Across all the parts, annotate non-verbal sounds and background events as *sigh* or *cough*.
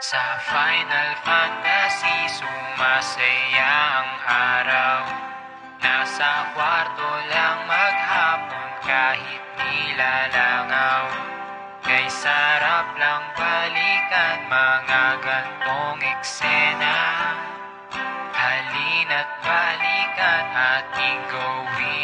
Sa Final Fantasy, sumasaya ang araw. Nasa kwarto lang maghapon kahit nilalangaw Kay sarap lang balikan mga gantong eksena. Halina't balikan ating gawin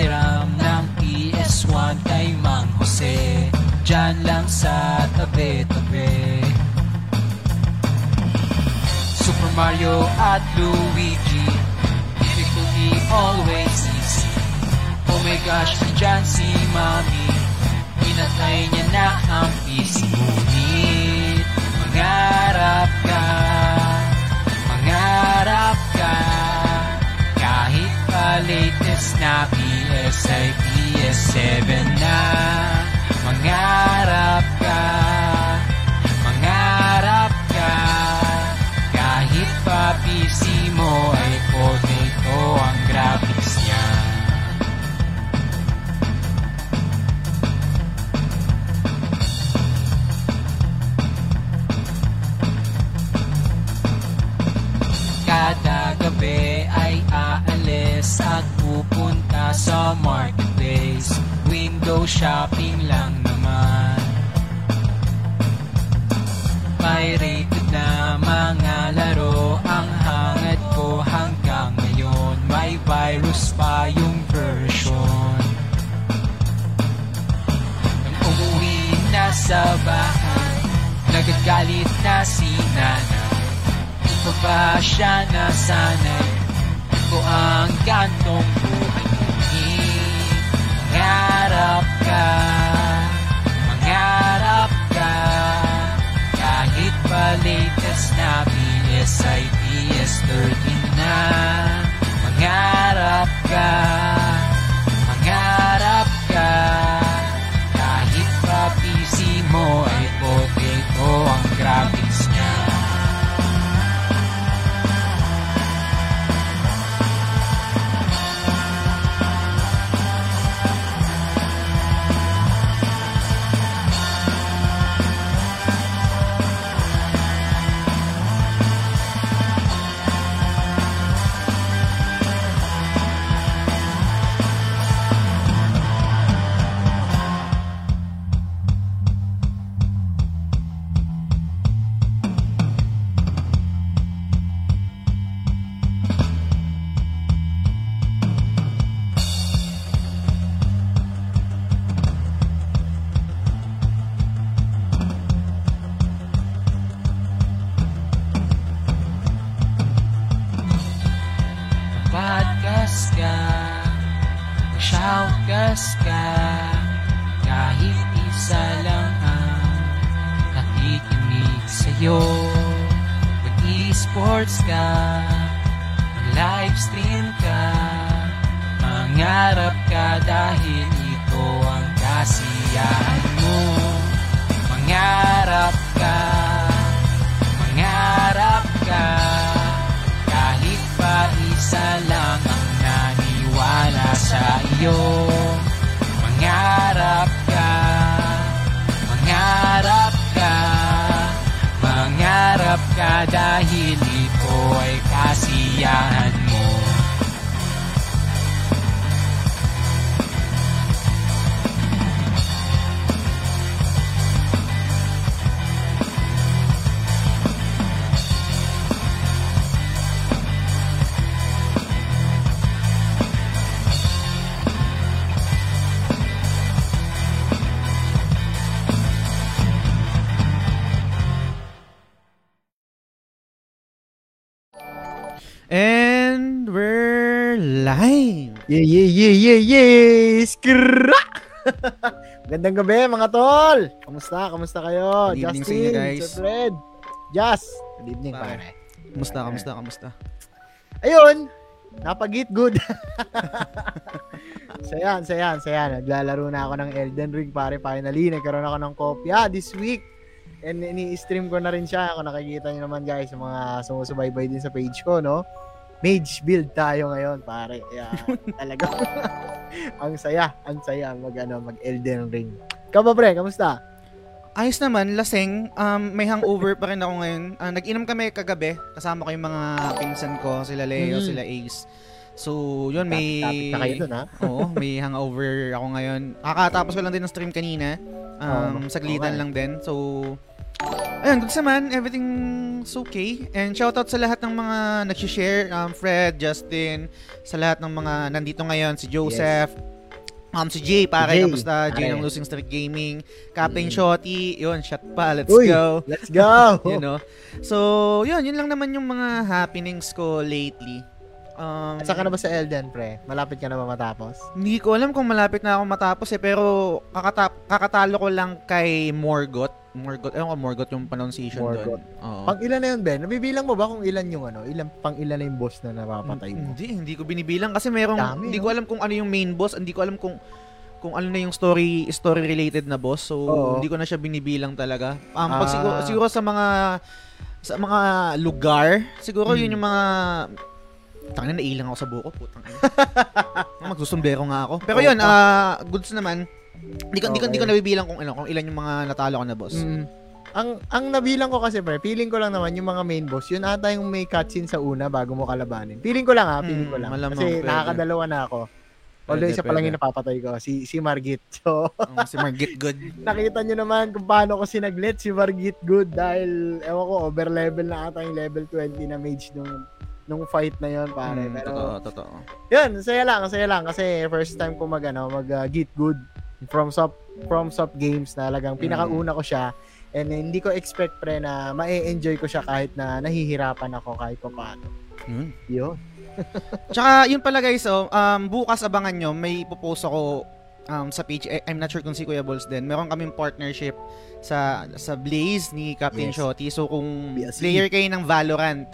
hihiram ng PS1 kay Mang Jose. Diyan lang sa tabi-tabi Super Mario at Luigi Difficulty always easy. Oh my gosh, nandyan si Mami. Pinatay niya na ang PC. Ngunit Mangarap ka Mangarap ka. Kahit pa latest na PS ay PS7 na Mangarap Window shopping lang naman. Pirated na mga laro ang hangad ko hanggang ngayon. May virus pa yung version. Nang umuwi na sa bahay Nagagalit na si nanay. Pa ba siya nasanay ko ang gantong buhay. Ngunit Mangarap ka. Mangarap ka. Kahit pa latest na PS ay PS13 na. Mangarap ka Gandang gabi mga tol! Kamusta? Kamusta kayo? Good evening sa Justin, inyo, guys. Sir Fred, Jas. Good evening, Pare. pare. Kamusta, kamusta, kamusta? Ayun, napag-eat good. *laughs* sayan, sayan, sayan. Naglalaro na ako ng Elden Ring, pare. Finally, nagkaroon ako ng kopya this week. And ini-stream ko na rin siya. Kung nakikita niyo naman guys, sa mga sumusubaybay din sa page ko, no? Mage build tayo ngayon, pare. Kaya talaga. *laughs* ang saya, ang saya mag, ano, mag Elden Ring. Ikaw ba, pre? Kamusta? Ayos naman, lasing. Um, may hangover pa rin ako ngayon. Ah, nag-inom kami kagabi. Kasama ko yung mga pinsan ko, sila Leo, Mhm. sila Ace. So, yun, may... Topic na kayo dun, ha? *laughs* Oo, may hangover ako ngayon. Kakatapos ko lang din ng stream kanina. Um, Oh, saglitan okay. lang din. So, ayun, good naman. Everything's okay. And shoutout sa lahat ng mga nag-share. Um, Fred, Justin, sa lahat ng mga nandito ngayon. Si Joseph, Um, si Jay, pare, Jay, kamusta? Jay ng Losing Streak Gaming. Captain Mm. Shotty, yun, shot pa, let's Uy, go. Let's go! *laughs* You know? So, yun, yun lang naman yung mga happenings ko lately. Um, Saan ka na ba sa Elden, pre? Malapit ka na ba matapos? hindi ko alam kung malapit na ako matapos eh, pero kakata- kakatalo ko lang kay Morgoth. Morgoth, ewan ko Morgoth yung pronunciation doon. Morgoth. Oo. Pang ilan na yun, Ben? Nabibilang mo ba kung ilan yung ano? Ilan, pang ilan na yung boss na napapatay mo? Hindi, hindi ko binibilang kasi merong Dami, hindi no? ko alam kung ano yung main boss, hindi ko alam kung kung ano na yung story story related na boss. So Oo. hindi ko na siya binibilang talaga. Um pag Ah. siguro, siguro sa mga sa mga lugar, siguro yun Hmm. yung mga Tangina na ilang ako sa buko, putang ina. *laughs* Magsusumbero nga ako. Pero yun, ah goods naman. Hindi ko, hindi ko, hindi ko Okay. nabibilang kung ano, kung ilan yung mga natalo ko na boss. Mm. Ang ang nabilang ko kasi pre, feeling ko lang naman yung mga main boss, yun ata yung may cutscene sa una bago mo kalabanin. Feeling ko lang ha, feeling Mm, ko lang. malamang, kasi pwede. nakakadalawa na ako. Although Pwede, isa pa lang yung napapatay ko, si si Margit. *laughs* So, Um, si Margit Good. *laughs* nakita nyo naman kung paano ko sinaglit si Margit Good dahil, ewan ko, over level na ata yung level 20 na mage nung nung fight na yon pare. Mm, Pero, totoo, totoo. Yun, saya lang, saya lang kasi first time ko mag ano, mag uh, get good from Sop from Sop Games na talagang Mm. pinakauna ko siya and hindi ko expect pre na ma-enjoy ko siya kahit na nahihirapan ako kahit pa paano. Yun. Yun. *laughs* Tsaka, yun pala guys, oh, um, bukas abangan nyo, may ipopost ako um, sa page. I- I'm not sure kung si Kuya Balls din. Meron kaming partnership sa sa Blaze ni Captain Yes. Shotty. So, kung BLC. player kayo ng Valorant,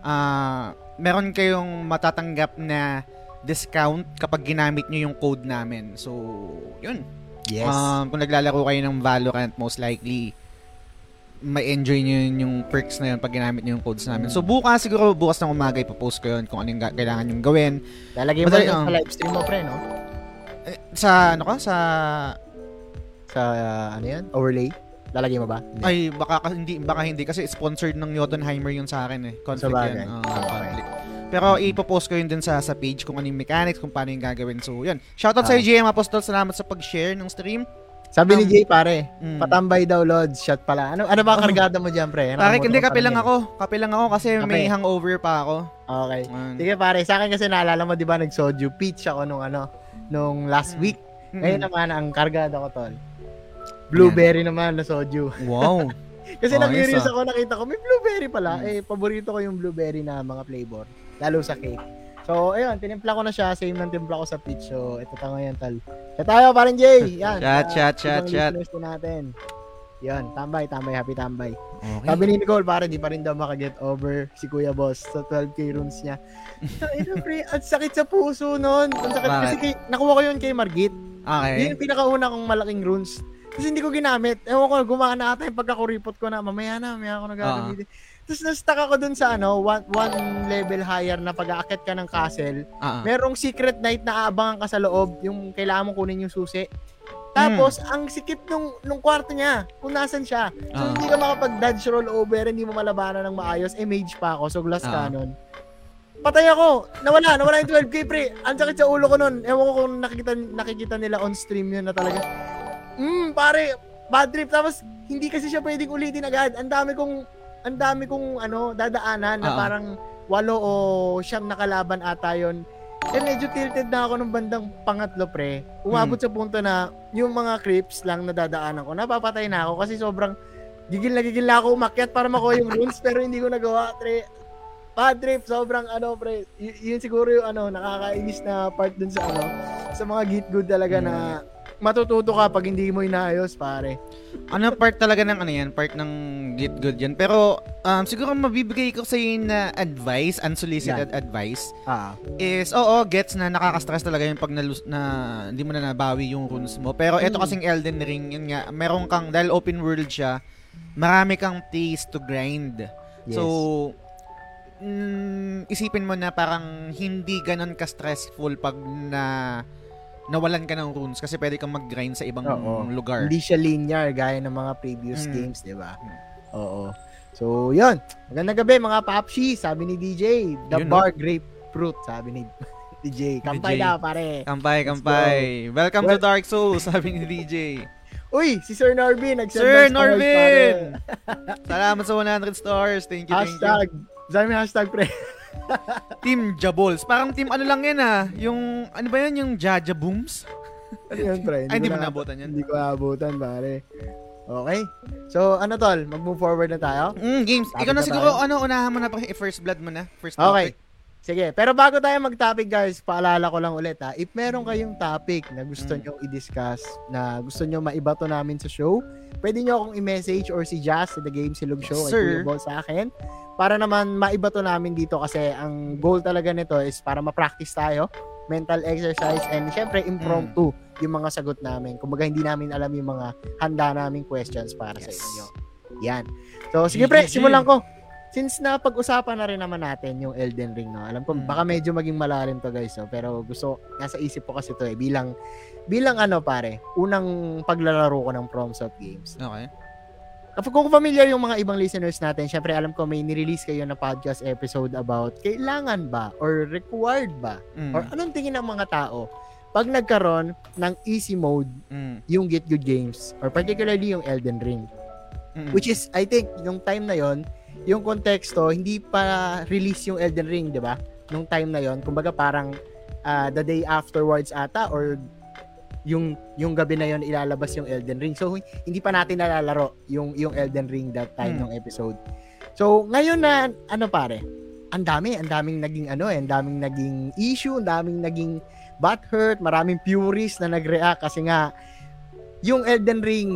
ah meron kayong matatanggap na discount kapag ginamit nyo yung code namin. So, yun. Yes. Um, kung naglalaro kayo ng Valorant, most likely, may enjoy nyo yun yung perks na yun pag ginamit nyo yung codes namin. So, bukas, siguro bukas ng umaga, ipopost ko yun kung ano yung ga- kailangan yung gawin. Lalagay mo rin oh. sa live stream mo pre, no? Eh, Sa, ano ka? Sa, Sa uh, ano yan? Overlay. Lalagay mo ba? Hindi. ay, baka, ka- hindi, baka hindi. Kasi sponsored ng Jotunheimer yun sa akin eh. Conflict bagay. yan. Oo, Okay. conflict. Pero ipopost ko yun din sa sa page kung ano yung mechanics, kung paano yung gagawin. So, yun. Shoutout sa Ah. GM Apostol. Salamat sa pag-share ng stream. Sabi ni um, Jay pare, Mm. patambay daw Lods, shot pala. Ano ano ba Oh. kargada mo diyan pre? Ano Pare, hindi, kape lang ako. Kape lang ako kasi may Kape. hangover pa ako. Okay. Mm. Sige pare, sa akin kasi naalala mo 'di ba nag-soju peach ako nung ano, nung last Mm. week. Ngayon naman ang kargada ko tol. Blueberry naman na soju. Wow. *laughs* Kasi Ayos, nag-curious ah. ako, nakita ko may blueberry pala. Mm. Eh paborito ko yung blueberry na mga flavor, lalo sa cake. So, ayun, tinimpla ko na siya, same ng timpla ko sa peach. So, ito ta ngayon tal. Kaya tayo, parang Jay. Yan. Chat, sa chat, chat, chat. natin. Yan, tambay, tambay, happy tambay. Okay. Sabi ni Nicole, pare, di pa rin daw makaget over si Kuya Boss sa 12k runes niya. *laughs* Ito, pre, ang sakit sa puso nun. Ang sakit Bakit? kasi kay, nakuha ko yun kay Margit. Okay. Yun yung pinakauna kong malaking runes. Kasi hindi ko ginamit. Ewan ko, gumana ata yung pagkakuripot ko na. Mamaya na, mamaya ako nagagamitin. Tapos na-stuck ako dun sa ano, one, one level higher na pag-aakit ka ng castle. Ah. Merong secret night na aabangan ka sa loob, yung kailangan mo kunin yung susi. Tapos, ang sikip nung, nung kwarto niya, kung nasan siya. So, Ah. hindi ka makapag-dodge roll over, hindi mo malabanan ng maayos. Eh, mage pa ako, so glass Ah. cannon. Patay ako! Nawala, nawala yung 12k, pre. Ang sakit sa ulo ko nun. Ewan ko kung nakikita, nakikita nila on stream yun na talaga. Hmm, pare, bad trip. Tapos, hindi kasi siya pwedeng ulitin agad. Ang dami kong, ang dami kong, ano, dadaanan na Ah. parang walo o siyam na kalaban ata yun. Eh, medyo tilted na ako nung bandang pangatlo, pre. Umabot Hmm. sa punto na yung mga creeps lang na dadaanan ko, napapatay na ako kasi sobrang gigil na gigil na ako umakyat para makuha yung runes pero hindi ko nagawa, pre. bad trip, sobrang ano, pre. Y- yun siguro yung ano, nakakainis na part dun sa ano, sa mga git good talaga na matututo ka pag hindi mo inaayos, pare. Ano part talaga ng ano yan? Part ng get good yan. Pero um, siguro mabibigay ko sa na advice, unsolicited advice, Ah. is oo, gets na nakaka-stress talaga yung pag nalus- na hindi mo na nabawi yung runes mo. Pero ito Mm. kasing Elden Ring, yun nga, meron kang, dahil open world siya, marami kang place to grind. Yes. So, mm, isipin mo na parang hindi ganon ka-stressful pag na nawalan ka ng runes kasi pwede kang mag-grind sa ibang Oo. lugar. hindi siya linear gaya ng mga previous Mm. games, 'di ba? Oo. So, 'yun. Magandang gabi mga papshi, sabi ni DJ. The Yun, no? bar grapefruit, sabi ni *laughs* DJ. Kampay DJ. na, pare. Kampay, kampay. Welcome to Dark Souls, *laughs* sabi ni DJ. Uy, si Sir Norvin, nag-send Sir ng stars, Norvin! *laughs* Salamat sa 100 stars. Thank you, pare. thank you. Hashtag. Sabi hashtag, pre. *laughs* Team Jabols. Parang team ano lang yan ah. Yung, ano ba yan? Yung Jaja Booms? Ano yun, pre? Ay, hindi mo ko na- nabutan yan. Hindi ko naabutan, pare. Okay. So, ano tol? Mag-move forward na tayo? Mm, games. Ikaw na na siguro, tayo. ano, unahan mo na pa. First blood mo na. First Okay. topic. Sige, pero bago tayo mag-topic guys, paalala ko lang ulit ha, if meron kayong topic na gusto Mm. nyo i-discuss, na gusto nyo maibato namin sa show, pwede nyo akong i-message or si Jazz sa The Game Silog Show ay Sir. Ball sa akin para naman maibato namin dito kasi ang goal talaga nito is para ma-practice tayo, mental exercise, and syempre impromptu Mm. yung mga sagot namin. Kumbaga hindi namin alam yung mga handa naming questions para sa Yes. inyo. Yan. So, sige pre, simulan ko. Since na pag-usapan na rin naman natin yung Elden Ring, no? Alam ko, Mm. baka medyo maging malalim to guys, no? Pero gusto, nasa isip ko kasi to eh, bilang, bilang ano pare, unang paglalaro ko ng FromSoft Games. Okay. Kapag kung familiar yung mga ibang listeners natin, syempre alam ko may nirelease kayo na podcast episode about kailangan ba or required ba Mm. or anong tingin ng mga tao pag nagkaroon ng easy mode Mm. yung Get Good Games or particularly yung Elden Ring. Mm. Which is, I think, yung time na yon yung konteksto, hindi pa release yung Elden Ring, di ba? Nung time na yon kumbaga parang ah, the day afterwards ata or yung yung gabi na yon ilalabas yung Elden Ring. So hindi pa natin nalalaro yung yung Elden Ring that time Hmm. ng episode. So ngayon na ano pare, ang dami, ang daming naging ano eh, ang daming naging issue, ang daming naging butthurt, maraming purists na nag-react kasi nga yung Elden Ring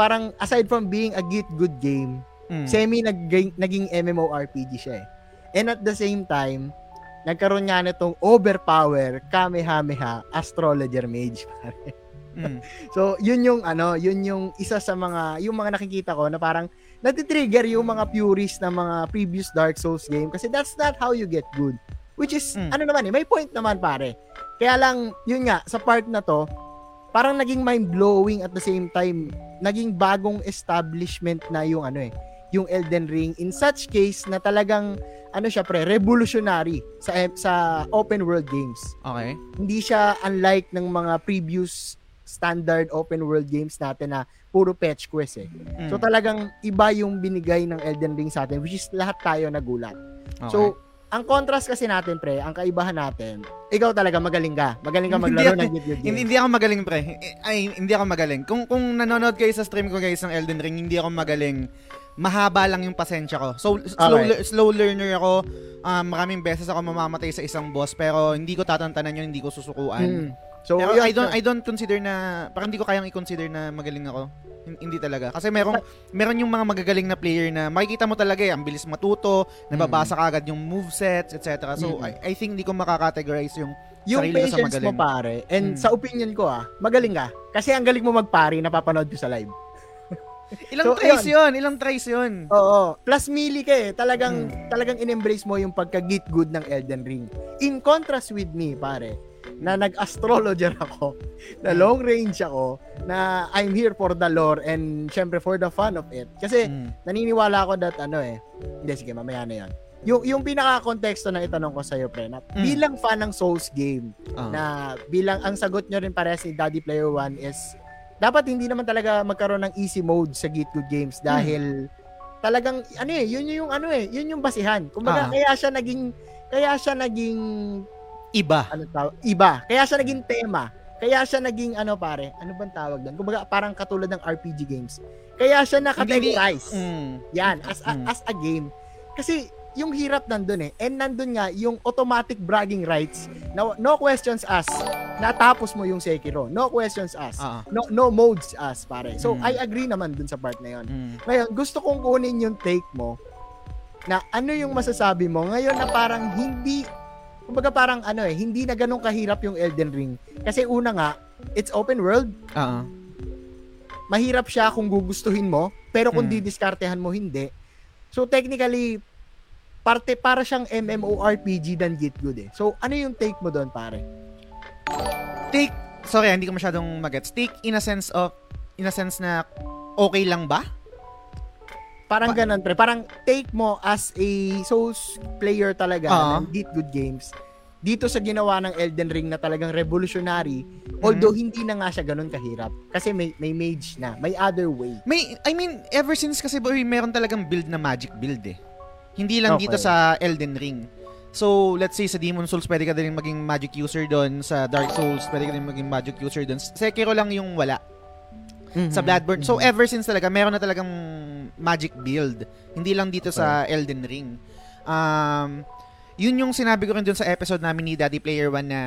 parang aside from being a git good game, Mm. semi nag naging MMORPG siya eh. And at the same time, nagkaroon nga nitong overpower Kamehameha Astrologer Mage. pare. Mm. *laughs* so, yun yung ano, yun yung isa sa mga yung mga nakikita ko na parang natitrigger yung mga purists na mga previous Dark Souls game kasi that's not how you get good. Which is, Mm. ano naman eh, may point naman pare. Kaya lang, yun nga, sa part na to, parang naging mind-blowing at the same time, naging bagong establishment na yung ano eh, yung Elden Ring in such case na talagang ano siya pre, revolutionary sa sa open world games. Okay. Hindi siya unlike ng mga previous standard open world games natin na puro fetch quest eh. Mm. So talagang iba yung binigay ng Elden Ring sa atin which is lahat tayo nagulat. Okay. So ang contrast kasi natin pre, ang kaibahan natin, ikaw talaga magaling ka. Magaling ka maglaro ng Good Good Hindi, Games. hindi ako magaling pre. Ay, hindi ako magaling. Kung kung nanonood kayo sa stream ko guys ng Elden Ring, hindi ako magaling. Mahaba lang yung pasensya ko. So slow Okay. slow learner ako. Um, maraming beses ako mamamatay sa isang boss pero hindi ko tatantanan yun, hindi ko susukuan. Mm. So Pero yun, I don't I don't consider na parang hindi ko kayang i-consider na magaling ako. Hin- Hindi talaga. Kasi meron meron yung mga magagaling na player na makikita mo talaga eh, ang bilis matuto, nababasa ka agad yung movesets, etc. So Mm. I, I think hindi ko makakategorize yung yung sarili ko sa patience mo magaling. pare and Mm. sa opinion ko ah magaling ka kasi ang galing mo magpari napapanood ko sa live ilang So, tries yun, ilang tries yun. oo plus melee ka eh talagang Mm. talagang in-embrace mo yung pagka-git good ng Elden Ring in contrast with me pare na nag-astrologer *laughs* ako na Mm. long range ako na I'm here for the lore and syempre for the fun of it kasi Mm. naniniwala ako that ano eh hindi sige mamaya na yan yung yung pinaka konteksto na itanong ko sa iyo pre na Mm. bilang fan ng Souls game Ah. na bilang ang sagot nyo rin parehas ni Daddy Player One is dapat hindi naman talaga magkaroon ng easy mode sa Git Good Games dahil talagang ano eh yun yung ano eh yun yung basihan. Kumbaga Ah. kaya siya naging kaya siya naging iba. ano tawag iba. Kaya siya naging tema. Kaya siya naging ano pare ano bang tawag doon kumbaga parang katulad ng RPG games. Kaya siya nakategorize. Mm. yan as a, Mm. as a game. Kasi yung hirap nandun eh. And nandun nga yung automatic bragging rights na no questions asked. Natapos mo yung Sekiro. No questions asked. Ah. No no modes asked, pare. So Mm. I agree naman dun sa part na yon. Mm. Ngayon, gusto kong kunin yung take mo na ano yung masasabi mo ngayon na parang hindi kumbaga parang ano eh, hindi na ganun kahirap yung Elden Ring. Kasi una nga, it's open world, Ah. mahirap siya kung gugustuhin mo, pero kung Mm. didiskartehan mo, hindi. So, technically, parte para siyang MMORPG than Git Good eh. So, ano yung take mo doon, pare? Take, sorry, hindi ko masyadong magets. Take in a sense of, in a sense na okay lang ba? Parang Pa- ganun, pre. Parang take mo as a Souls player talaga Oo. ng Git Good Games dito sa ginawa ng Elden Ring na talagang revolutionary although hindi na nga siya ganun kahirap kasi may may mage na may other way May, I mean, ever since kasi boy, meron talagang build na magic build eh. Hindi lang Okay. dito sa Elden Ring. So, let's say sa Demon Souls, pwede ka din maging magic user doon. Sa Dark Souls, pwede ka din maging magic user doon. Sekiro lang yung wala. Sa Bloodborne. So, ever since talaga, meron na talagang magic build. Hindi lang dito sa Elden Ring. Um, yun yung sinabi ko rin dun sa episode namin ni Daddy Player One na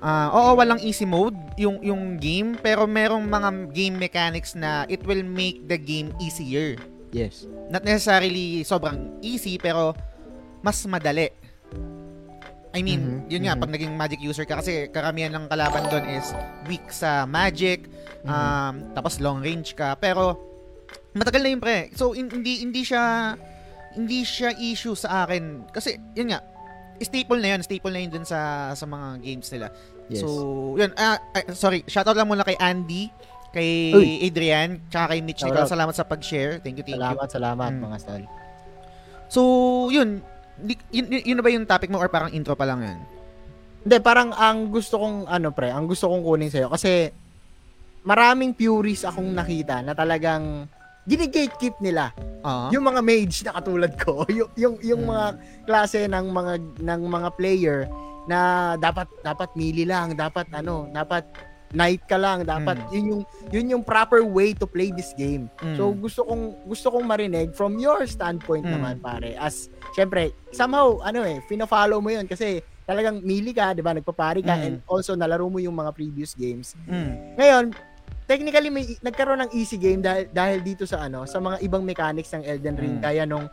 ah, oo, walang easy mode yung, yung game, pero merong mga game mechanics na it will make the game easier. Yes Not necessarily sobrang easy, pero mas madali. I mean, Mhm, yun nga, mhm. pag naging magic user ka, kasi karamihan ng kalaban doon is weak sa magic, Mhm. um, tapos long range ka, pero matagal na yun pre. So, hin- hindi, hindi siya, hindi siya issue sa akin. Kasi, yun nga, staple na yun, staple na yun dun sa, sa mga games nila. yes So, yun, ah, ah, sorry, shoutout lang muna kay Andy, kay Uy. Adrian, tsaka kay Mitch. Nicole. Salamat sa pag-share. Thank you, thank you. salamat salamat Mm. mga stol So, yun. Yun, yun, yun na ba yung topic mo or parang intro pa lang yan? Hindi, parang ang gusto kong, ano pre, ang gusto kong kunin sa'yo, kasi maraming purists akong nakita na talagang ginigatekeep nila. Ah. Yung mga mage na katulad ko, *laughs* yung, yung, yung Hmm. mga klase ng mga, ng mga player na dapat, dapat melee lang, dapat ano, dapat knight ka lang, dapat Hmm. yun yung yun yung proper way to play this game. Mm. So gusto kong gusto kong marinig from your standpoint Mm. naman pare. As syempre, somehow ano eh, fina-follow mo 'yun kasi talagang melee ka, 'di ba? Nagpapari ka Mm. and also nalaro mo yung mga previous games. Mm. Ngayon, technically may nagkaroon ng easy game dahil dahil dito sa ano, sa mga ibang mechanics ng Elden Ring Mm. kaya nung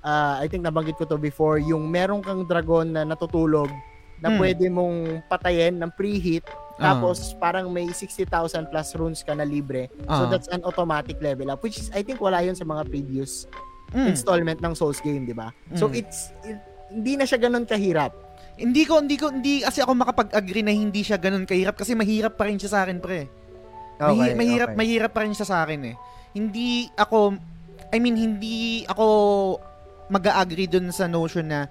ah, I think nabanggit ko to before, yung meron kang dragon na natutulog na Mm. pwede mong patayin ng pre-hit Ah. tapos parang may 60,000 plus runes ka na libre. So Ah. that's an automatic level up which is I think wala 'yun sa mga previous Mm. installment ng Souls game, 'di ba? So Mm. it's it- hindi na siya ganun kahirap. Hindi ko, hindi ko, hindi kasi ako makapag-agree na hindi siya ganun kahirap kasi mahirap pa rin siya sa akin, pre. Mahi- mahirap, mahirap pa rin siya sa akin eh. Hindi ako, I mean, hindi ako mag-agree dun sa notion na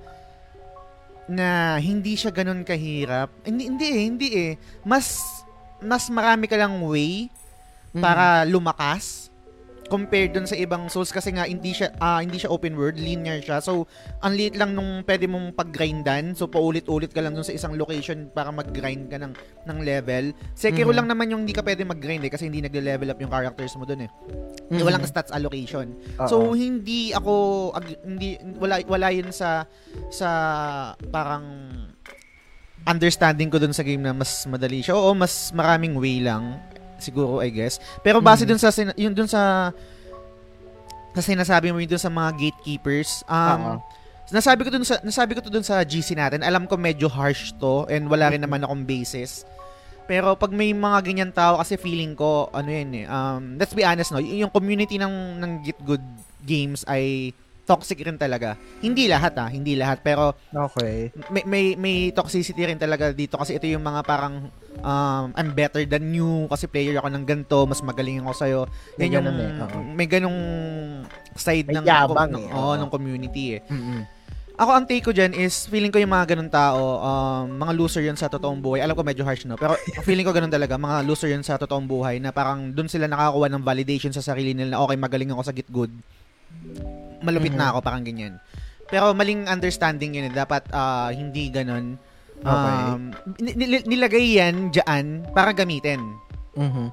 na hindi siya ganun kahirap. Hindi, hindi eh, hindi eh. Mas, mas marami ka lang way para lumakas compared dun sa ibang Souls kasi nga hindi siya ah, hindi siya open world, linear siya. So, ang liit lang nung pwede mong pag-grindan. So, paulit-ulit ka lang dun sa isang location para mag-grind ka ng, ng level. Sekiro Mhm. lang naman yung hindi ka pwede mag-grind eh kasi hindi nagle-level up yung characters mo dun eh. Mhm. Walang stats allocation. Oo. So, hindi ako ag- hindi wala wala yun sa sa parang understanding ko dun sa game na mas madali siya. Oo, mas maraming way lang siguro I guess. Pero base Mhm. dun sa sin- yun dun sa sa sinasabi mo yun dun sa mga gatekeepers, um, Oo. nasabi ko dun sa nasabi ko to dun sa GC natin. Alam ko medyo harsh to and wala rin naman akong basis. Pero pag may mga ganyan tao kasi feeling ko ano yun eh. Um, let's be honest no, y- yung community ng ng Git Good Games ay toxic rin talaga. Hindi lahat ah, hindi lahat pero Okay. may may, may toxicity rin talaga dito kasi ito yung mga parang um, I'm better than you kasi player ako ng ganto, mas magaling ako sa'yo. May Yan yung eh, oo. may ganung side May ng yabang ng, eh, oo, oo. ng community eh. Mhm. Ako ang take ko dyan is feeling ko yung mga ganun tao, um, mga loser yun sa totoong buhay. Alam ko medyo harsh no, pero *laughs* feeling ko ganun talaga, mga loser yun sa totoong buhay na parang dun sila nakakakuha ng validation sa sarili nila na okay, magaling ako sa git good. Malupit na Mhm. ako, parang ganyan. Pero maling understanding yun eh. Dapat ah, hindi ganun. Okay. Um, ni- nil- nilagay yan dyan para gamitin. Mhm.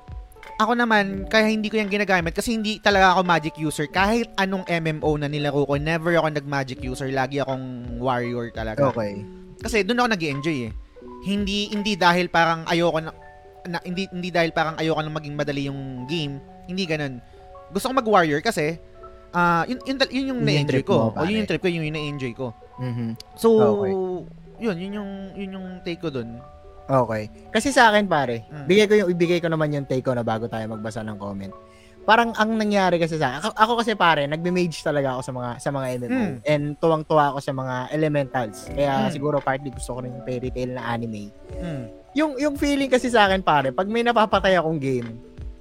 ako naman, kaya hindi ko yung ginagamit kasi hindi talaga ako magic user. Kahit anong MMO na nilaro ko, never ako nag-magic user. Lagi akong warrior talaga. Okay. Kasi doon ako nag enjoy eh. Hindi hindi dahil parang ayoko na, na hindi hindi dahil parang ayoko na maging madali yung game. Hindi ganun. Gusto ko mag-warrior kasi ah yun, yun, yun yung Yun yung na-enjoy ko. mo, o yun yung trip ko, yun yung na-enjoy ko. Mhm. So, Okay. yun, yun yung, yun yung take ko dun. Okay. Kasi sa akin pare, Mm. bigay ko yung ibigay ko naman yung take ko na bago tayo magbasa ng comment. Parang ang nangyari kasi sa ako, ako kasi pare, nagbe-mage talaga ako sa mga sa mga MMO Mm. and tuwang-tuwa ako sa mga elementals. Kaya Mm. siguro partly gusto ko rin yung fairy tale na anime. Hmm. Yung yung feeling kasi sa akin pare, pag may napapatay akong game,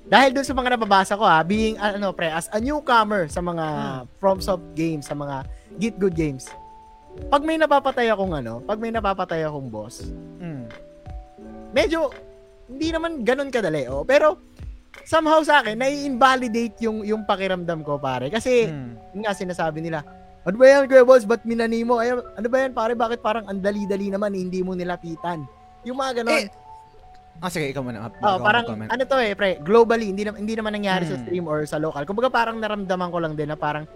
dahil dun sa mga nababasa ko ha, being ano pre, as a newcomer sa mga Mm. FromSoft games, sa mga Git Good games. Pag may napapatay akong ano, pag may napapatay akong boss, Hmm. medyo hindi naman ganun kadali, oh. Pero somehow sa akin nai-invalidate yung yung pakiramdam ko, pare. Kasi Hmm. yun nga sinasabi nila, ano ba yan, Kuya Boss? Ba't minani mo? Ay, ano ba yan, pare? Bakit parang ang dali-dali naman, hindi mo nilapitan? Yung mga ganun. Eh, Ah, sige, ikaw muna. Oh, parang mag-comment. ano to eh, pre, globally hindi naman hindi naman nangyari sa Hmm. stream or sa local. Kumbaga parang naramdaman ko lang din na parang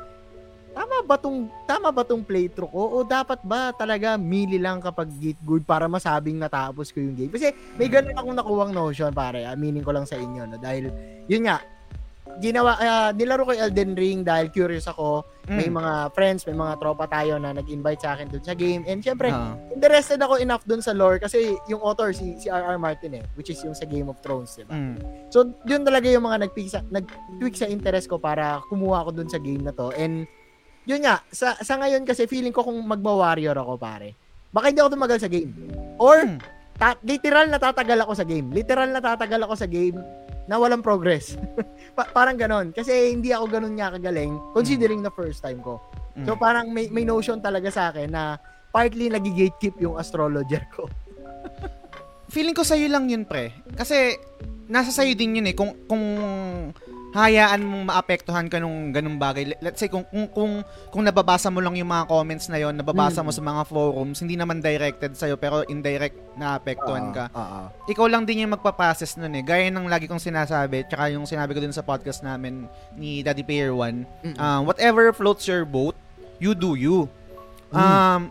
tama ba tong tama ba tong playthrough ko o dapat ba talaga mili lang kapag git good para masabing natapos ko yung game. Kasi may ganun akong nakuwang notion pare, aminin ko lang sa inyo no dahil yun nga ginawa ah, nilaro ko Elden Ring dahil curious ako. May Hmm. mga friends, may mga tropa tayo na nag-invite sa akin dun sa game. And syempre, Ah. interested ako enough dun sa lore kasi yung author si si R.R. Martin eh, which is yung sa Game of Thrones, di ba? Hmm. So, yun talaga yung mga nag-tweak sa, nag-tweak sa interest ko para kumuha ako dun sa game na to. And, yun nga, sa, sa ngayon kasi feeling ko kung magba-warrior ako, pare, baka hindi ako tumagal sa game. Or, Hmm. ta- literal na tatagal ako sa game. Literal na tatagal ako sa game na walang progress. *laughs* Pa- parang ganon. Kasi hindi ako ganon nga kagaling considering the first time ko. Hmm. So, parang may, may notion talaga sa akin na partly nag-gatekeep yung astrologer ko. feeling ko sa'yo lang yun, pre. Kasi, nasa sa'yo din yun eh. Kung, kung hayaan mong maapektuhan ka nung ganung bagay. Let's say, kung, kung, kung, kung nababasa mo lang yung mga comments na yon nababasa mo Mm. sa mga forums, hindi naman directed sa'yo, pero indirect na apektuhan ka. Oo. Ikaw lang din yung magpapases nun eh. Gaya ng lagi kong sinasabi, tsaka yung sinabi ko din sa podcast namin ni Daddy Player One, Mm-mm. um, whatever floats your boat, you do you. Mm. Um,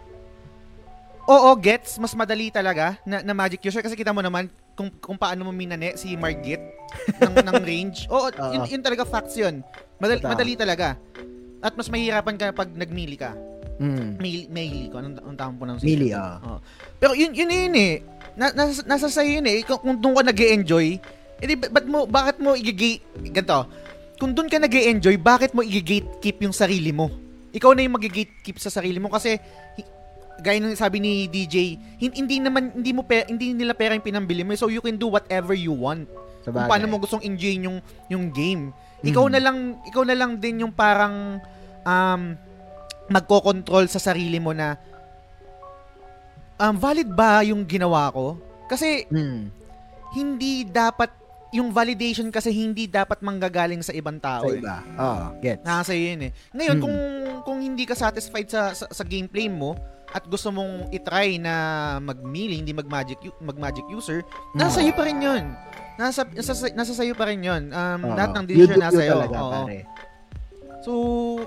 oo, gets, mas madali talaga na, na magic user kasi kita mo naman kung, kung paano mo minane si Margit *laughs* ng, ng range. Oo, Oo. yun, yun talaga facts yun. Madali, madali talaga. At mas mahihirapan ka pag nagmili ka. Mm. Melee, melee ko. Anong, anong tamang pronunciation? Melee, ah. Oo. Pero yun, yun yun eh. Na, nasa, nasa sa'yo yun eh. Kung, kung doon ka nag enjoy edi ba- ba't mo, bakit mo i-gate, ganito, kung doon ka nag enjoy bakit mo i-gatekeep yung sarili mo? Ikaw na yung mag-gatekeep sa sarili mo kasi gaya ng sabi ni DJ, hin- hindi naman hindi mo pe, hindi nila pera yung pinambili mo so you can do whatever you want. Kung paano mo gustong enjoyin yung yung game. Ikaw Mhm. na lang ikaw na lang din yung parang um magko-control sa sarili mo na um valid ba yung ginawa ko? Kasi Mm. hindi dapat yung validation kasi hindi dapat manggagaling sa ibang tao. Sa eh. iba. Oo, gets. Nasa yun eh. Ngayon, Mm. kung kung hindi ka satisfied sa, sa, sa gameplay mo at gusto mong itry na mag-melee, hindi mag-magic, mag-magic user, nasa iyo pa rin yun. Nasa, nasa, nasa sa'yo pa rin yun. Um, Oo. lahat ng decision nasa iyo. Oo. So,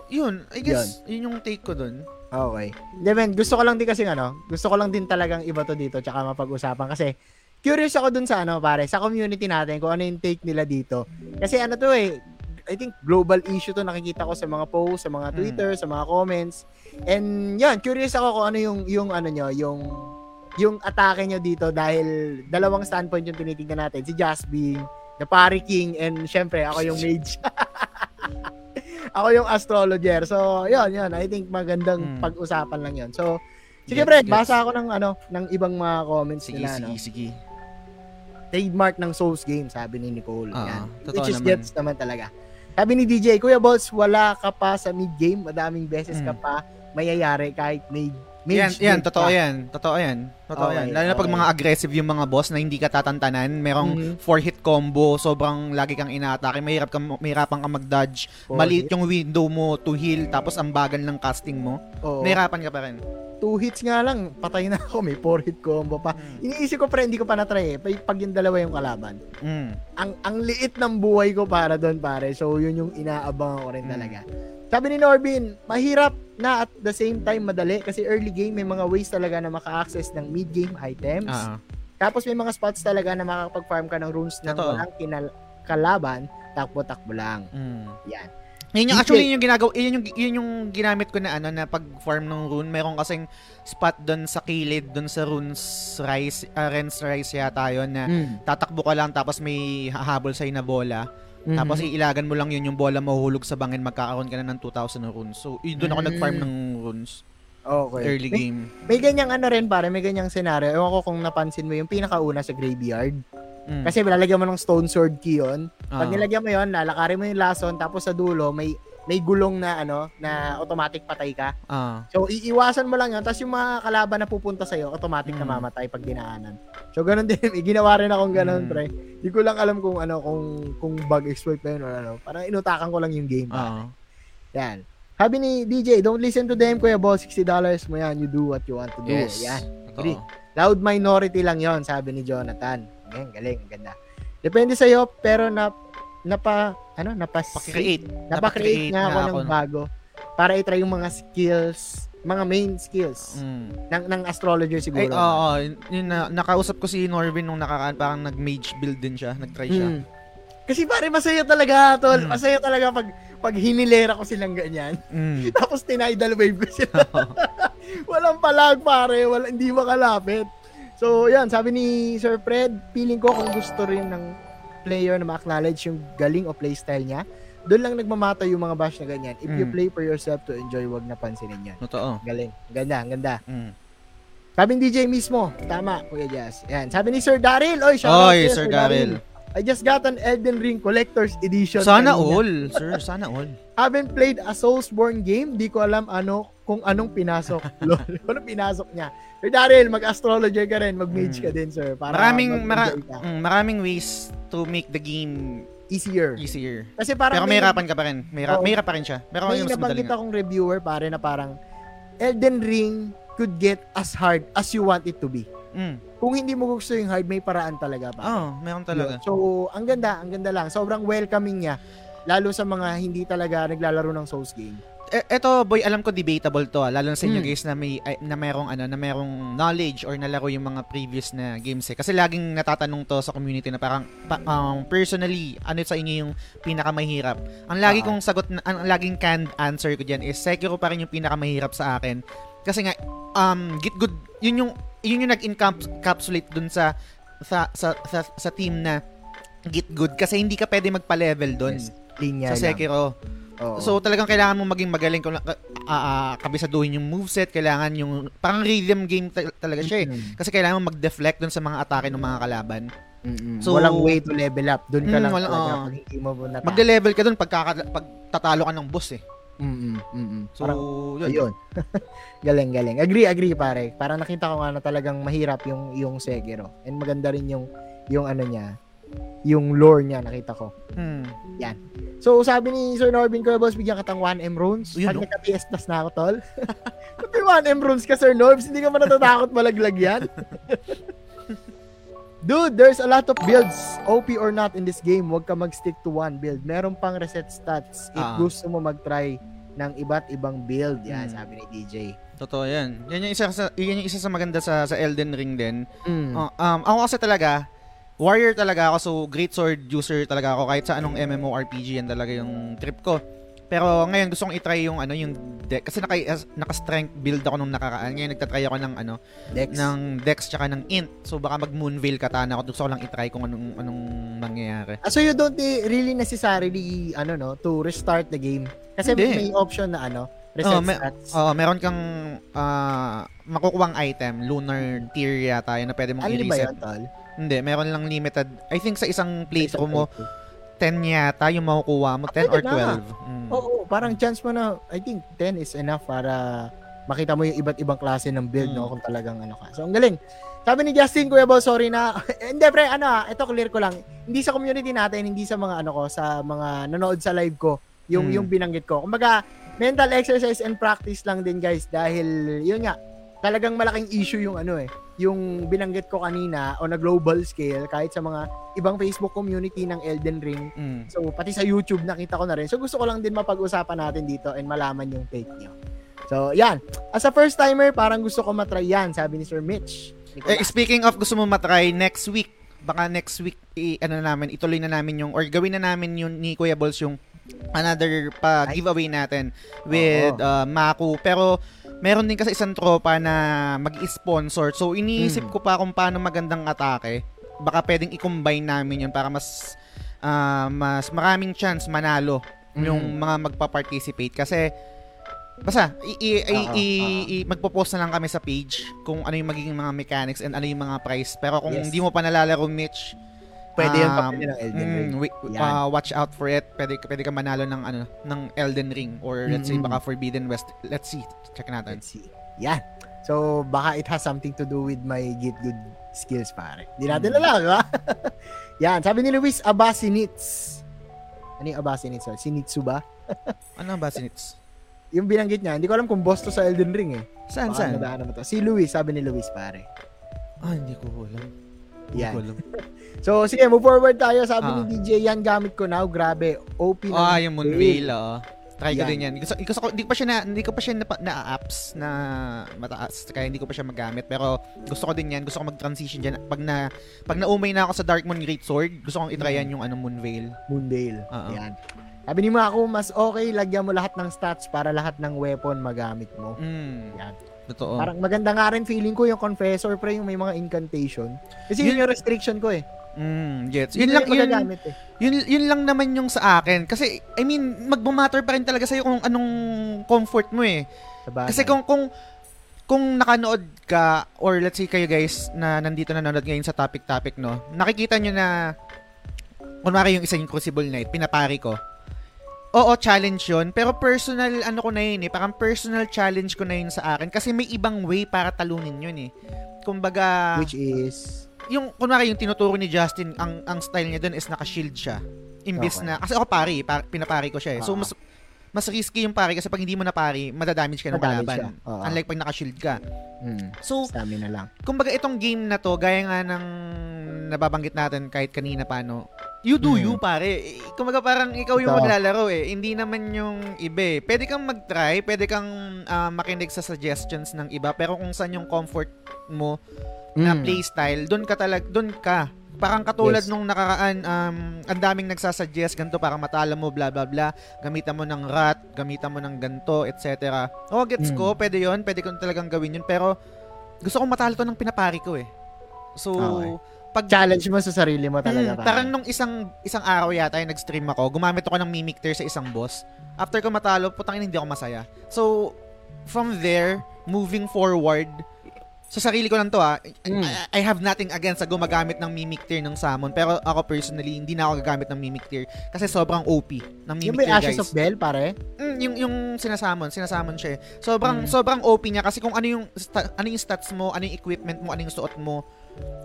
yun. I guess, yun yung take ko dun. Okay. Hindi, gusto ko lang din kasi ano, gusto ko lang din talagang iba to dito tsaka mapag-usapan kasi curious ako dun sa ano pare, sa community natin kung ano yung take nila dito. Kasi ano to eh, I think global issue to nakikita ko sa mga posts, sa mga Mm. Twitter, sa mga comments. And yan, curious ako kung ano yung yung ano nyo, yung yung atake nyo dito dahil dalawang standpoint yung tinitingnan natin. Si Jasbing, the Pari King, and syempre ako yung mage. *laughs* ako yung astrologer. So, yun, yun. I think magandang Hmm. pag-usapan lang yun. So, sige Gets, pre, gets. basa ako ng ano, ng ibang mga comments Sige, nila, sige, no? sige. Trademark ng Souls game, sabi ni Nicole. Oo, Yan. Which is naman. gets naman talaga. Sabi ni DJ, Kuya Balls, wala ka pa sa mid-game. Madaming beses ka Hmm. pa mayayari kahit may mage yan, build totoo yan. Totoo yan. Totoo Okay, yan. Lalo na pag okay. mga aggressive yung mga boss na hindi ka tatantanan, merong Mhm. four hit combo, sobrang lagi kang inaatake, mahirap ka mahirapan ka mag-dodge. Four Maliit hit? yung window mo to heal tapos ang bagal ng casting mo. Oo. Mahirapan ka pa rin. two hits nga lang, patay na ako, may four hit combo pa. Iniisip ko, pre, hindi ko pa na-try eh. Pag pag yung dalawa yung kalaban. Mm. Ang ang liit ng buhay ko para doon, pare. So, yun yung inaabangan ko rin Mm. talaga. Sabi ni Norbin, mahirap na at the same time madali kasi early game may mga ways talaga na maka-access ng mid-game items. Ah, ah. Tapos may mga spots talaga na makakapag-farm ka ng runes ng Totoo. walang kinal- kalaban, takbo-takbo lang. Mm. Yan. Yun yung, actually, yun yung ginagawa, yun yung, yun yung ginamit ko na ano, na pag-farm ng rune. Meron kasing spot doon sa kilid, doon sa runes rice, uh, Ren's rice yata yun, na Mm. tatakbo ka lang tapos may hahabol sa'yo na bola. Mhm. Tapos iilagan mo lang yun yung bola mahuhulog sa bangin, magkakaroon ka na ng 2,000 na runes. So, yun doon ako Mm. nag-farm ng runes. okay. Early may, game. may ganyang ano rin pare, may ganyang scenario. Ewan ko kung napansin mo yung pinakauna sa graveyard. Mm. Kasi lalagyan mo ng stone sword key yun. Pag Ah. nilagyan mo yun, lalakarin mo yung lason, tapos sa dulo, may may gulong na ano na automatic patay ka. Ah. So iiwasan mo lang yun, tapos yung mga kalaban na pupunta sa'yo, automatic na Mm. mamatay pag dinaanan. So ganun din, *laughs* ginawa rin akong ganun, Mm. pre. Hindi ko lang alam kung ano, kung kung bug exploit pa yun or ano. Parang inutakan ko lang yung game. Ah. Yan. Sabi ni DJ, don't listen to them, Kuya Boss. $60 mo yan. You do what you want to do. Yes. Yan. Agree. Loud minority lang yon sabi ni Jonathan. Yan, galing. Ang ganda. Depende sa'yo, pero na, napa, ano, napas, Pakicreate. napa-create nga ako ng bago para i-try yung mga skills, mga main skills Mm. ng, ng astrologer siguro. Ay, oo. oo. Yun na, nakausap ko si Norvin nung nakaraan, parang nag-mage build din siya. Nag-try siya. Mm. Kasi pare, masaya talaga, tol. Mm. Masaya talaga pag, pag hinilera ko silang ganyan. Mm. *laughs* Tapos tinidal wave ko sila. *laughs* Walang palag, pare. Wala, hindi makalapit. So, yan. Sabi ni Sir Fred, feeling ko kung gusto rin ng player na ma-acknowledge yung galing o playstyle niya, doon lang nagmamata yung mga bash na ganyan. If you Mm. play for yourself to enjoy, wag na pansinin yan. Totoo. Galing. Ganda, ganda. Mm. Sabi ni DJ mismo. Tama, Kuya Jazz. Yan. Sabi ni Sir Daryl. Oy, shout out Oy, sa'yo, Sir Daryl. I just got an Elden Ring Collector's Edition. Sana kanina. all, sir. Sana all. *laughs* Haven't played a Soulsborne game. Di ko alam ano kung anong pinasok. *laughs* Lol. anong pinasok niya. Sir Daryl, mag-astrologer ka rin. Mag-mage ka din, sir. Para Maraming, mara- ka. mm, maraming ways to make the game Easier. easier. Kasi parang Pero may hirapan ka pa rin. May, Oo. may hirap pa rin siya. Pero may nabanggit akong reviewer pare na parang Elden Ring could get as hard as you want it to be. Mm. Kung hindi mo gusto yung hard, may paraan talaga pa. Oo, meron talaga. So, ang ganda, ang ganda lang. Sobrang welcoming niya. Lalo sa mga hindi talaga naglalaro ng Souls game. E- eto, boy, alam ko debatable to, ah, lalo na sa inyo Mm. guys na may ay, na merong ano, na merong knowledge or nalaro yung mga previous na games eh. Kasi laging natatanong to sa community na parang pa- um, personally, ano sa inyo yung pinakamahirap? Ang lagi Ah. kong sagot na, ang laging canned answer ko diyan is Sekiro pa rin yung pinakamahirap sa akin. Kasi nga um Git Good, yun yung yun yung nag-encapsulate dun sa sa sa sa, sa team na Git Good kasi hindi ka pwede magpa-level dun Yes. Linya sa lang. Sekiro. Oo. So talagang kailangan mo maging magaling kung uh, uh, kabisaduhin yung moveset, kailangan yung parang rhythm game ta- talaga siya eh. Kasi kailangan mo mag-deflect dun sa mga atake ng mga kalaban. Mm-mm. So- walang way to level up. Doon ka Mm, lang wala- talaga oo. pag hindi mo natapos. Magde-level ka dun pagka pag tatalo ka ng boss eh. Mm-mm. Mm-mm. So Parang, yun. ayun. *laughs* galing, galing. Agree, agree pare. Parang nakita ko nga na talagang mahirap yung yung Sekiro. And maganda rin yung yung ano niya, yung lore niya nakita ko. Hmm. So, sabi ni Sir Norbin Cuevas, bigyan kitang 1M runes. Yun, Pag no? nagka-PS Plus na ako, tol. *laughs* Kung may 1M runes ka, Sir Norbs, hindi ka ba natatakot malaglag yan? *laughs* Dude, there's a lot of builds. OP or not in this game, huwag ka mag-stick to one build. Meron pang reset stats if Ah. gusto mo mag-try ng iba't ibang build. Yan, Hmm. sabi ni DJ. Totoo yan. Yan yung isa sa yan yung isa sa maganda sa sa Elden Ring din. Mm. Uh, um ako kasi talaga warrior talaga ako so great sword user talaga ako kahit sa anong MMORPG yan talaga yung trip ko. Pero ngayon gusto kong i-try yung ano yung deck kasi naka naka-strength build ako nung nakaraan. Ngayon nagta-try ako ng ano Dex. ng dex tsaka ng int. So baka mag moonveil katana ako. Gusto ko lang i-try kung anong anong mangyayari. Ah, so you don't really necessarily, ano no, to restart the game? Kasi Hindi. may option na ano, reset Oh, may- stats. Oh, meron kang ah makukuwang item, lunar tier yata yun na pwede mong ano ba i-reset. yun, tol? Hindi, meron lang limited. I think sa isang playthrough mo, 10 yata yung makukuha mo, 10 or pwede na. 12. Mm. Oo, parang chance mo na, I think 10 is enough para makita mo yung iba't ibang klase ng build, Mm. no? Kung talagang ano ka. So, ang galing. Sabi ni Justin, Kuya Bo, sorry na. *laughs* hindi, pre, ano ah, ito clear ko lang. Hindi sa community natin, hindi sa mga ano ko, sa mga nanood sa live ko, yung, Mm. yung binanggit ko. Kumbaga, mental exercise and practice lang din, guys. Dahil, yun nga, talagang malaking issue yung ano eh, yung binanggit ko kanina on a global scale kahit sa mga ibang Facebook community ng Elden Ring. Mm. So pati sa YouTube nakita ko na rin. So gusto ko lang din mapag-usapan natin dito and malaman yung take niyo. So, yan. As a first timer, parang gusto ko matry yan, sabi ni Sir Mitch. Eh, speaking of gusto mo matry next week, baka next week i, ano na namin, ituloy na namin yung or gawin na namin yung ni Kuya Balls yung another pa Ay. giveaway natin with Oo. uh, Maku. Pero meron din kasi isang tropa na mag-sponsor. So iniisip Hmm. ko pa kung paano magandang atake. Baka pwedeng i-combine namin yun para mas ah, mas maraming chance manalo yung Mm. mga magpa-participate kasi Basta, i, i, i, i, i- magpo-post na lang kami sa page kung ano yung magiging mga mechanics and ano yung mga price. Pero kung Yes. hindi mo pa nalalaro, Mitch, Pwede um, papili ng Elden Ring. mm, Yan. uh, watch out for it. Pwede, pwede ka manalo ng, ano, ng Elden Ring or let's say Mm-mm. baka Forbidden West. Let's see. Check natin. Let's see. Yan. So, baka it has something to do with my get good skills, pare. Hindi natin Mm. alam, ba? *laughs* Yan. Sabi ni Luis, Abasinits. Ano yung Abasinits? Sinitsu ba? *laughs* Ano ba, Sinits? Yung binanggit niya, hindi ko alam kung boss to sa Elden Ring eh. Saan, Baka saan? nadaanan mo to. Si Luis, sabi ni Luis, pare. Ah, hindi ko alam. Hindi Yan. ko alam. *laughs* So, sige, move forward tayo. Sabi Ah. ni DJ, yan gamit ko now. Grabe. OP na. Ah, yung Moonveil, oo. Try ko Yan. din yan. Gusto, gusto ko, hindi ko pa siya na, hindi ko pa siya na, na apps na mataas. Kaya hindi ko pa siya magamit. Pero gusto ko din yan. Gusto ko mag-transition dyan. Pag na, pag naumay na ako sa Dark Moon Great Sword, gusto kong itry yan yung ano, Moonveil. Moondale. Oo. Yan. Sabi ni Mako, mas okay, lagyan mo lahat ng stats para lahat ng weapon magamit mo. Mm. Yan. Totoo. Parang maganda nga rin feeling ko yung confessor pre yung may mga incantation. Kasi yun, Yun- yung restriction ko eh. Mm, gets. Yun, lang, yun, eh. yun, yun lang naman yung sa akin. Kasi, I mean, magmamatter pa rin talaga sa'yo kung anong comfort mo eh. Sabagay. Kasi kung kung kung nakanood ka or let's say kayo guys na nandito na nanonood ngayon sa topic topic no, nakikita nyo na kunwari yung isa yung Crucible Knight, pinapari ko. Oo, challenge yun. Pero personal, ano ko na yun eh. Parang personal challenge ko na yun sa akin. Kasi may ibang way para talunin yun eh. Kumbaga, Which is... yung, kunwari yung tinuturo ni Justin, ang, ang style niya doon is naka-shield siya. Imbis Okay. na, kasi ako pari, par, pinapari ko siya eh. So, Oo. mas, mas risky yung pari kasi pag hindi mo na pari, madadamage ka ng kalaban. Oo. Unlike pag naka-shield ka. Mm, So, stamina lang. kumbaga itong game na to, gaya nga ng nababanggit natin kahit kanina pa, no? You do Mm. you, pare. Eh, Kumbaga parang ikaw yung Ito. maglalaro eh. Hindi naman yung iba eh. Pwede kang mag-try, pwede kang ah, makinig sa suggestions ng iba, pero kung saan yung comfort mo na Mm. playstyle, doon ka talag, doon ka. Parang katulad Yes. nung nakaraan, um, ang daming nagsasuggest ganito para matala mo, bla bla bla. Gamitan mo ng rat, gamitan mo ng ganto, etc. Oh, gets Mm. ko, pwede yon pwede ko talagang gawin yun. Pero, gusto kong matalo to ng pinapari ko eh. So, Okay. Pag Challenge mo sa sarili mo talaga. Hmm, parang nung isang isang araw yata yung nag-stream ako, gumamit ako ng mimic tear sa isang boss. After ko matalo, putang hindi ako masaya. So, from there, moving forward, sa sarili ko lang to ah, Mm. I, I have nothing against sa gumagamit ng mimic tear ng summon. Pero ako personally, hindi na ako gagamit ng mimic tear kasi sobrang OP ng Yung mimic may tear Ashes guys. of Bell, pare. Mm, yung yung sinasamon, sinasamon siya. eh. Sobrang Mm. sobrang OP niya kasi kung ano yung sta- ano yung stats mo, ano yung equipment mo, ano yung suot mo,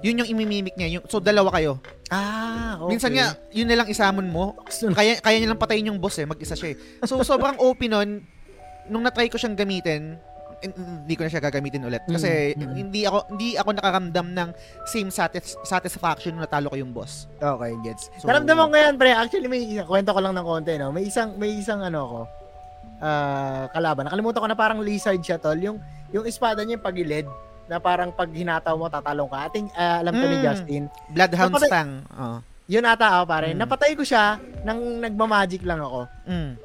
yun yung imimimik niya. Yung, so dalawa kayo. Ah, okay. Minsan nga, yun na lang isamon mo. Kaya, kaya niya lang patayin yung boss eh. Mag-isa siya eh. So, *laughs* sobrang OP nun. Nung na-try ko siyang gamitin, hin- hindi ko na siya gagamitin ulit. Kasi, Mm, mm. hindi ako hindi ako nakaramdam ng same satis- satisfaction nung natalo ko yung boss. Okay, gets. So- Naramdaman ko yan, pre. Actually, may isang, kwento ko lang ng konti, no? May isang, may isang ano ko, ah, kalaban. Nakalimutan ko na parang lizard siya, tol. Yung, yung espada niya yung pagilid, na parang pag hinataw mo, tatalong ka. Ating, ah, alam ni Mm. Justin. Bloodhound Napatay- Stang. Oh. Yun ata ako, pare. Mm. Napatay ko siya nang nagmamagic lang ako. Mm.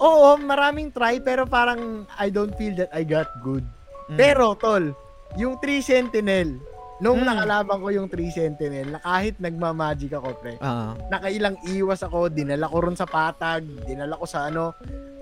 Oo, maraming try, pero parang I don't feel that I got good. Mm. Pero, tol, yung 3 Sentinel, nung Mm. nakalaban ko yung 3 Sentinel, na kahit nagmamagic ako, pre, Oo. nakailang iwas ako, dinala ko ron sa patag, dinala ko sa ano,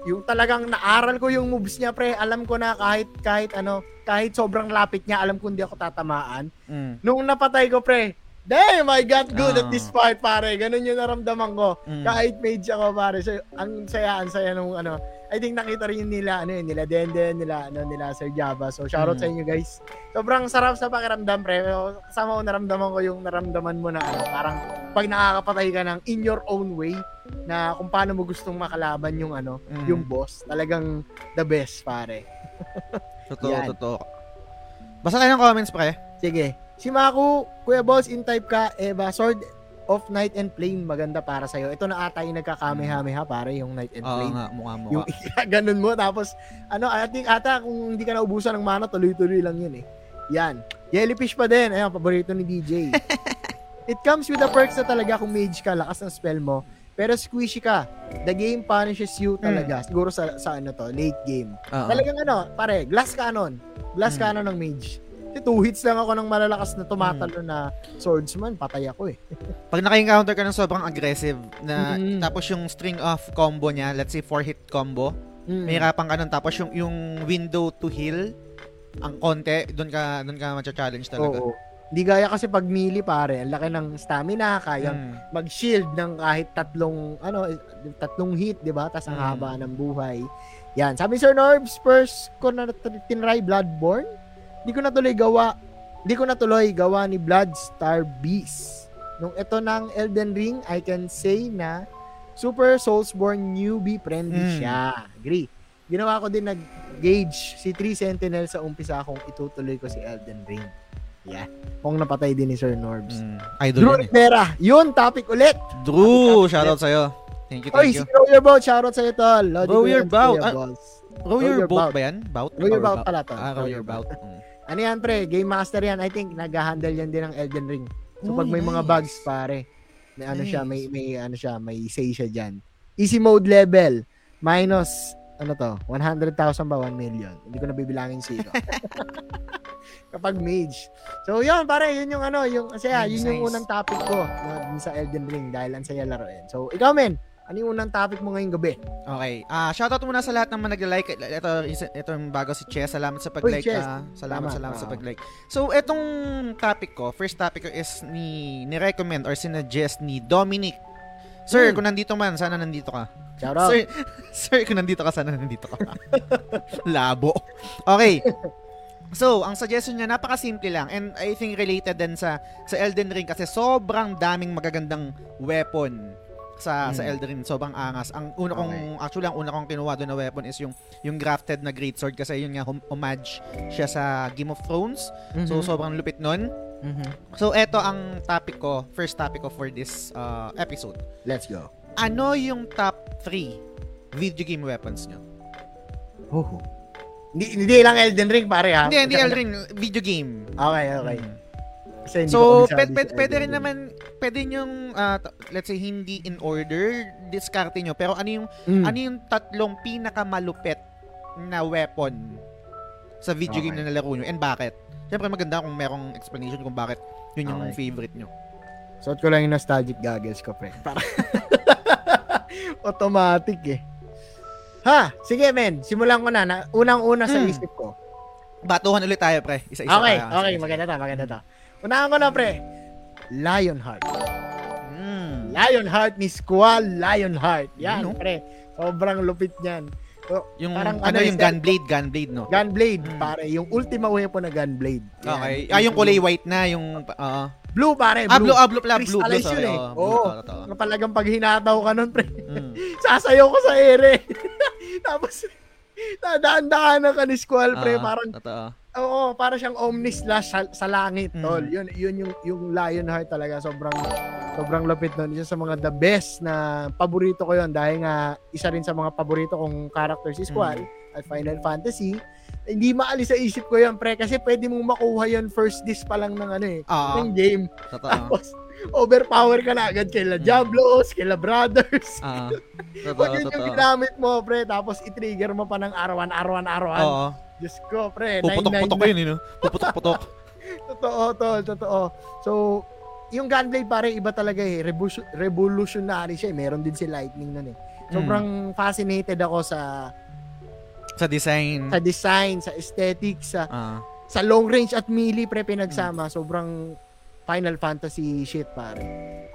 yung talagang naaral ko yung moves niya, pre, alam ko na kahit, kahit ano, kahit sobrang lapit niya, alam ko hindi ako tatamaan. Mm. Nung napatay ko, pre, damn, I got good at Ah. this fight, pare. Ganun yung naramdaman ko. Mm. Kahit mage ako, pare. So, ang saya, ang saya nung ano, I think nakita rin yun nila, ano yun, nila Denden, nila, ano, nila Sir Java. So, shoutout Mm. sa inyo, guys. Sobrang sarap sa pakiramdam, pre. Kasama ko naramdaman ko yung naramdaman mo na, ano, parang pag nakakapatay ka ng in your own way, na kung paano mo gustong makalaban yung, ano, Mm. yung boss. Talagang the best, pare. *laughs* Totoo, Yan. totoo. Basta tayo ng comments, pre. Sige. Si Maku, Kuya Boss, in type ka, Eva, Sword of Night and Flame, maganda para sa'yo. Ito na ata yung nagkakamehameha, pare, yung Night and Oo Flame. nga, mukha mo. Yung *laughs* ganun mo, tapos, ano, I think ata, kung hindi ka naubusan ng mana, tuloy-tuloy lang yun eh. Yan. Jellyfish pa din. Ayan, paborito ni DJ. *laughs* It comes with the perks na talaga kung mage ka, lakas ng spell mo. Pero squishy ka. The game punishes you talaga. Siguro sa, sa ano to, late game. Oo. Talagang ano, pare, glass cannon. Glass Mm. cannon ng mage. Kasi two hits lang ako ng malalakas na tumatalo na swordsman, patay ako eh. *laughs* Pag naka-encounter ka ng sobrang aggressive na Mm. tapos yung string of combo niya, let's say 4 hit combo, Mm. may hirapan ka nun tapos yung yung window to heal ang konti, doon ka doon ka ma-challenge talaga. Oo. Hindi gaya kasi pag melee pare, ang laki ng stamina, kaya Mm. mag-shield ng kahit tatlong ano, eh, tatlong hit, 'di ba? Tapos ang Mm. haba ng buhay. Yan. Sabi Sir Norbs, first ko na tinry Bloodborne. Hindi ko natuloy gawa. Hindi ko natuloy gawa ni Bloodstar Beast. Nung ito ng Elden Ring, I can say na Super Soulsborne newbie friendly Mm. siya. Agree. Ginawa ko din nag-gauge si 3 Sentinel sa umpisa kung itutuloy ko si Elden Ring. Yeah. Kung napatay din ni Sir Norbs. Mm. Idol Drew yun eh. Rivera. Yun, topic ulit. Drew, shoutout sa'yo. Thank you, Oy, thank si you. Row Your Boat. Shoutout sa'yo, tol. Row Your Boat. Kuya Ah. Row Row your boat. ba yan? Bout? Row your Or boat pala to. Ah, Row row your bout. Mm. Ano yan, pre? Game Master yan. I think nag-handle yan din ng Elden Ring. So, pag Oh, may mga bugs, pare, may ano siya, may, may, ano siya, may say siya dyan. Easy mode level, minus, ano to, 100,000 ba? 1 million. Hindi ko na bibilangin zero. *laughs* Kapag mage. So, yun, pare, yun yung ano, yung, kasi ah, Nice, yun yung unang topic ko na, sa Elden Ring dahil ang saya laruin. So, ikaw, men, ano yung unang topic mo ngayong gabi? Okay. Ah, shoutout muna sa lahat ng mga nag-like. Ito, ito yung bago si Chess. Salamat sa pag-like. Chess. ah. salamat, Tama. salamat sa Oo. pag-like. So, etong topic ko, first topic ko is ni ni-recommend or sinuggest ni Dominic. Sir, Hmm. kung nandito man, sana nandito ka. Shout out. Sir, *laughs* sir, kung nandito ka, sana nandito ka. *laughs* Labo. Okay. So, ang suggestion niya, napaka-simple lang. And I think related din sa sa Elden Ring kasi sobrang daming magagandang weapon sa sa Mm. Elden Ring. Sobrang angas. Ang una kong, actually, ang una kong kinuha doon na weapon is yung yung grafted na greatsword kasi yun nga hom- homage siya sa Game of Thrones. So, Mhm. sobrang lupit nun. Mhm. So, eto ang topic ko, first topic ko for this uh, episode. Let's go. Ano yung top 3 video game weapons nyo? Oh. Hindi, hindi lang Elden Ring, pare, ha? Hindi, hindi Elden Ring, video game. Okay, okay. Mm. Kasi hindi So, pwede, pwede, pwede rin naman, pwede yung, ah, t- let's say, hindi in order, diskarte nyo. Pero ano yung, Mm. ano yung tatlong pinakamalupit na weapon sa video game Okay. na nalaro nyo and bakit? Siyempre maganda kung merong explanation kung bakit yun yung Okay. favorite nyo. Suot ko lang yung nostalgic goggles ko, pre. Para *laughs* automatic eh. Ha, sige men, simulan ko na. na unang-una sa Mm. isip ko. Batuhan ulit tayo, pre. Isa-isa Okay, tayo. okay, maganda to, maganda to. Unahan ko na, pre. Lionheart. Mm. Lionheart ni Squall Lionheart. Yan, no? pre. Sobrang lupit niyan. Yung, Parang ano, ano, yung gunblade, gunblade, no? Gunblade, Mm. pare. Yung ultima weapon na gunblade. Yan. Okay. Ah, yung kulay white na, yung, oo. Blue, pare. Ah, blue, Blue. ah, blue blue, blue, Crystallize sorry. eh. Oo, blue, Oo. totoo, totoo. Na talagang pag hinataw ka nun, pre. Mm. *laughs* sasayaw ko sa ere. *laughs* Tapos, *laughs* nadaan-daanan ka ni Squall, pre. Ah, parang, Totoo. Oo, para siyang Omni slash sa, sa langit, Mm. tol. Yun, yun yung, yung Lionheart talaga. Sobrang, sobrang lupit nun. Isa sa mga the best na paborito ko yun. Dahil nga, isa rin sa mga paborito kong character si Squall Mm. Final Fantasy. Hindi maalis sa isip ko yun, pre. Kasi pwede mong makuha yun first disc pa lang ng ano eh. Oo, ng game. totoo. Tapos, overpower ka na agad kila Mm. Diablos, kila Brothers. Ah, *laughs* totoo, Pag yun yung ginamit mo, pre, tapos i-trigger mo pa ng arawan, arawan, arawan. Oo. Diyos ko, pre. Puputok-putok 999. yun, yun. Puputok-putok. *laughs* Totoo, tol, totoo. So, yung Gunblade pare, iba talaga eh. Revolution, revolutionary siya eh. Meron din si Lightning nun eh. Sobrang fascinated ako sa Sa design. sa design, sa aesthetics, sa Ah. sa long range at melee pre pinagsama. Sobrang Final Fantasy shit pare.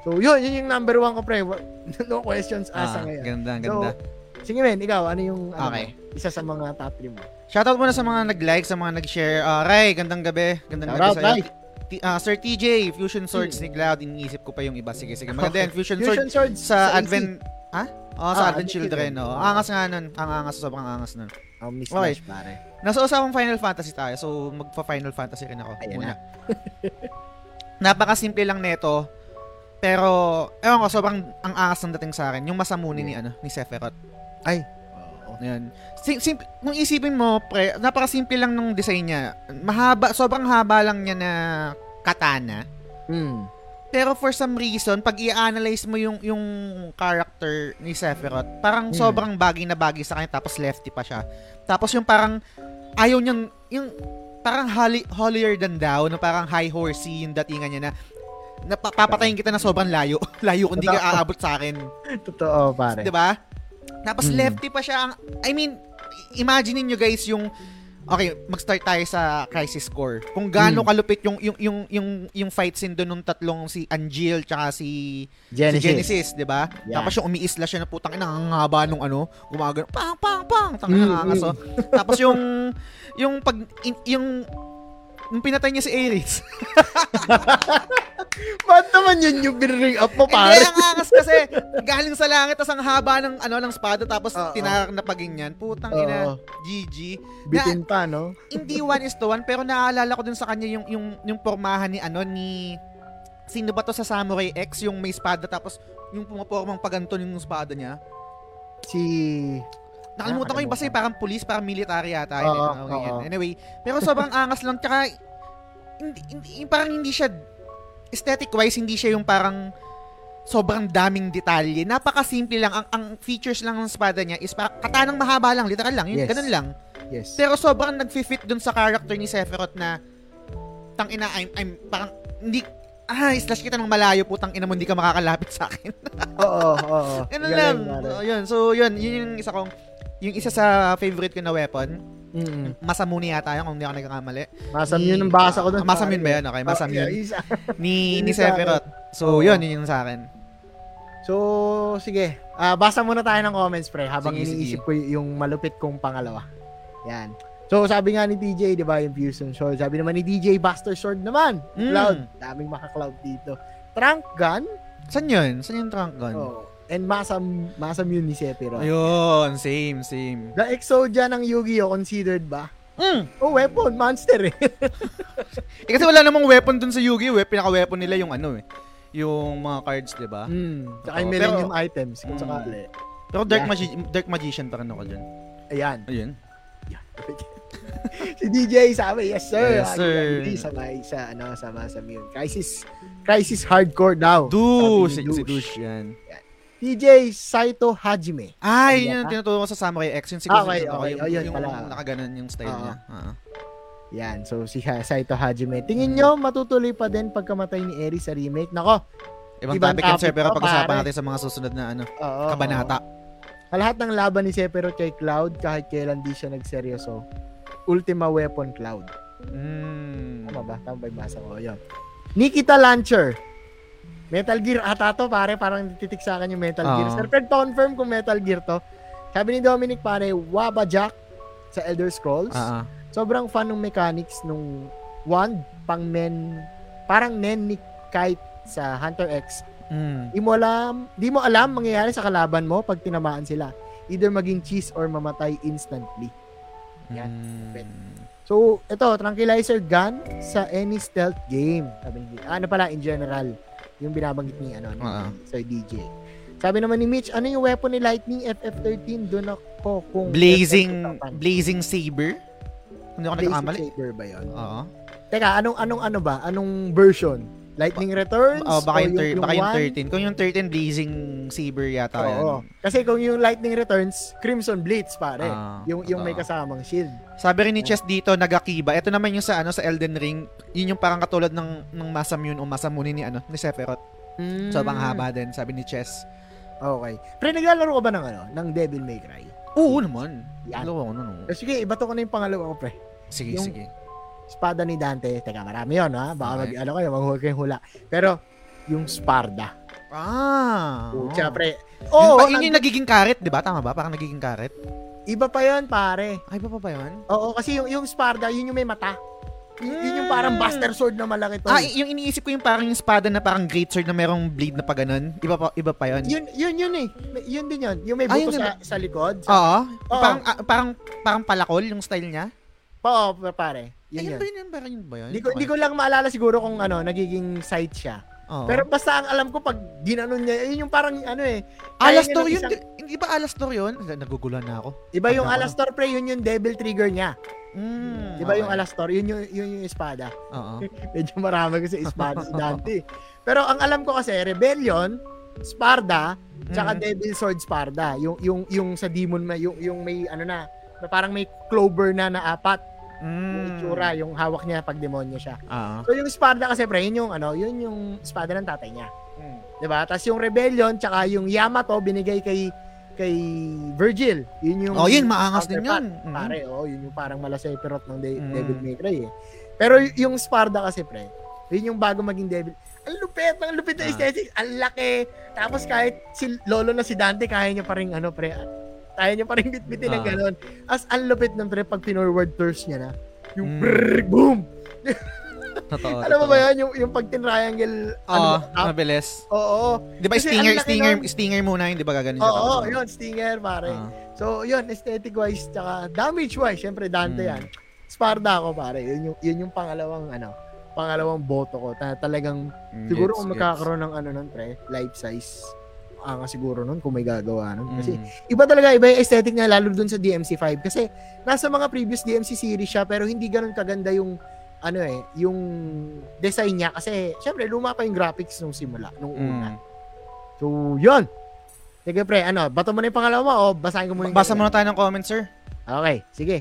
So, yun, yun yung number one ko pre. *laughs* No questions asa ah, ngayon. ganda, So, ganda. sige men, ikaw, ano yung ano, Okay. isa sa mga top 3 mo? Shoutout muna sa mga nag-like, sa mga nag-share. Ah, Ray, gandang gabi. Gandang Shout out, gabi sa'yo. Ray. Ah, Sir TJ, Fusion Swords ni Cloud. Iniisip ko pa yung iba. Sige, sige. Maganda *laughs* yan. Fusion, Fusion Sword Swords sa AC. Advent Oh, sa Ah, Ardent Children, no. Ah. Angas nga nun. Ang angas, sobrang angas nun. Oh, Miss Okay. Pare. Nasa usapang Final Fantasy tayo, so magpa-Final Fantasy rin ako. Ayan muna. *laughs* Napakasimple lang nito. Pero, ewan ko, sobrang ang angas ng dating sa akin. Yung masamuni ni, ano, ni Sephiroth. Ay. Oo. Ayan. Sim- sim- kung isipin mo, pre, napakasimple lang ng design niya. Mahaba, sobrang haba lang niya na katana. Hmm. Pero for some reason, pag i-analyze mo yung yung character ni Sephiroth, parang Hmm. sobrang bagay na bagay sa kanya tapos lefty pa siya. Tapos yung parang ayaw niyang yung parang holy, holier than thou, na parang high horsey yung datingan niya na napapatayin kita na sobrang layo. *laughs* layo kung di ka aabot sa akin. Totoo, pare. 'Di ba? Tapos Mm. lefty pa siya. ang- I mean, imagine niyo guys yung Okay, mag-start tayo sa Crisis Core. Kung gaano Mm. kalupit yung yung yung yung yung fight scene doon nung tatlong si Angel tsaka si Genesis. si Genesis, 'di ba? Yeah. Tapos yung umiisla siya na putang ina ang haba nung ano, gumagano pang pang pang tang ina Mm, oh. Tapos yung yung pag in- yung yung pinatay niya si Ares. *laughs* Ba't naman yun yung binring up mo, Hindi, pare? ang angas kasi galing sa langit tapos ang haba ng ano ng espada tapos Oo. tinarak na paginyan. Putang ina. GG. Bitin pa, no? hindi one is to one pero naaalala ko dun sa kanya yung yung yung pormahan ni ano ni sino ba to sa Samurai X yung may espada tapos yung pumapormang paganto yung espada niya. Si... Nakalimutan ko yung basta yung parang police, parang military yata. Oo, yun, eh. Oo. yun. Anyway, pero sobrang *laughs* angas lang. Tsaka, hindi, hindi, yung parang hindi siya, aesthetic-wise, hindi siya yung parang sobrang daming detalye. Napakasimple lang. Ang, ang features lang ng espada niya is parang katanang mahaba lang, literal lang. Yun, Yes. ganun lang. Yes. Pero sobrang nag-fit dun sa character ni Sephiroth na tang ina I'm, I'm parang hindi ah slash kita ng malayo putang ina mo hindi ka makakalapit sa akin. *laughs* Oo, oo. Ganun Galing, lang. So, yun. So yun, yun yung isa kong yung isa sa favorite ko na weapon. Mm. Masamuni yata yun kung hindi ako nagkakamali. Masam yun ang basa ko doon. Masam yun ba yun? Okay, Masam yun. Isa. *laughs* Ni, ni Yun. Sephiroth. So, Oo. yun, yun yung sa akin. So, sige. Ah, basa muna tayo ng comments, pre, habang Sige, iniisip ko y- yung malupit kong pangalawa. Yan. So, sabi nga ni TJ, di ba, yung Fusion Sword. Sabi naman ni DJ, Buster Sword naman. Mm. Cloud. Daming maka-cloud dito. Trunk gun. Saan yun? Saan yung trunk gun? Oh. And masam, masam yun ni Sephiroth. Ayun, same, same. The Exodia ng Yu-Gi-Oh! considered ba? Mm. Oh, weapon, monster eh. *laughs* Eh, kasi wala namang weapon dun sa Yu-Gi-Oh! Eh. Pinaka-weapon nila yung ano eh. Yung mga cards, di ba? mm. Tsaka yung pero- Millennium items, kung Mm. sakali. Pero Dark, Yeah. Magi- Dark Magician pa rin ako dyan. Ayan. Ayun. *laughs* si DJ sabi, yes sir. Yes, sir. Hindi sabay sa ano sama sa yun. Crisis Crisis hardcore daw. Douche! Si, si Douche yan. DJ Saito Hajime. Ah, yun yung tinuturo ko sa Samurai X. Yung Ah, okay, siguro, okay. yung, Oh, yun yung pala. nakaganon yung style Oo. niya. Ah. Yan, so si Saito Hajime. Tingin nyo matutuloy pa din pagkamatay ni Eri sa remake? Nako. Ibang, Ibang topic yan, sir, pero pag-usapan natin sa mga susunod na ano, Oo. kabanata. oo. Lahat ng laban ni Sephiroth kay Cloud kahit kailan di siya nagseryoso. Ultima weapon Cloud. Mm. Tama ba? Tama ba yung basa ko? Yun. Nikita Launcher. Metal Gear ata to, pare. Parang titik sa akin yung Metal Gear. Oo. Sir Fred, confirm kung Metal Gear to. Sabi ni Dominic, pare, Waba Jack sa Elder Scrolls. Ah, ah. Sobrang fun ng mechanics nung wand pang men, parang nen ni Kite sa Hunter X. Mm. Di mo alam, di mo alam mangyayari sa kalaban mo pag tinamaan sila. Either maging cheese or mamatay instantly. Yan. Mm. So, ito, tranquilizer gun sa any stealth game. Sabi ni Ano pala, in general. Yung binabanggit ni, ano, ni Oo. Sir DJ. Sabi naman ni Mitch, ano yung weapon ni Lightning FF13? Doon ako kung... Blazing FF13. Blazing Saber? Hindi ako Blazing nagkakamali. Saber ba yun? Oo. Teka, anong, anong ano ba? Anong version? Lightning Returns? Oh, baka yung, thir- baka yung one? 13. Kung yung 13 Blazing Saber yata yan. Oo. Kasi kung yung Lightning Returns, Crimson Blitz, pare. Ah, yung yung may oo. kasamang shield. Sabi rin ni Chess dito, nagakiba. Ito naman yung sa ano sa Elden Ring, yun yung parang katulad ng ng Masamune o Masamune ni ano ni Sephiroth. So bang haba din, sabi ni Chess. Okay. Pre, naglalaro ka ba ng ano? Ng Devil May Cry? Oo naman. Yan. Dalawa ko nun. Eh, Sige, ibato ko na yung pangalawa ko, pre. Sige, Yung- sige. Espada ni Dante. Teka, marami yun, ha? Baka Okay. mag, ano kayo, maghuhuli kayong hula. Pero, yung Sparda. Ah. Pucha, pre. Oo, Oo, yun, pa, yun yung nagiging karet, di ba? Tama ba? Parang nagiging karet. iba pa yun, pare. Ay, ba pa ba yun? Oo, kasi yung, yung Sparda, yun yung may mata. Y- yun yung parang Buster Sword na malaki to. Ah, yung iniisip ko yung parang yung espada na parang great sword na merong blade na pa ganun. Iba pa, iba pa yun. yun, yun, yun eh. Yun din yun. Yung may Ah, buto yun sa, sa likod. Sa, Oo. Oo. Parang, ah, parang, parang palakol yung style niya. Oo, pare. Yun Ayun yun. ba yun? Parang yun ba yun? Hindi ko, hindi ko lang maalala siguro kung ano, nagiging site siya. Oo. Pero basta ang alam ko pag ginanon niya, yun yung parang ano eh. kaya Alastor ng yun. isang- di- Hindi ba Alastor yun? Naguguluhan na ako. Iba yung Tanda ko Alastor pre, yun yung devil trigger niya. Mm, Iba yung. Alastor, yun yung, yun yung espada. Oo. *laughs* Medyo marami kasi espada si *laughs* Dante. Pero ang alam ko kasi, Rebellion, Sparda, tsaka Mm. Devil Sword Sparda. Yung, yung, yung sa demon, na- yung, yung may ano na, na parang may clover na na apat. Yung Mm. itsura, yung hawak niya pag demonyo siya. Oo. So yung Sparda kasi pre, yun yung ano, yun yung espada ng tatay niya. 'Di ba? Tapos yung Rebellion tsaka yung Yamato binigay kay kay Virgil. Yun yung Oh, yun, maangas din yun. Mhm. Pare, oh, yun yung parang Malaseperot ng De- Mm. Devil May Cry eh. Pero yung Sparda kasi pre, yun yung bago maging Devil. Ang lupit, ang lupit na Ah. aesthetic, ang laki. Tapos kahit si lolo na si Dante, kaya niya pa rin ano pre, kaya niya pa rin bitbitin ng Ah. ganun. As ang lupit ng pre pag pinorward thirst niya na. Yung Mm. brrrr, boom! Totoo. Alam mo ba yan? Yung, yung pag triangle Oo, ano, up? mabilis. Oo. Di ba Kasi stinger, stinger, nun. stinger muna yun, di ba gaganin siya? Oo, tapos- yun, stinger, pare. Ah. So, yun, aesthetic-wise, tsaka damage-wise, syempre Dante Mm. yan. Sparda ako, pare. Yun yung, yun yung pangalawang, ano, pangalawang boto ko. Ta- talagang, Mm, siguro kung magkakaroon ng, ano nun, pre, life size, anga siguro nun kung may gagawa nun. Kasi, Mm. iba talaga, iba yung aesthetic niya, lalo dun sa DMC5. Kasi, nasa mga previous DMC series siya, pero hindi ganun kaganda yung, ano eh, yung design niya. Kasi, syempre, luma pa yung graphics nung simula, nung una. Mm. So, yun. Sige, pre, ano, bato mo na yung pangalawa o basahin ko muna yung Basa muna tayo ng comments, sir. Okay, sige.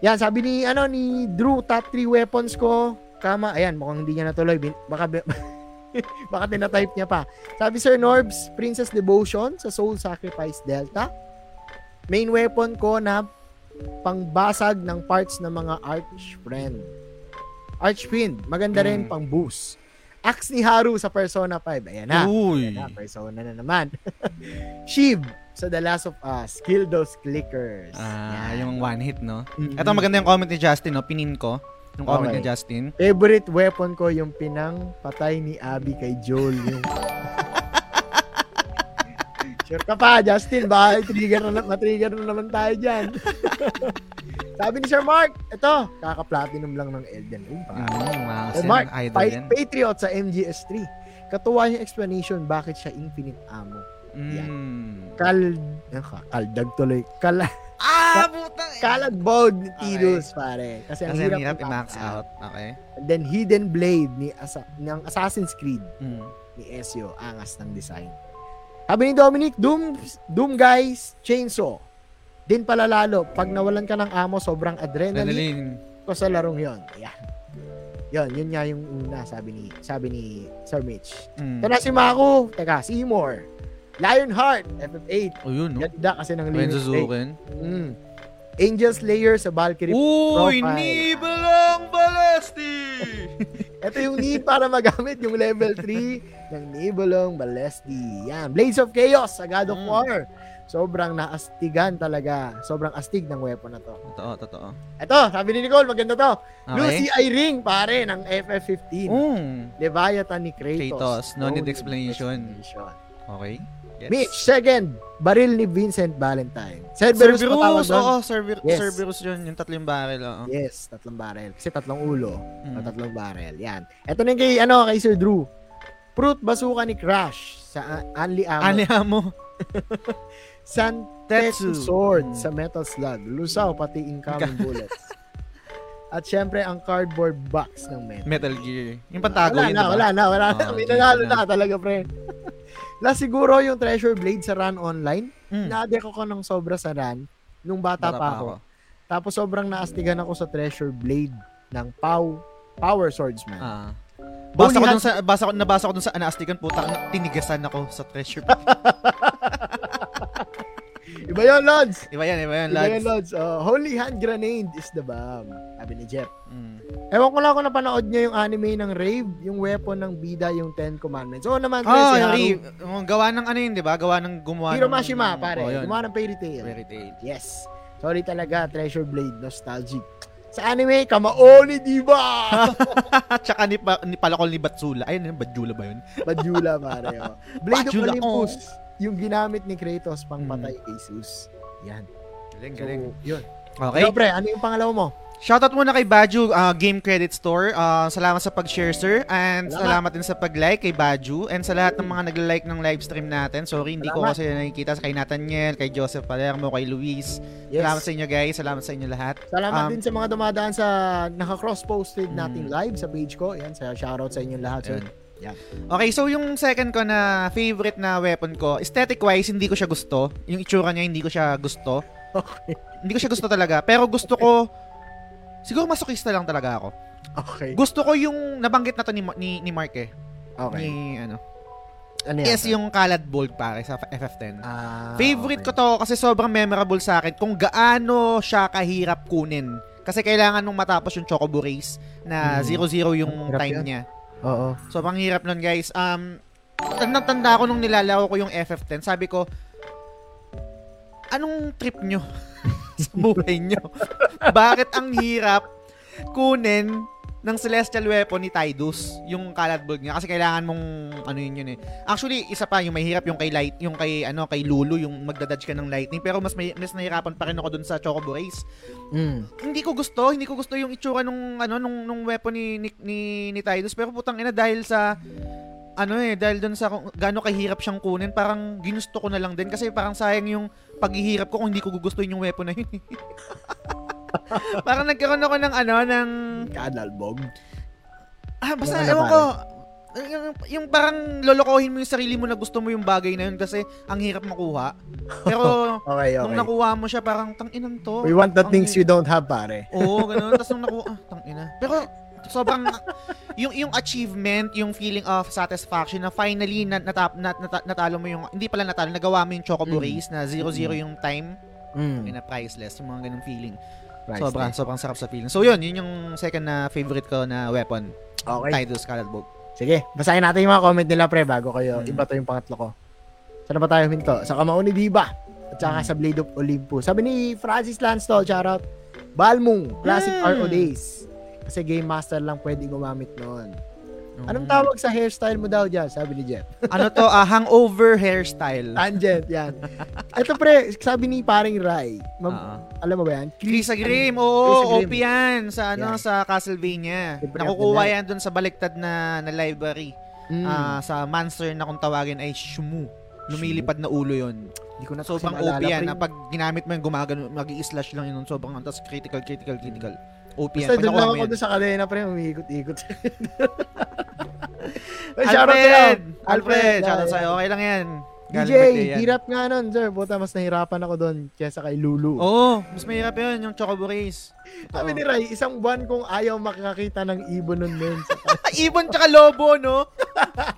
Yan, sabi ni, ano, ni Drew, top 3 weapons ko. Kama, ayan, mukhang hindi niya natuloy. Bin- Baka, *laughs* *laughs* baka tinatype niya pa. Sabi, Sir Norbs, Princess Devotion sa Soul Sacrifice Delta. Main weapon ko na pangbasag ng parts ng mga Archfiend. Archfiend, maganda rin Mm. pang boost. Axe ni Haru sa Persona 5. Ayan na. Uy. Na, persona na naman. *laughs* Shiv sa The Last of Us. Kill those clickers. Ah, Yan. yung one hit, no? Mhm. Ito, maganda yung comment ni Justin, no? Pinin ko. Comment Okay. ni Justin. Favorite weapon ko yung pinang patay ni Abby kay Joel. Yung... sure ka pa, Justin. Baka trigger na, matrigger na naman tayo dyan. *laughs* Sabi ni Sir Mark, ito, kaka-platinum lang ng Elden Ring. pa. Mm, mga Eh, Mark, idol pa- yan. Patriot sa MGS3. Katuwa yung explanation bakit siya infinite ammo. Mm. Kal... ah, Kaldag tuloy. Kal... *laughs* Ah, putang. Kalagbog ni Tidus, pare. Kasi ang Kasi hirap, ang hirap i-max out. Okay. And then Hidden Blade ni Asa- ng Assassin's Creed Mm. ni Ezio. Angas ng design. Sabi ni Dominic, Doom, Doom guys, chainsaw. Din pala lalo, pag nawalan ka ng amo, sobrang adrenaline Adrenaline. ko sa larong yon. Ayan. Yon, yun nga yung una, sabi ni, sabi ni Sir Mitch. Mm. Ito na si Mako. Teka, Seymour. Lionheart, FF8. Oh, yun, no? Ganda kasi ng Ren limit break. Suzuki. Mm. Angel Slayer sa Valkyrie Uy, profile. Nibelang Balesti! *laughs* Ito yung need para magamit yung level 3 ng Nibelung Balesti. Yan. Blades of Chaos sa God of Mm. War. Sobrang naastigan talaga. Sobrang astig ng weapon na to. Totoo, totoo. Ito, sabi ni Nicole, maganda to. Lucy Okay. I Ring, pare, ng FF15. Mm. Leviathan ni Kratos. Kratos. No need explanation. explanation. Okay. Gets. Mitch, second, baril ni Vincent Valentine. Cerberus, Cerberus, oo, Cerber- Yes. Cerberus yun, yung tatlong barrel, oo. Yes, tatlong barrel. Kasi tatlong ulo. Mm. Tatlong barrel. Yan. Ito na yung kay, ano, kay Sir Drew. Fruit bazooka ni Crash sa uh, Anli Amo. Ano mo? *laughs* San Tetsu. Sword Mm. sa Metal Slug. Lusaw pati incoming bullets. At syempre ang cardboard box ng Metal. Metal Gear. Yung pantago wala yun, na, diba? wala na, wala na. May nanalo na. na talaga, pre. Last siguro yung Treasure Blade sa Run Online. Mm. Na-addict ako ng sobra sa Run nung bata, pa ako. Tapos sobrang naastigan ako sa Treasure Blade ng Pow Power Swordsman. Ah. Basa ko dun sa basa ko nabasa ko dun sa anaastigan puta tinigasan ako sa treasure. *laughs* Iba yun, Lods! iba yan, iba yan, Iba yun, lads. Lods. Oh, Holy Hand Grenade is the bomb. Sabi ni Jeff. Mm. Ewan ko lang kung napanood niyo yung anime ng Rave, yung weapon ng bida, yung Ten Commandments. Oo naman, pre, Oh, si yung Haru. Rave. Yung gawa ng ano yun, di ba? Gawa ng gumawa Hiro ng... Mashima, pare. Oh, yun. Gumawa ng Fairy Tail. Fairy Tail. Yes. Sorry talaga, Treasure Blade, nostalgic. Sa anime, Kamaoni, *laughs* *laughs* di ba? At saka ni, pa, ni Palakol ni Batsula. Ayun, yun, Badjula ba yun? Bajula, pare. Oh. *laughs* Blade Bajula, of Olympus. Yung ginamit ni Kratos pang Mm. patay kay Zeus. Yan. Galing, So, galing. yun. Okay. Ikaw, pre, ano yung pangalawa mo? Shoutout muna kay Baju uh, Game Credit Store. Uh, salamat sa pag-share, sir. And Salamat. salamat. din sa pag-like kay Baju. And sa lahat ng mga nag-like ng live stream natin. Sorry, hindi ko Salamat. kasi nakikita sa kay Nathaniel, kay Joseph Palermo, kay Luis. Yes. Salamat sa inyo, guys. Salamat sa inyo lahat. Salamat Um, din sa mga dumadaan sa naka-cross-posted Mm. nating live sa page ko. Yan, sa shoutout sa inyo lahat. sir. Ayun. Okay, so yung second ko na favorite na weapon ko, aesthetic-wise, hindi ko siya gusto. Yung itsura niya, hindi ko siya gusto. Okay. Hindi ko siya gusto talaga. Pero gusto ko, siguro masokista lang talaga ako. Okay. Gusto ko yung nabanggit na to ni, ni, ni Mark eh. Okay. Ni, ano. Ano yan? Yes, yung Kalad Bolt pare sa FF10. Ah, Favorite okay. ko to kasi sobrang memorable sa akin kung gaano siya kahirap kunin. Kasi kailangan nung matapos yung Chocobo Race na Mm. 0-0 yung Hirap time yun. niya. Oo. Sobrang hirap nun guys. Um, tanda ko nung nilalaro ko yung FF10, sabi ko, anong trip nyo *laughs* sa buhay nyo? *laughs* Bakit ang hirap kunin ng Celestial Weapon ni Tidus, yung Kalad Bolt niya kasi kailangan mong ano yun yun eh. Actually, isa pa yung mahirap yung kay light, yung kay ano kay Lulu yung magdadodge ka ng lightning pero mas may, mas nahirapan pa rin ako dun sa Chocobo Race. Mm. Hindi ko gusto, hindi ko gusto yung itsura nung ano nung nung weapon ni ni, ni, ni Tidus pero putang ina dahil sa ano eh, dahil doon sa gaano kahirap siyang kunin, parang ginusto ko na lang din kasi parang sayang yung paghihirap ko kung hindi ko gugustuhin yung weapon na yun. *laughs* *laughs* parang nagkaroon ako ng ano, ng Kadalbog. Ah, basta, Ano, ewan ko. Yung, yung parang lolokohin mo yung sarili mo na gusto mo yung bagay na yun kasi ang hirap makuha. Pero Okay, *laughs* okay. nung nakuha mo siya, parang tang inan to. We want the things hi- you don't have, pare. Oo, ganun. Tapos nung nakuha, ah, tang ina. Pero sobrang *laughs* yung yung achievement, yung feeling of satisfaction na finally na, natap, nat, nat- natalo mo yung hindi pala natalo, nagawa mo yung Chocobo Mm. Race na 0-0 yung time, Mm. na priceless, yung mga ganung feeling. Priceless. Sobrang sobrang sarap sa feeling. So yun, yun yung second na favorite ko na weapon. Okay. Tidus Scarlet Bolt. Sige, basahin natin yung mga comment nila, pre, bago kayo. Mm. Iba to yung pangatlo ko. Saan ba tayo huminto? Sa Kamao ni Diba. At saka sa Blade of Olympus. Sabi ni Francis Lanstol, shoutout. Balmung, Classic Mm. RO Days. Kasi Game Master lang pwede gumamit noon. Anong Mm. tawag sa hairstyle mo daw dyan? Sabi ni Jeff. *laughs* ano to? ah, hangover hairstyle. Tangent, yan. Ito pre, sabi ni paring Rai. Ma- Ah. alam mo ba yan? Krisa Grim, Krisa oo. OP yan sa ano Yan. sa Castlevania. Siyempre, Nakukuha yan dun sa baliktad na na library. Mm. Ah, sa monster na kung tawagin ay Shumu. Lumilipad na ulo yon. Hindi ko na Sobrang OP yan. Na pag ginamit mo yung gumagano, mag slash lang yun. Sobrang tapos critical, critical, critical. OP yan. Basta doon lang ako doon sa kadena, pre, umiikot-ikot. *laughs* Alfred! Alfred! yeah, Shoutout sa'yo. Okay lang yan. Galing DJ, hirap nga nun, sir. Buta, mas nahirapan ako doon kesa kay Lulu. Oo, mas mahirap yun, yung Chocobo Race. *laughs* Sabi ni Ray, isang buwan kong ayaw makakita ng ibon nun, men. *laughs* Ibon tsaka lobo, no?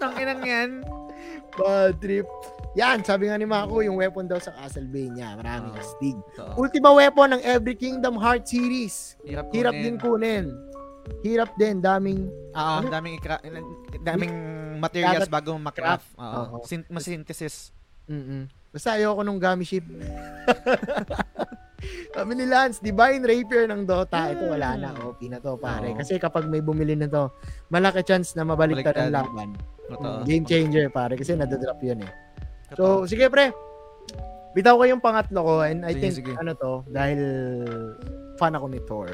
Tanginang yan. Bad trip. Yan, sabi nga ni Mako, yung weapon daw sa Castlevania. Maraming Oo. astig. Ito. Ultima weapon ng Every Kingdom Heart series. Hirap, Hirap din kunin. Hirap din, daming Ah, Ano? daming ikra- daming materials Dapat bago ma-craft. Oo. Oo. Syn- ma-synthesis. Mm-mm. Basta ayoko nung gummy ship. *laughs* Sabi ni Lance, Divine Rapier ng Dota. Ito wala na. Hmm. OP na to, pare. Oo. Kasi kapag may bumili na to, malaki chance na mabaliktad ang laban. Totoo. Game changer, pare. Kasi nadadrop yun eh. So, sige pre. Bitaw ko yung pangatlo ko and I Sige, think sige. ano to, dahil fan ako ni Thor.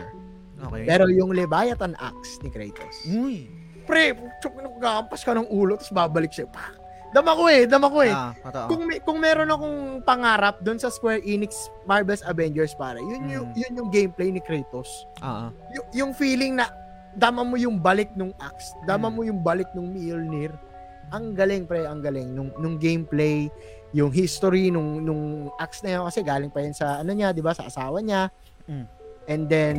okay. Pero yung Leviathan Axe ni Kratos. Uy. Pre, chuk, nagkakampas ka ng ulo tapos babalik siya. Pa. Dama ko eh, dama ko eh. Ah, totoo. kung may, kung meron akong pangarap doon sa Square Enix Marvel's Avengers pare, yun yung Mm. yun yung gameplay ni Kratos. Ah, ah. Y- yung feeling na dama mo yung balik nung axe, dama Mm. mo yung balik nung Mjolnir. Ang galing pre, ang galing nung nung gameplay, yung history nung nung axe na yun kasi galing pa yun sa ano niya, 'di ba, sa asawa niya. Mm. And then,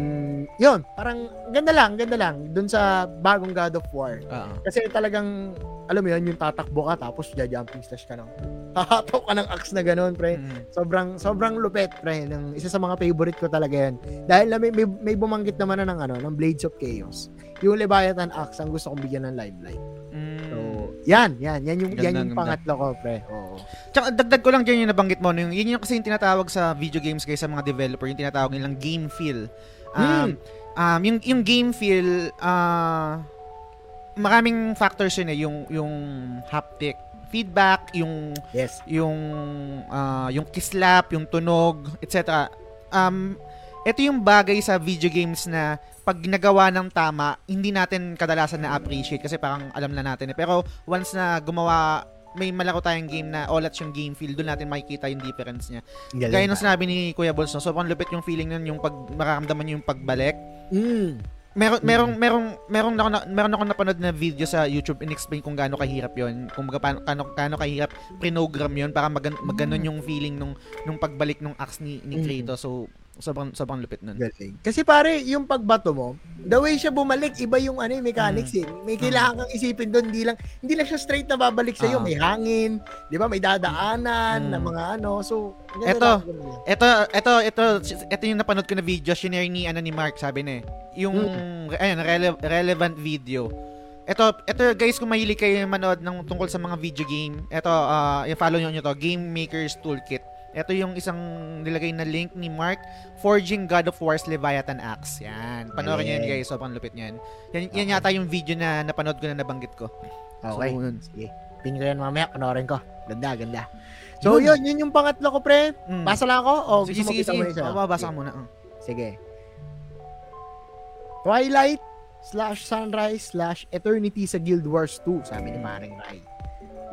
yun, parang ganda lang, ganda lang dun sa bagong God of War. Ah. Kasi talagang, alam mo yun, yung tatakbo ka tapos jumping slash ka ng, *laughs* hahatok ka ng axe na ganun, pre. Mm. Sobrang, sobrang lupet, pre. Ng, isa sa mga favorite ko talaga yan. Dahil na may, may, may bumanggit naman na ng, ano, ng Blades of Chaos. Yung Leviathan Axe, ang gusto kong bigyan ng limelight. Yan, yan. Yan yung, yan yung pangatlo ko, pre. Oo. Tsaka dagdag ko lang dyan yung nabanggit mo. Yung, yun yung kasi yung tinatawag sa video games guys sa mga developer, yung tinatawag nilang game feel. Um, um, yung, yung game feel, ah, maraming factors yun eh. Yung, yung haptic feedback, yung Yes. yung ah, yung kislap, yung tunog, etc. Um ito yung bagay sa video games na pag ginagawa ng tama, hindi natin kadalasan na appreciate kasi parang alam na natin eh. Pero once na gumawa may malaro tayong game na all at yung game feel, doon natin makikita yung difference niya. Galing Gaya ng sinabi ni Kuya Bols, no? sobrang lupit yung feeling nun, yung pag mararamdaman yung pagbalik. Mm. Meron merong merong merong ako na, meron ako napanood na video sa YouTube in-explain kung gaano kahirap 'yon, kung baga paano gaano, gaano kahirap program 'yon para mag, maganon yung feeling nung nung pagbalik nung axe ni, ni Mm. Kratos. So sobrang sobrang lupit nun. Galing. Kasi pare, yung pagbato mo, the way siya bumalik, iba yung ano, yung mechanics eh. May kailangan kang isipin doon, hindi lang hindi lang siya straight na babalik sa iyo, Ah. may hangin, 'di ba? May dadaanan Mm. na mga ano. So, Eto. Ito, ito, ito, ito yung napanood ko na video, shinare ni, ano, ni Mark, sabi na eh. Yung, ayun, rele- relevant video. Ito, ito guys, kung mahilig kayo manood ng tungkol sa mga video game, ito, uh, i-follow nyo nyo to, Game Maker's Toolkit. Ito yung isang nilagay na link ni Mark, Forging God of War's Leviathan Axe. Yan. Panoorin nyo yan guys, sobrang lupit nyo yan. Yan, yan yata yung video na napanood ko na nabanggit ko. Okay. So, yun. Sige. Pin ko yan mamaya, panoorin ko. Ganda, ganda. So, yun, yun yung pangatlo ko, pre. Mm. Basa lang ako? O sige, sige, sige. Oo, babasa ka muna. uh. Sige. Twilight slash Sunrise slash Eternity sa Guild Wars 2, sabi ni Maring Rai.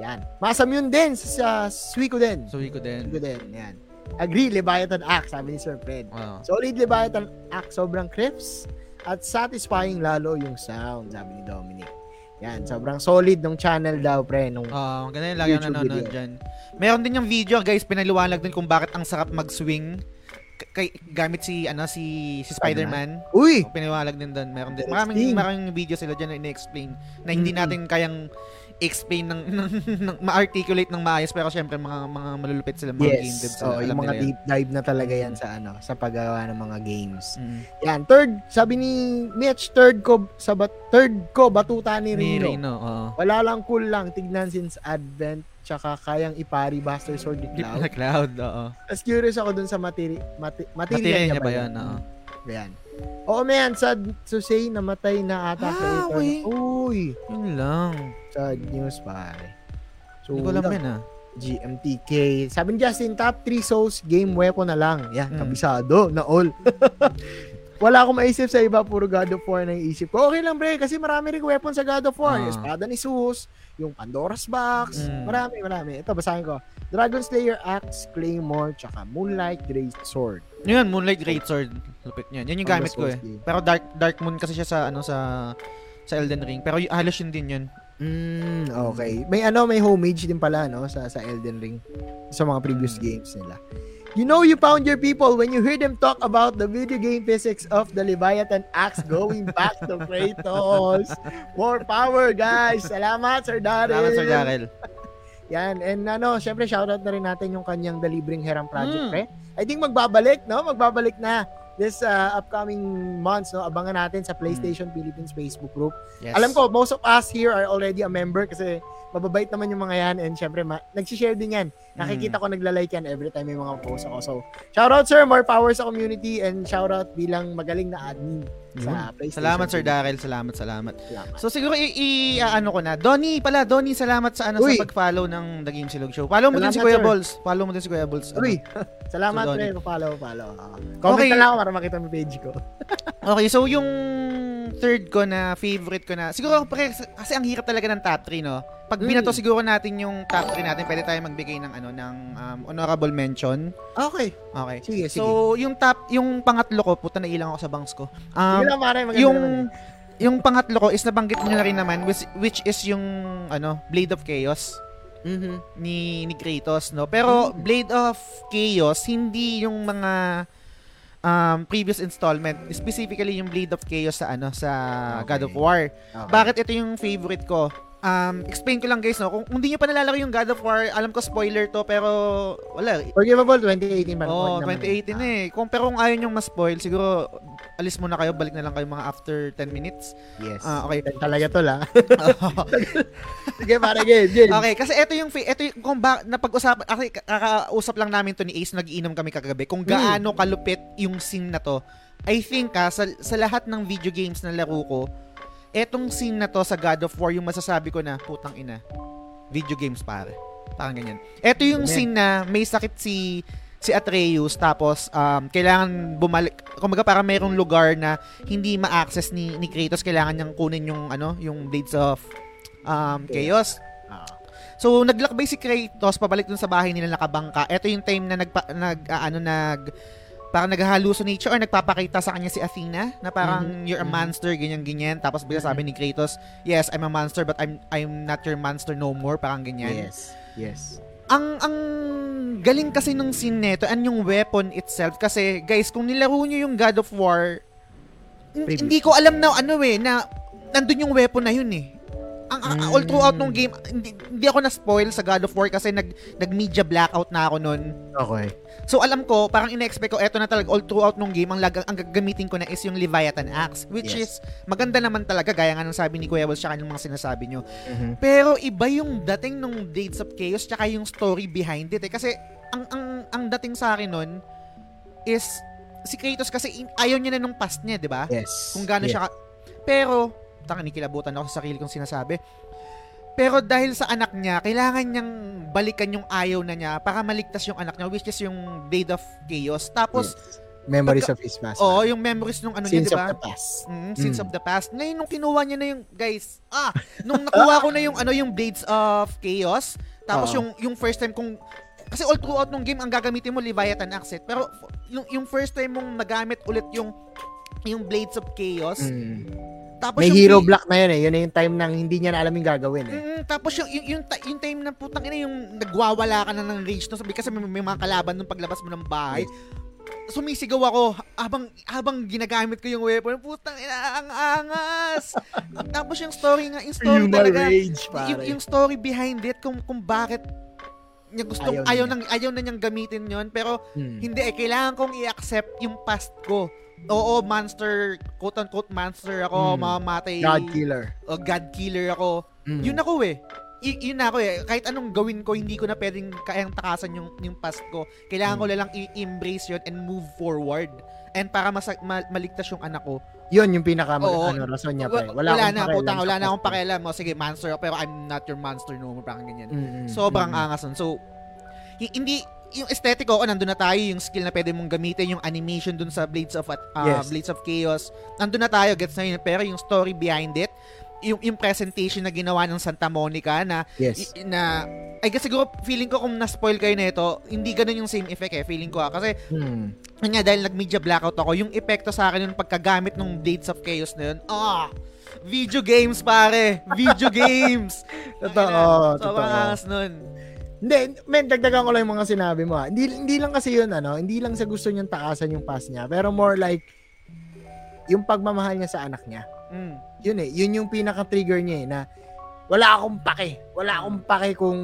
Yan. Masam yun din sa, sa Suiko din. So, ko din. Suiko din, yan. Agree, Leviathan Axe, sabi ni Sir Fred. Wow. Solid Leviathan Axe, sobrang crisp at satisfying lalo yung sound, sabi ni Dominic. Yan, sobrang solid nung channel daw, pre, nung Ah, uh, ganun yung lagi ang nanonood dyan. Meron din yung video, guys, pinaliwanag din kung bakit ang sarap mag-swing kay gamit si ano si si Spider-Man. Uy! So, pinaliwanag din doon. Meron din. Maraming maraming video sila diyan na ina-explain na hindi Mm-mm. natin kayang explain ng, *laughs* ng, ng ma-articulate ng maayos pero syempre mga mga malulupit sila mga game devs. Yes. sila. Oh, Alam yung mga deep dive na talaga yan sa ano, sa paggawa ng mga games. Mm. Yan, third, sabi ni Mitch, third ko sa bat, third ko batuta ni Ni Rino. Rino, oo. Wala lang cool lang tignan since Advent tsaka kayang ipari Buster Sword ni Deep Cloud. na cloud, oo. Tapos curious ako dun sa materi mati, material Material niya ba yan? Oo. Yan. Oo, man, sad to say, namatay na ata Ah, creator. uy. Uy, Yun lang. sad news pare. So, Hindi ko alam yan ah. GMTK. Sabi ni Justin, top 3 souls, game weapon na lang. Yan, Mm. kabisado, na all. *laughs* Wala akong maisip sa iba, puro God of War na isip ko. Okay lang, pre, kasi marami rin weapon sa God of War. Ah. Yung espada ni Zeus, yung Pandora's Box, Mm. marami, marami. Ito, basahin ko. Dragon Slayer Axe, Claymore, tsaka Moonlight Great Sword. Yun, Moonlight Greatsword. Lupit niyan. Yan yung gamit ko eh. Pero Dark Dark Moon kasi siya sa ano sa sa Elden Ring. Pero y- halos yun din yun. Mm, okay. May ano, may homage din pala, no, sa, sa Elden Ring. Sa mga previous games nila. You know you found your people when you hear them talk about the video game physics of the Leviathan axe going back to *laughs* Kratos. More power, guys. Salamat, Sir Daryl. Salamat Sir Darrell. Yan. And ano, syempre, shoutout na rin natin yung kanyang The Libreng Heram Project, Mm. pre. I think magbabalik, no? Magbabalik na this uh, upcoming months, no? Abangan natin sa PlayStation Philippines Facebook group. Yes. Alam ko, most of us here are already a member kasi mababait naman yung mga yan and syempre, ma- nagsishare din yan. Nakikita ko nagla-like yan every time may mga post ako. So, shoutout sir, more power sa community and shoutout bilang magaling na admin sa PlayStation. Salamat Sir Darrell, salamat, salamat. Salamat. So siguro i, i- ano ko na. Donnie pala, Donnie, salamat sa ano Uy. sa pag-follow ng The Game Silog Show. Follow mo din si Salamat, Kuya sir. Balls. Follow mo din si Kuya Balls. Ano? Uy, *laughs* salamat So, pre, follow, follow. Uh, comment Okay. na lang ako para makita mo page ko. Okay, so yung third ko na favorite ko na, siguro pre, kasi ang hirap talaga ng top 3, no? Pag Mm. binato siguro natin yung top 3 natin, pwede tayo magbigay ng ano ng um, honorable mention. Okay, Okay. sige, sige. So, yung top, yung pangatlo ko, puta na ilang ako sa banks ko. Um, sige lang pare, yung naman. yung pangatlo ko is nabanggit niyo na rin naman which, which is yung ano Blade of Chaos Mhm. ni ni Kratos no pero Blade of Chaos hindi yung mga um, previous installment specifically yung Blade of Chaos sa ano sa Okay. God of War Okay. bakit ito yung favorite ko um, explain ko lang guys no kung, kung hindi niyo pa nalalaro yung God of War alam ko spoiler to pero wala Forgivable 2018 man. Oh, naman. 2018 na eh. Kung pero kung ayaw nyo ma-spoil, siguro alis muna kayo, balik na lang kayo mga after 10 minutes. Yes. Ah, okay. Yan talaga to la. *laughs* Sige, pare, game, game. okay, kasi ito yung ito yung kung ba napag-usapan kasi kakausap lang namin to ni Ace, nag-iinom kami kagabi kung gaano kalupit yung scene na to I think ah, sa, sa lahat ng video games na laro ko, etong scene na to sa God of War, yung masasabi ko na, putang ina, video games pare. Parang ganyan. Ito yung Amen. scene na may sakit si si Atreus tapos um, kailangan bumalik kumbaga parang mayroong lugar na hindi ma-access ni ni Kratos kailangan niyang kunin yung ano yung Blades of um, Chaos Ah. So naglakbay si Kratos pabalik dun sa bahay nila nakabangka. Ito yung time na nagpa, nag ah, ano nag parang nag-hallucinate or nagpapakita sa kanya si Athena na parang Mhm, you're a mhm. monster ganyan ganyan tapos bigla sabi ni Kratos, "Yes, I'm a monster but I'm I'm not your monster no more." Parang ganyan. Yes. Yes. Ang ang galing kasi nung scene nito and yung weapon itself kasi guys, kung nilaro niyo yung God of War Preview. hindi ko alam na ano eh na nandun yung weapon na yun eh. Ang, ang- all Mm. throughout nung game, hindi, hindi ako na-spoil sa God of War kasi nag, nag-media blackout na ako nun. Okay. So alam ko, parang ina-expect ko, eto na talaga, all throughout nung game, ang, lag, ang gagamitin ko na is yung Leviathan Axe. Which Yes. is, maganda naman talaga, gaya nga ng sabi ni Kuya Wells, tsaka yung mga sinasabi nyo. Mhm. Pero iba yung dating nung Blades of Chaos tsaka yung story behind it eh. Kasi ang ang ang dating sa akin nun is si Kratos kasi in- ayaw niya na nung past niya, 'di ba? Yes. Kung gaano yes. siya ka- Pero tanga nikilabutan ako sa sarili kong sinasabi. Pero dahil sa anak niya, kailangan niyang balikan yung ayaw na niya para maligtas yung anak niya which is yung Blade of Chaos. Tapos Yes. Memories pagka- of his past. oo, yung memories nung ano Sins niya, 'di of ba? the past. Mm, sins Mm. of the past. Ngayon nung kinuha niya na yung guys, ah, nung nakuha ko na yung ano yung Blades of Chaos, tapos Oo. yung yung first time kong kasi all throughout nung game ang gagamitin mo Leviathan Axe, eh. pero yung yung first time mong magamit ulit yung yung Blades of Chaos, Mm. Tapos May yung hero block na yun eh. Yun na yung time nang hindi niya na alam yung gagawin eh. Mm, tapos yung, yung, yung, yung time na putang ina yung nagwawala ka na ng rage no sabi kasi may, may mga kalaban nung paglabas mo ng bahay. Sumisigaw ako habang habang ginagamit ko yung weapon. Putang ina ang angas. *laughs* tapos yung story nga, yung story Human talaga. rage, yung, pare. yung story behind it kung kung bakit niya gustong Ayaw ayaw, niya. nang ayaw na niyang gamitin yon pero Hmm. hindi eh kailangan kong i-accept yung past ko. Oo, monster, quote unquote monster ako, Hmm. mamamatay. God killer. o God killer ako. Mm. Yun ako eh. Y- yun ako eh. Kahit anong gawin ko, hindi ko na pwedeng kayang takasan yung, yung past ko. Kailangan ko Mm. lang i-embrace yun and move forward. And para masa- ma- maligtas yung anak ko. Yun yung pinaka Oo. ano, rason niya, pre. wala, akong na, putang, wala na akong pakialam. O, sige, monster ako, pero I'm not your monster no more. Parang ganyan. Mm, mm, Sobrang mm. angas nun. So, hi- hindi, yung aesthetic ko, nandun na tayo, yung skill na pwede mong gamitin, yung animation dun sa Blades of uh, Yes. Blades of Chaos, nandun na tayo, gets na yun. Pero yung story behind it, yung, yung presentation na ginawa ng Santa Monica na Yes. i- na ay kasi siguro feeling ko kung na-spoil kayo nito, hindi ganun yung same effect eh, feeling ko ah. Kasi Hmm. nga dahil nag-media blackout ako, yung epekto sa akin yung pagkagamit ng Blades of Chaos na yun, ah, video games pare, video *laughs* games. Totoo, Tangina, totoo. Nun. Hindi, men, dagdagan ko lang yung mga sinabi mo. ah. Hindi, hindi lang kasi yun, ano, hindi lang sa gusto niyang takasan yung past niya, pero more like, yung pagmamahal niya sa anak niya. Mm. Yun eh, yun yung pinaka-trigger niya eh, na wala akong pake. Wala akong pake kung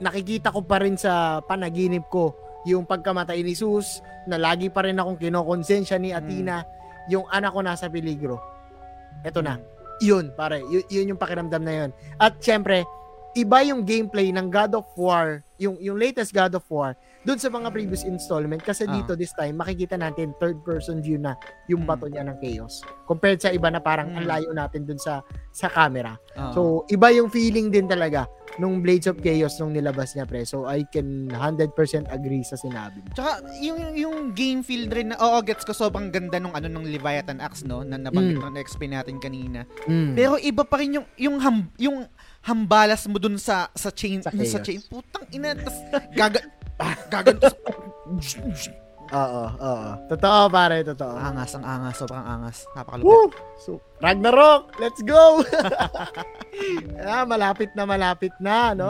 nakikita ko pa rin sa panaginip ko yung pagkamatay ni Sus, na lagi pa rin akong kinokonsensya ni Athena, yung anak ko nasa peligro. Eto na. Yun, pare. Yun, yun yung pakiramdam na yun. At syempre, iba yung gameplay ng God of War, yung yung latest God of War, dun sa mga previous installment kasi Ah. dito this time makikita natin third person view na yung bato niya ng chaos compared sa iba na parang ang layo natin dun sa sa camera. Oo. So iba yung feeling din talaga nung Blades of Chaos nung nilabas niya pre. So I can 100% agree sa sinabi mo. Tsaka yung yung game feel rin na oo gets ko sobrang ganda nung ano nung Leviathan Axe no na nabanggit Mm. na explain natin kanina. Mm. Pero iba pa rin yung yung ham, yung hambalas mo dun sa sa chain Sa sa, chaos. chain putang ina tas gaga gagantos Oo, oo. Totoo pare, totoo. angas ang angas sobrang angas napakalupit. Woo! So, Ragnarok, let's go! *laughs* ah, malapit na malapit na, no?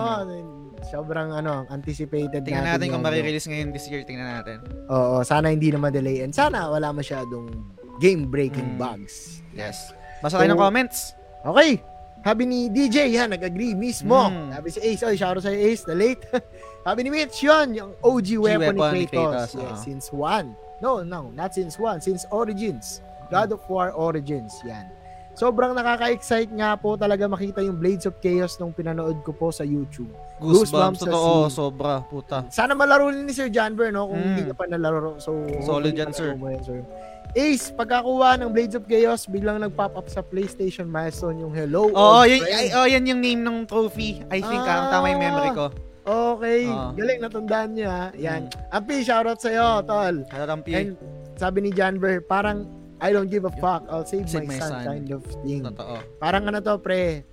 Sobrang ano, anticipated. Tingnan natin kung yung- marirelease ngayon this year tingnan natin. Oo, sana hindi na ma-delay and sana wala masyadong game-breaking Mm. bugs. Yes. Basa tayo ng So, comments. Okay. Sabi ni DJ, yan, nag-agree mismo. Mm. Sabi si Ace, oy, shout out sa'yo Ace, the late. *laughs* Sabi ni Mitch, yun, yung OG weapon, weapon ni ni Kratos. Kratos, Yes, oo. since one. No, no, not since one, since Origins. God of War Origins, yan. Sobrang nakaka-excite nga po talaga makita yung Blades of Chaos nung pinanood ko po sa YouTube. Goosebumps Goosebumps, sa totoo, scene. sobra, puta. Sana malaro ni Sir Janber, no? Kung Mm. hindi ka pa nalaro. So, Solid yan, sir. yan, sir. Ace, pagkakuha ng Blades of Chaos, biglang nag-pop up sa PlayStation milestone yung Hello. Oo, old yun, friend. ay, oh, yan yung name ng trophy. I think, ah, ang tama yung memory ko. Okay, Oo. galing natandaan niyo ha. Yan. Ampi, shoutout sa'yo, tol. Katatampi. And sabi ni Janver, parang I don't give a fuck, I'll save, Save my, my son, son. kind of thing. Totoo. Parang ano to, pre,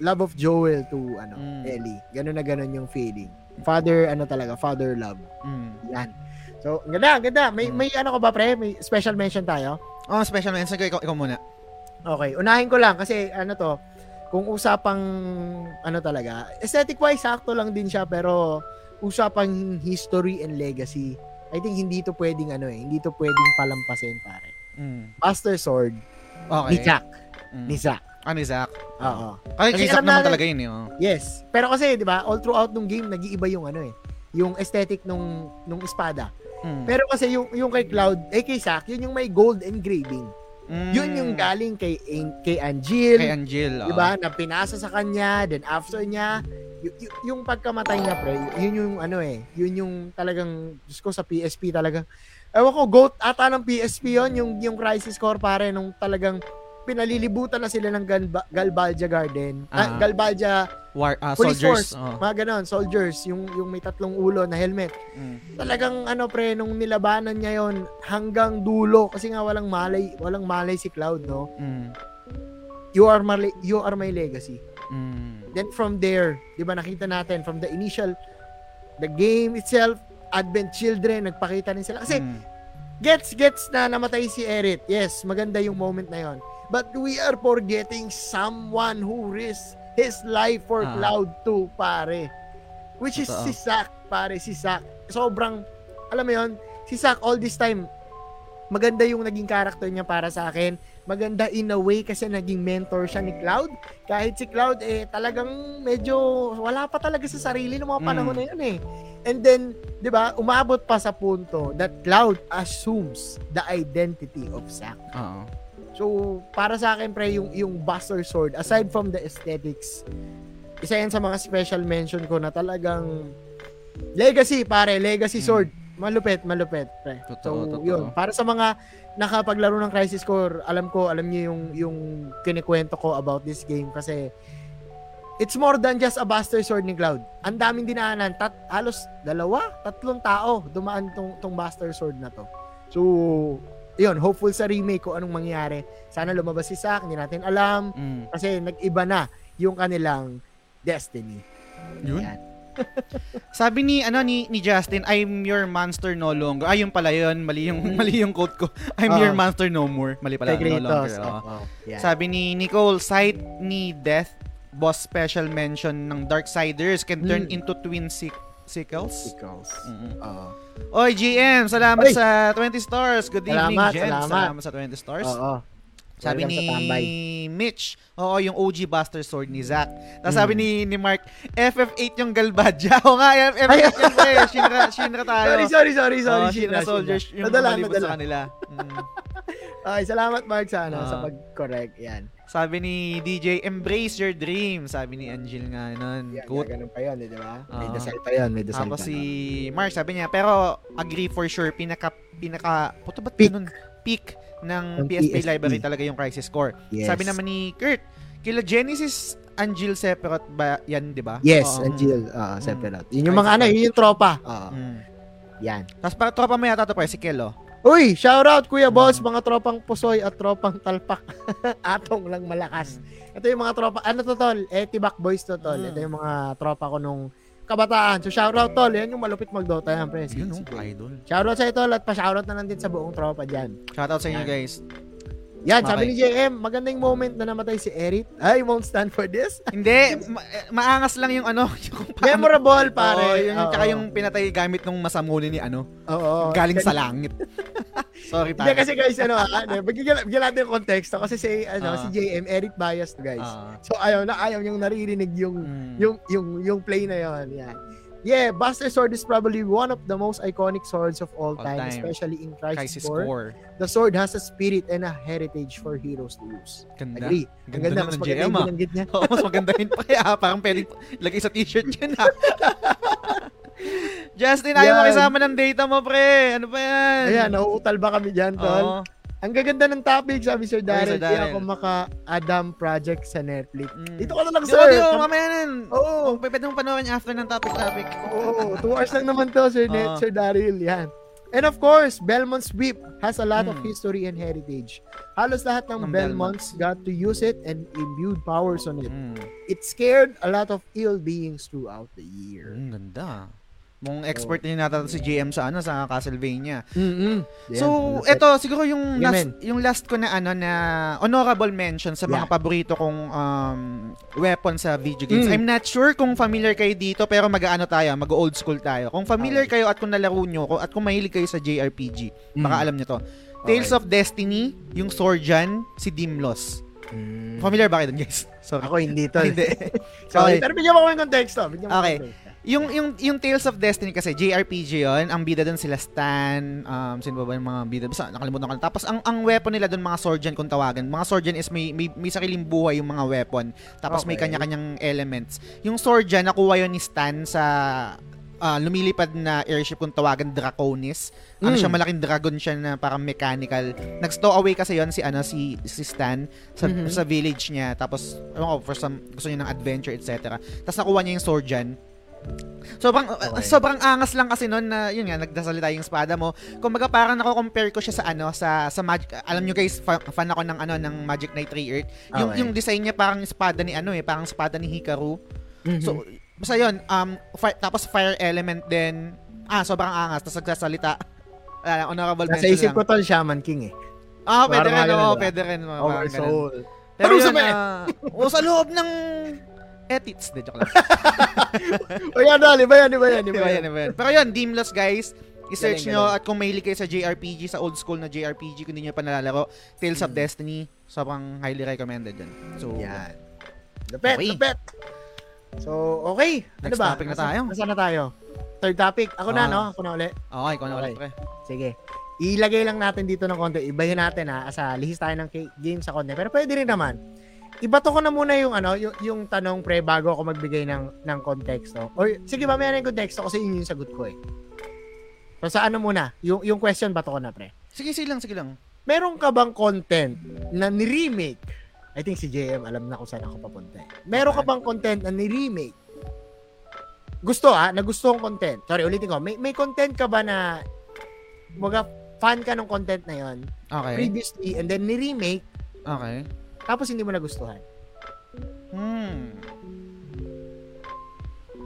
love of Joel to ano, Mm. Ellie. Ganun na ganun yung feeling. Father, ano talaga, father love. Mm. Yan. So, ganda, ganda. May, Mm. may ano ko ba, pre? May special mention tayo? Oh, special mention ko. Ikaw, ikaw muna. Okay, unahin ko lang kasi ano to, kung usapang ano talaga, aesthetic wise sakto lang din siya pero usapang history and legacy. I think hindi to pwedeng ano eh, hindi to pwedeng palampasin pare. Mm. Master Sword Okay. ni Zack, Mm. ni Zack. Ah, ni Zack. Oo. Kasi, Kasi si Zack naman natin- talaga yun eh. Oh. Yes. Pero kasi 'di ba, all throughout nung game nag-iiba yung ano eh, yung aesthetic nung nung espada. Mm. Pero kasi yung yung kay Cloud, eh kay Zack, yun yung may gold engraving. Mm. Yun yung galing kay kay Angel. Kay Angel. oh. Di ba? Na pinasa sa kanya, then after niya, y- y- yung pagkamatay niya, pre, yun yung ano eh, yun yung talagang, Diyos ko, sa PSP talagang, ewan ko, GOAT ata ng PSP yon yung, yung Crisis Core, pare, nung talagang pinalilibutan na sila ng Galba, Galbalja Garden, ah, Ah. Galbalja, War, ah, Police soldiers. Force. Oh. mga ganon, soldiers, yung, yung may tatlong ulo na helmet. Mm. Talagang ano pre, nung nilabanan niya yon hanggang dulo, kasi nga walang malay, walang malay si Cloud, no? Mm. You are my, you are my legacy. Mm. Then from there, 'di ba nakita natin from the initial the game itself, Advent Children, nagpakita din sila. Kasi Mm. gets gets na namatay si Eret. Yes, maganda yung moment na 'yon. But we are forgetting someone who risked his life for Ah. Cloud 2, pare. Which is Totoo. si Zack, pare, si Zack. Sobrang alam mo 'yon, si Zack all this time maganda yung naging character niya para sa akin. Maganda in a way kasi naging mentor siya ni Cloud. Kahit si Cloud eh talagang medyo wala pa talaga sa sarili ng mga Mm. panahon na yun eh. And then, 'di ba, umabot pa sa punto that Cloud assumes the identity of Zack. Oo. So, para sa akin pre yung yung Buster Sword aside from the aesthetics, isa yan sa mga special mention ko na talagang legacy pare, legacy Mm. sword. Malupit, malupit, pre. Totoo, so, totoo. yun. Para sa mga nakapaglaro ng Crisis Core, alam ko, alam niyo yung yung kinikwento ko about this game kasi it's more than just a Buster Sword ni Cloud. Ang daming dinaanan, tat, halos dalawa, tatlong tao dumaan tong tong Buster Sword na to. So, yun, hopeful sa remake kung anong mangyari. Sana lumabas si Zack, hindi natin alam Mm. kasi nag-iba na yung kanilang destiny. Yun. *laughs* Sabi ni ano ni ni Justin, I'm your monster no longer. Ay, yung pala yun. Mali yung *laughs* mali yung quote ko. *laughs* I'm Ah. your monster no more. Mali pala, no longer. oo. oo. Yan. Sabi ni Nicole, sight ni Death, boss special mention ng Darksiders can turn Mm. into twin sick sickles. Sickles. Mm-mm. Oo. Oy, GM, salamat Oy! sa 20 stars. Good evening, Salamat, Jen. salamat. Salamat sa 20 stars. Oo. Sabi ni. Mitch, oo, yung OG Buster Sword ni Zack. Tapos Mm. sabi ni, ni Mark, FF8 yung Galbadja. *laughs* Oo nga, FF8 yung *laughs* pre. Shinra, Shinra tayo. Sorry, sorry, sorry, sorry. Oo, Shinra Shinra, soldiers Shinra. yung Nadala, nadala. sa kanila. Mm. *laughs* Okay, salamat Mark sa ano, Ah. sa pag-correct. Yan. Sabi ni DJ, embrace your dream. Sabi ni Angel nga nun. Yan, Quote. ganun pa yun, eh, di ba? May Ah. dasal pa yun, may dasal Tapos pa. si Mark, sabi niya, pero agree for sure, pinaka, pinaka, puto ba't Peak. ganun? Peak ng Ng PSP, PSP. library talaga yung Crisis Core. Yes. Sabi naman ni Kurt, kila Genesis, Angel separate ba yan, di ba? Yes, Oo. Angel, uh, Mm. separate. Yun yung mga ano, yun yung tropa. Oo. Mm. Yan. Tapos para tropa mo yata to pre, si Kel, oh. Uy, shout out Kuya. Boss, mga tropang pusoy at tropang talpak. *laughs* Atong lang malakas. Ito yung mga tropa, ano to tol? Eh, Tibak Boys to tol. Mm. Ito yung mga tropa ko nung kabataan. So shout out tol, yan yung malupit mag-Dota yan, pre. Yun, si oh, idol. Shout out sa ito at pa-shout out na lang din sa buong tropa diyan. Shoutout sa inyo, guys. Yan, sabi Okay. ni JM, magandang moment na namatay si Erit. I won't stand for this. *laughs* Hindi, ma- maangas lang yung ano, *laughs* yung paano- Memorable, pare. Oo, yung, Oo. tsaka yung pinatay gamit nung masamuni ni ano, Oo. galing sa langit. *laughs* Sorry, Hindi pare. kasi guys, ano, ah, ano, bigyan, bigyan natin yung konteksto kasi si, ano, Ah. si JM, Eric biased, guys. Ah, So, ayaw na, ayaw yung naririnig yung, mm. yung, yung, yung play na yon Yan. Yeah, Buster Sword is probably one of the most iconic swords of all, All time, time. especially in Crisis, Crisis Core. Core. The sword has a spirit and a heritage for heroes to use. Ganda. Agree. Ang ganda, Ganda, mas ng yung ah. niya. Oo, *laughs* mas maganda yun pa kaya. Parang pwedeng lagay sa t-shirt yun, ha? *laughs* Justin, ayaw Yan. makisama ng data mo, pre. Ano ba yan? Ayan, nauutal ba kami dyan, tol? Oo. Ang gaganda ng topic, sabi Sir Darren. Darren. Kaya ako maka-Adam project sa Netflix. Mm. Dito ka na lang, Di sir. ba, di ba, mamaya na. Oo. Oh, pwede mong panoorin after ng topic-topic. Oo, two hours lang naman to, Sir, Net, Oo. Sir Daryl. Yan. And of course, Belmont's Whip has a lot of Hmm. history and heritage. Halos lahat ng Ng Belmonts got to use it and imbued powers on it. Mm. It scared a lot of ill beings throughout the year. Mm, ganda. Mong expert din natin si GM sa ano sa Castlevania. Mm-mm. So, eto siguro yung Yeah, last, man. yung last ko na ano na honorable mention sa mga Yeah. paborito kong um, weapon sa video games. Mm. I'm not sure kung familiar kayo dito pero mag-aano tayo, mag-old school tayo. Kung familiar kayo at kung nalaro nyo ko- at kung mahilig kayo sa JRPG, baka Mm. alam nyo to. Tales Okay. of Destiny, yung Sorjan, si Dimlos. Mm. Familiar ba kayo dun, guys? *laughs* Sorry. Ako hindi to. Hindi. *laughs* Sorry. Okay. Pero bigyan mo kami ng konteksto. Bigyan mo Okay. konteksto. Yung yung yung Tales of Destiny kasi JRPG 'yon. Ang bida doon sila Stan, um sino ba ba yung mga bida? Basta nakalimutan ko. na. Tapos ang ang weapon nila doon mga Swordian kung tawagan. Mga Swordian is may may, may sariling buhay yung mga weapon. Tapos may Okay. kanya-kanyang elements. Yung Swordian nakuha yon ni Stan sa ah, lumilipad na airship kung tawagan Draconis. Ano Mm. siya malaking dragon siya na parang mechanical. Nag-stow away kasi yon si ano si si Stan sa Mhm. sa village niya. Tapos ewan ko, for some gusto niya ng adventure etc. Tapos nakuha niya yung Swordian. Sobrang Okay. sobrang angas lang kasi noon na yun nga nagdasalita yung espada mo. Kumbaga parang nako-compare ko siya sa ano sa sa Magic alam niyo guys fa- fan ako ng ano ng Magic Knight 3 Earth. Yung Okay. yung design niya parang espada ni ano eh, parang espada ni Hikaru. Mhm. So basta yun um fi- tapos fire element din. Ah, sobrang angas tapos nagsasalita. Ah, honorable mention isip lang. ko to, Shaman King eh. Ah, pwede Parang rin, diba? pwede rin. Oversoul. Pero Parusa yun, ah, *laughs* o sa loob ng etits. De, joke lang. *laughs* O yan, dali. Iba yan, iba yan, Di ba yan. iba yan. Pero yun, Dimless guys. I-search nyo at kung mahilig kayo sa JRPG, sa old school na JRPG, kung hindi nyo pa nalalaro, Tales of Mm. Destiny, sobrang highly recommended yan. So, Yan. Lapet, Okay. lapet. So, okay. Ano Next ba? topic na tayo. Nasaan na tayo? Third topic. Ako na, Ah. no? Ako na ulit. okay, ikaw na ulit, Okay. pre. Sige. Ilagay lang natin dito ng konti. Ibahin natin ha. Sa lihis tayo ng game sa konti. Pero pwede rin naman. Ibato ko na muna yung ano, yung, yung tanong pre bago ako magbigay ng ng konteksto. Or sige, mamaya na yung konteksto kasi yun yung sagot ko eh. So sa ano muna? Yung yung question bato ko na pre. Sige, sige lang, sige lang. Meron ka bang content na ni-remake? I think si JM alam na kung saan ako papunta. eh. Meron ka bang content na ni-remake? Gusto ah, na gusto kong content. Sorry, ulitin ko. May, may content ka ba na mga fan ka ng content na yon Okay. previously and then ni-remake Okay. Tapos hindi mo nagustuhan? Hmm.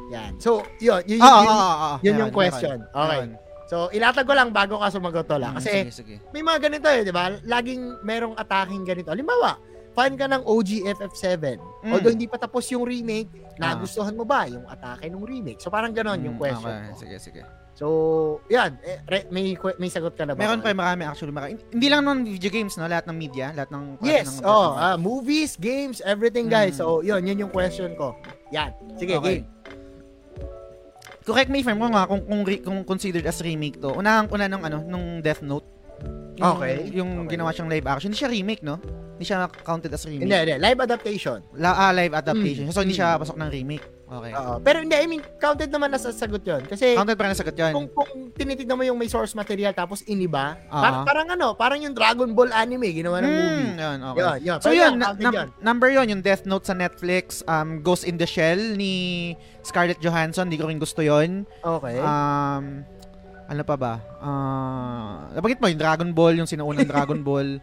Yan. So, yun. Yun, yun, Ah, yun, ah, ah, ah. yun yung question. meron. Okay. Meron. So, ilatag ko lang bago ka sumagot to lang. Hmm, Kasi sige, sige. may mga ganito eh, di ba? Laging merong attacking ganito. Halimbawa, fan ka ng OG FF7. Mm. Although hindi pa tapos yung remake, Ah. nagustuhan mo ba yung atake ng remake? So parang ganon yung Hmm, question. Okay, ko. sige, sige. So, yan. Eh, re- may, may sagot ka na ba? Meron pa marami actually. Marami. Hindi lang naman video games, no? Lahat ng media, lahat ng... Yes. lahat ng- Oh, ah, movies, games, everything guys. Mm. So, yun. Yun yung question ko. Yan. Sige, Okay. game. Correct me if I'm wrong ha, kung, kung, re- kung considered as remake to. Unahan una nung ano, nung Death Note. Yung, Okay. Yung Okay. ginawa siyang live action. Hindi siya remake, no? Hindi siya counted as remake. Hindi, hindi. Live adaptation. La, ah, live adaptation. Mm. So, hindi Mm. siya pasok ng remake. Okay. Oo. pero hindi, I mean, counted naman na sa sagot yun. Kasi, counted pa rin sagot yun. kung, kung tinitignan mo yung may source material tapos iniba, Ah. par- parang ano, parang yung Dragon Ball anime, ginawa ng movie. Hmm, yun, okay. Yun, yun. So Pero yun, na- num- yun. number yun, yung Death Note sa Netflix, um, Ghost in the Shell ni Scarlett Johansson, di ko rin gusto yun. Okay. Um, ano pa ba? Uh, nabanggit mo yung Dragon Ball, yung sinuunang Dragon *laughs* Ball.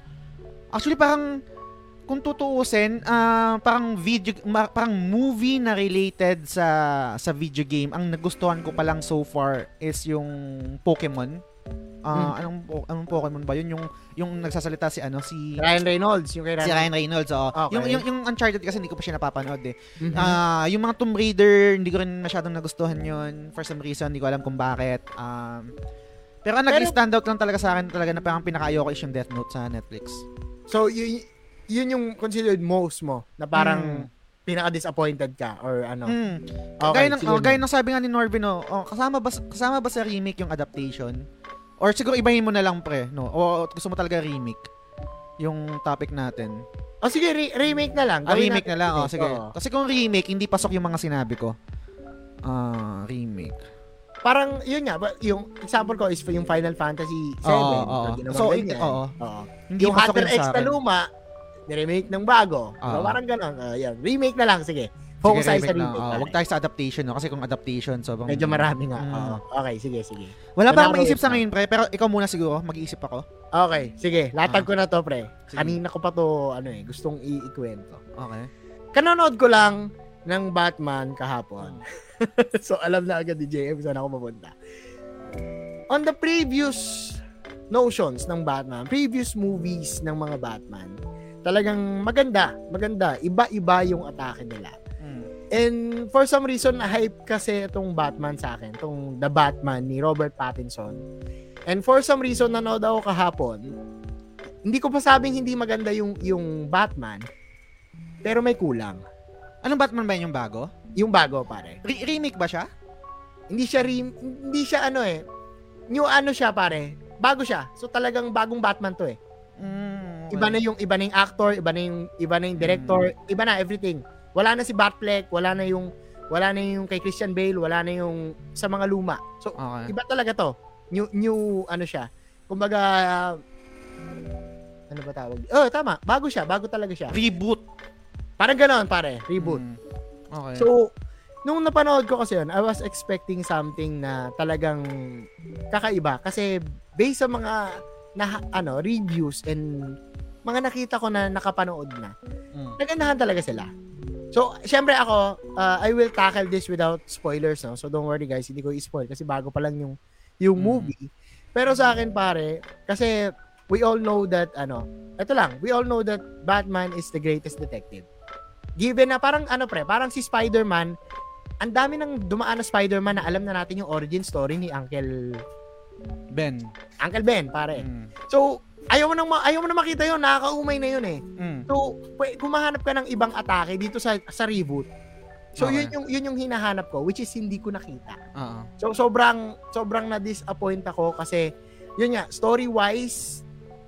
Actually, parang, kung tutuusin, ah, parang video, ma- parang movie na related sa sa video game. Ang nagustuhan ko pa lang so far is yung Pokemon. Ah, anong po- anong Pokemon ba yun? Yung yung nagsasalita si ano si Ryan Reynolds, yung kay si Ryan. Ryan Reynolds. oo. Okay. Yung, yung yung Uncharted kasi hindi ko pa siya napapanood eh. Mhm. Ah, yung mga Tomb Raider, hindi ko rin masyadong nagustuhan yun. For some reason, hindi ko alam kung bakit. Um, pero ang nag-stand out lang talaga sa akin talaga na parang pinaka-ayoko is yung Death Note sa Netflix. so, yun, yun yung considered most mo, na parang pinaka-disappointed ka or ano. Mm. Okay, gaya, ng, oh, gaya ng sabi nga ni Norvin, oh, oh, kasama, ba, kasama ba sa remake yung adaptation? Or siguro ibahin mo na lang pre, no? O gusto mo talaga remake? Yung topic natin. O sige, re- remake na lang. Ah, remake natin na lang. Oh, sige. oo. Kasi kung remake, hindi pasok yung mga sinabi ko. Ah, remake. parang yun nga, yung example ko is yung Final Fantasy 7. Oo, oo. ginawang So, ganyan. oo. Oo. Hindi yung pasok Hunter X na luma, ni-remake ng bago. So, Oo. parang gano'n. Uh, yan. Remake na lang, sige. Sige, Focus tayo sa remake na. pare. Huwag tayo sa adaptation, no? Kasi kung adaptation, sobrang... Medyo marami nga. Mm. Oo. Okay, sige, sige. Wala So, pa akong maisip sa ngayon, pre. Pero ikaw muna siguro. Mag-iisip ako. Okay, sige. Latag Ah. ko na to, pre. Sige. Kanina ko pa to, ano eh, gustong i- ikwento. Okay. Kanonood ko lang ng Batman kahapon. *laughs* so, alam na agad ni JM saan ako mapunta. On the previous notions ng Batman, previous movies ng mga Batman, talagang maganda, maganda. Iba-iba yung atake nila. Mm. And for some reason, na-hype kasi itong Batman sa akin, itong The Batman ni Robert Pattinson. And for some reason, nanood ako kahapon. Hindi ko pa sabing hindi maganda yung, yung Batman, pero may kulang. Anong Batman ba yun yung bago? Yung bago, pare. Re- remake ba siya? Hindi siya rim, hindi siya ano eh. New ano siya, pare. Bago siya. So talagang bagong Batman to eh. Mm, Iba na yung iba na yung actor, iba na yung iba na yung director, iba na everything. Wala na si Batfleck, wala na yung wala na yung kay Christian Bale, wala na yung sa mga luma. So Okay. iba talaga to. New new ano siya. Kumbaga ano ba tawag? Oh, tama. Bago siya, bago talaga siya. Reboot. Parang ganoon, pare. Reboot. Mm. Okay. So, nung napanood ko kasi yun, I was expecting something na talagang kakaiba. Kasi based sa mga na, ano, reviews and mga nakita ko na nakapanood na, Mm. nagandahan talaga sila. So, syempre ako, uh, I will tackle this without spoilers, no? So, don't worry guys, hindi ko i-spoil kasi bago pa lang yung, yung Mm. movie. Pero sa akin, pare, kasi we all know that, ano, ito lang, we all know that Batman is the greatest detective. Given na parang, ano pre, parang si Spider-Man, ang dami nang dumaan na Spider-Man na alam na natin yung origin story ni Uncle Ben. Uncle Ben, pare. Mm. So, ayaw mo nang ma- ayaw mo na makita yun, nakakaumay na yun eh. Mm. So, gumahanap ka ng ibang atake dito sa sa reboot. So, Okay. yun yung yun yung hinahanap ko which is hindi ko nakita. Oo. So, sobrang sobrang na-disappoint ako kasi yun nga, story-wise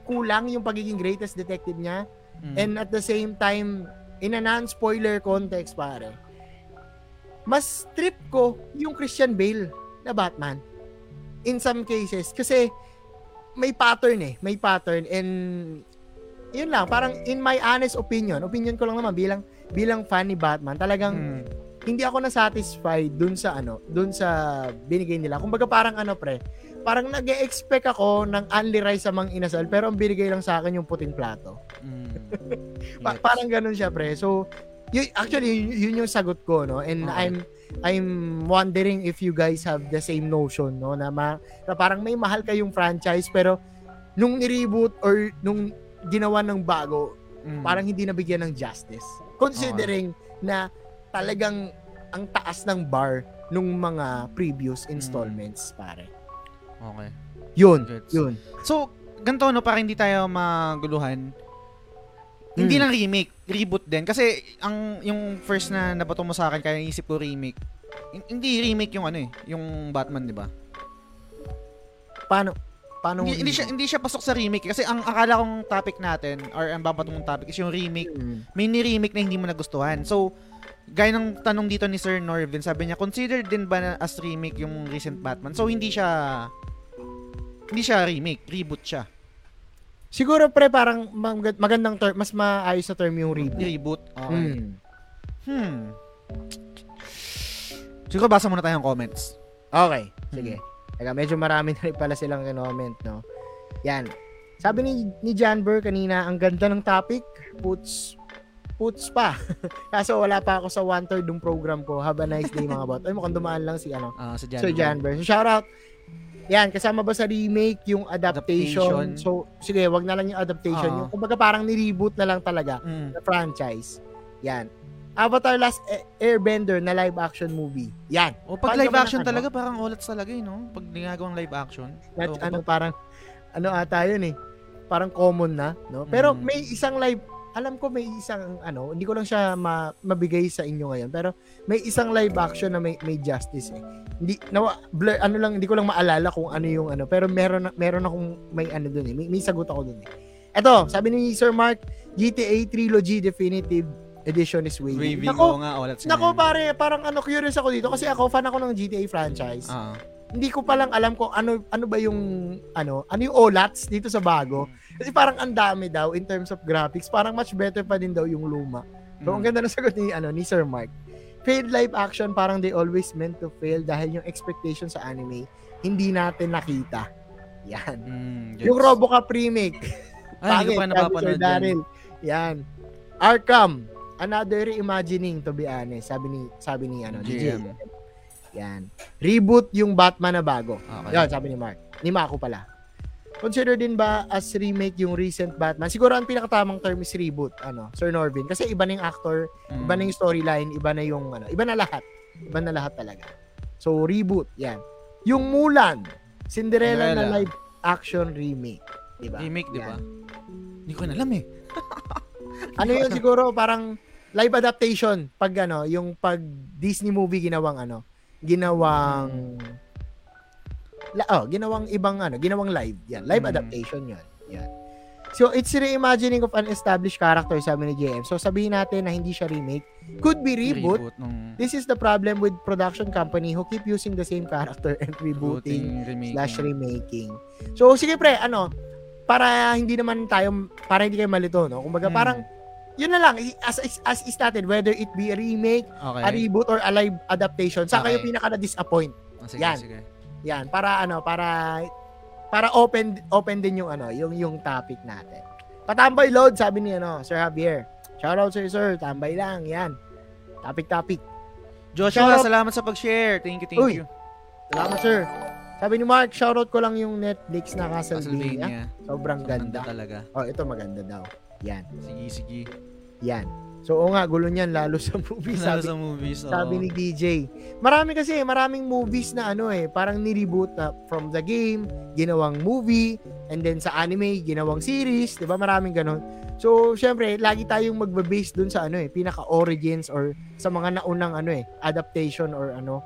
kulang yung pagiging greatest detective niya Mm. and at the same time in a non-spoiler context pare. Mas trip ko yung Christian Bale na Batman in some cases kasi may pattern eh, may pattern and yun lang, parang in my honest opinion, opinion ko lang naman bilang bilang fan ni Batman, talagang Mm. hindi ako na satisfied dun sa ano, dun sa binigay nila. Kumbaga parang ano pre, parang nag-expect ako ng only rice sa mang inasal pero ang binigay lang sa akin yung puting plato. Mm. *laughs* Pa- parang ganun siya pre. So yun, actually yun, yun yung sagot ko no and Okay. I'm I'm wondering if you guys have the same notion no na, ma, na parang may mahal kayong franchise pero nung ni-reboot or nung ginawa ng bago Mm. parang hindi nabigyan ng justice. Considering na talagang ang taas ng bar nung mga previous installments, pare. Okay. Yun, Gets. yun. So, ganito no, para hindi tayo maguluhan. Hindi lang remake, reboot din. Kasi, ang yung first na nabato mo sa akin, kaya isip ko remake. Hin- Hindi remake yung ano eh, yung Batman, di ba? Paano, paano Hindi, hindi siya hindi siya pasok sa remake kasi ang akala kong topic natin or ang babatong topic is yung remake. Mm. May ni-remake na hindi mo nagustuhan. So, gaya ng tanong dito ni Sir Norvin, sabi niya, consider din ba na as remake yung recent Batman? So, hindi siya hindi siya remake, reboot siya. Siguro pre parang mag- magandang term, mas maayos na term yung reboot. Reboot. Okay. Mm. Hmm. Siguro basa muna tayong comments. Okay, sige. Teka, medyo marami na rin pala silang comment, no? Yan. Sabi ni, ni Jan Burr kanina, ang ganda ng topic. Puts, puts pa. *laughs* Kaso wala pa ako sa one-third ng program ko. Have a nice day mga bot. Ay, mukhang dumaan lang si ano. Ah, sa Jan. So, Jan Burr. So, shout out. Yan, kasama ba sa remake yung adaptation? Adaptation. So, sige, wag na lang yung adaptation. Ah. Yung, kumbaga parang ni-reboot na lang talaga Mm. na franchise. Yan. Avatar Last Airbender na live action movie. Yan. O pag Paano live action ano? talaga parang ulat talaga eh, no? Pag ginagawang live action. At So, ano parang ano ata yun eh. Parang common na, no? Pero Mm. may isang live alam ko may isang ano, hindi ko lang siya ma- mabigay sa inyo ngayon, pero may isang live action na may may justice eh. Hindi nawa blur, ano lang hindi ko lang maalala kung ano yung ano, pero meron na- meron akong may ano doon eh. May, may sagot ako doon eh. Eto, sabi ni Sir Mark, GTA Trilogy Definitive Edition is waiting. Waving Nako, ko nga sa nako pare, parang ano curious ako dito kasi ako fan ako ng GTA franchise. Ah. hindi ko pa lang alam kung ano ano ba yung ano, ano yung OLATs dito sa bago. Kasi parang ang dami daw in terms of graphics, parang much better pa din daw yung luma. So, ang Mm. ganda ng sagot ni, ano, ni Sir Mark. Failed live action, parang they always meant to fail dahil yung expectation sa anime, hindi natin nakita. Yan. Mm, Yung gets. Robocop remake. *laughs* Ay, hindi pa Pangit, ni Sir napapanood yan. Yan. Arkham, another reimagining to be honest. Sabi ni, sabi ni, ano, GM. JM. Yan. Reboot yung Batman na bago. Okay. Yan, sabi ni Mark. Ni Mako pala. Consider din ba as remake yung recent Batman? Siguro ang pinakatamang term is reboot, ano, Sir Norvin. Kasi iba na yung actor, Mm. iba na yung storyline, iba na yung, ano, iba na lahat. Iba na lahat talaga. So, reboot, yan. Yung Mulan, Cinderella, na Cinderella. live action remake. Diba? Remake, di ba? Hindi ko na alam eh. *laughs* Ano yun siguro, parang live adaptation. Pag ano, yung pag Disney movie ginawang ano, ginawang la, oh, ginawang ibang ano, ginawang live. Yan, live Mm. adaptation 'yan. Yan. So, it's reimagining of an established character, sabi ni JM. So, sabihin natin na hindi siya remake. Could be reboot. nung This is the problem with production company who keep using the same character and rebooting rebooting, remaking. slash remaking. So, sige pre, ano, para hindi naman tayo, para hindi kayo malito, no? Kumbaga, Hmm. parang, yun na lang, as, as, as is natin, whether it be a remake, Okay. a reboot, or a live adaptation, sa kayo Okay. pinaka na-disappoint. Ah, sige, yan. sige. Yan, para ano, para, para open, open din yung ano, yung, yung topic natin. Patambay load, sabi ni ano, Sir Javier. Shoutout sir, sir, tambay lang, yan. Topic, topic. Joshua, Shoutout- salamat sa pag-share. Thank you, thank Uy. you. Salamat, sir. Sabi ni Mark, shoutout ko lang yung Netflix na Castlevania. Castlevania. Sobrang Ganda ganda. talaga. Oh, ito maganda daw. Yan. Sige, sige. Yan. So, oo nga, gulo niyan, lalo sa *laughs* movie. Lalo Sabi, sa movies. oo. sabi ni DJ. Marami kasi, maraming movies na ano eh, parang ni-reboot na from the game, ginawang movie, and then sa anime, ginawang series, di ba? Maraming ganon. So, syempre, lagi tayong magbe-base dun sa ano eh, pinaka-origins or sa mga naunang ano eh, adaptation or ano,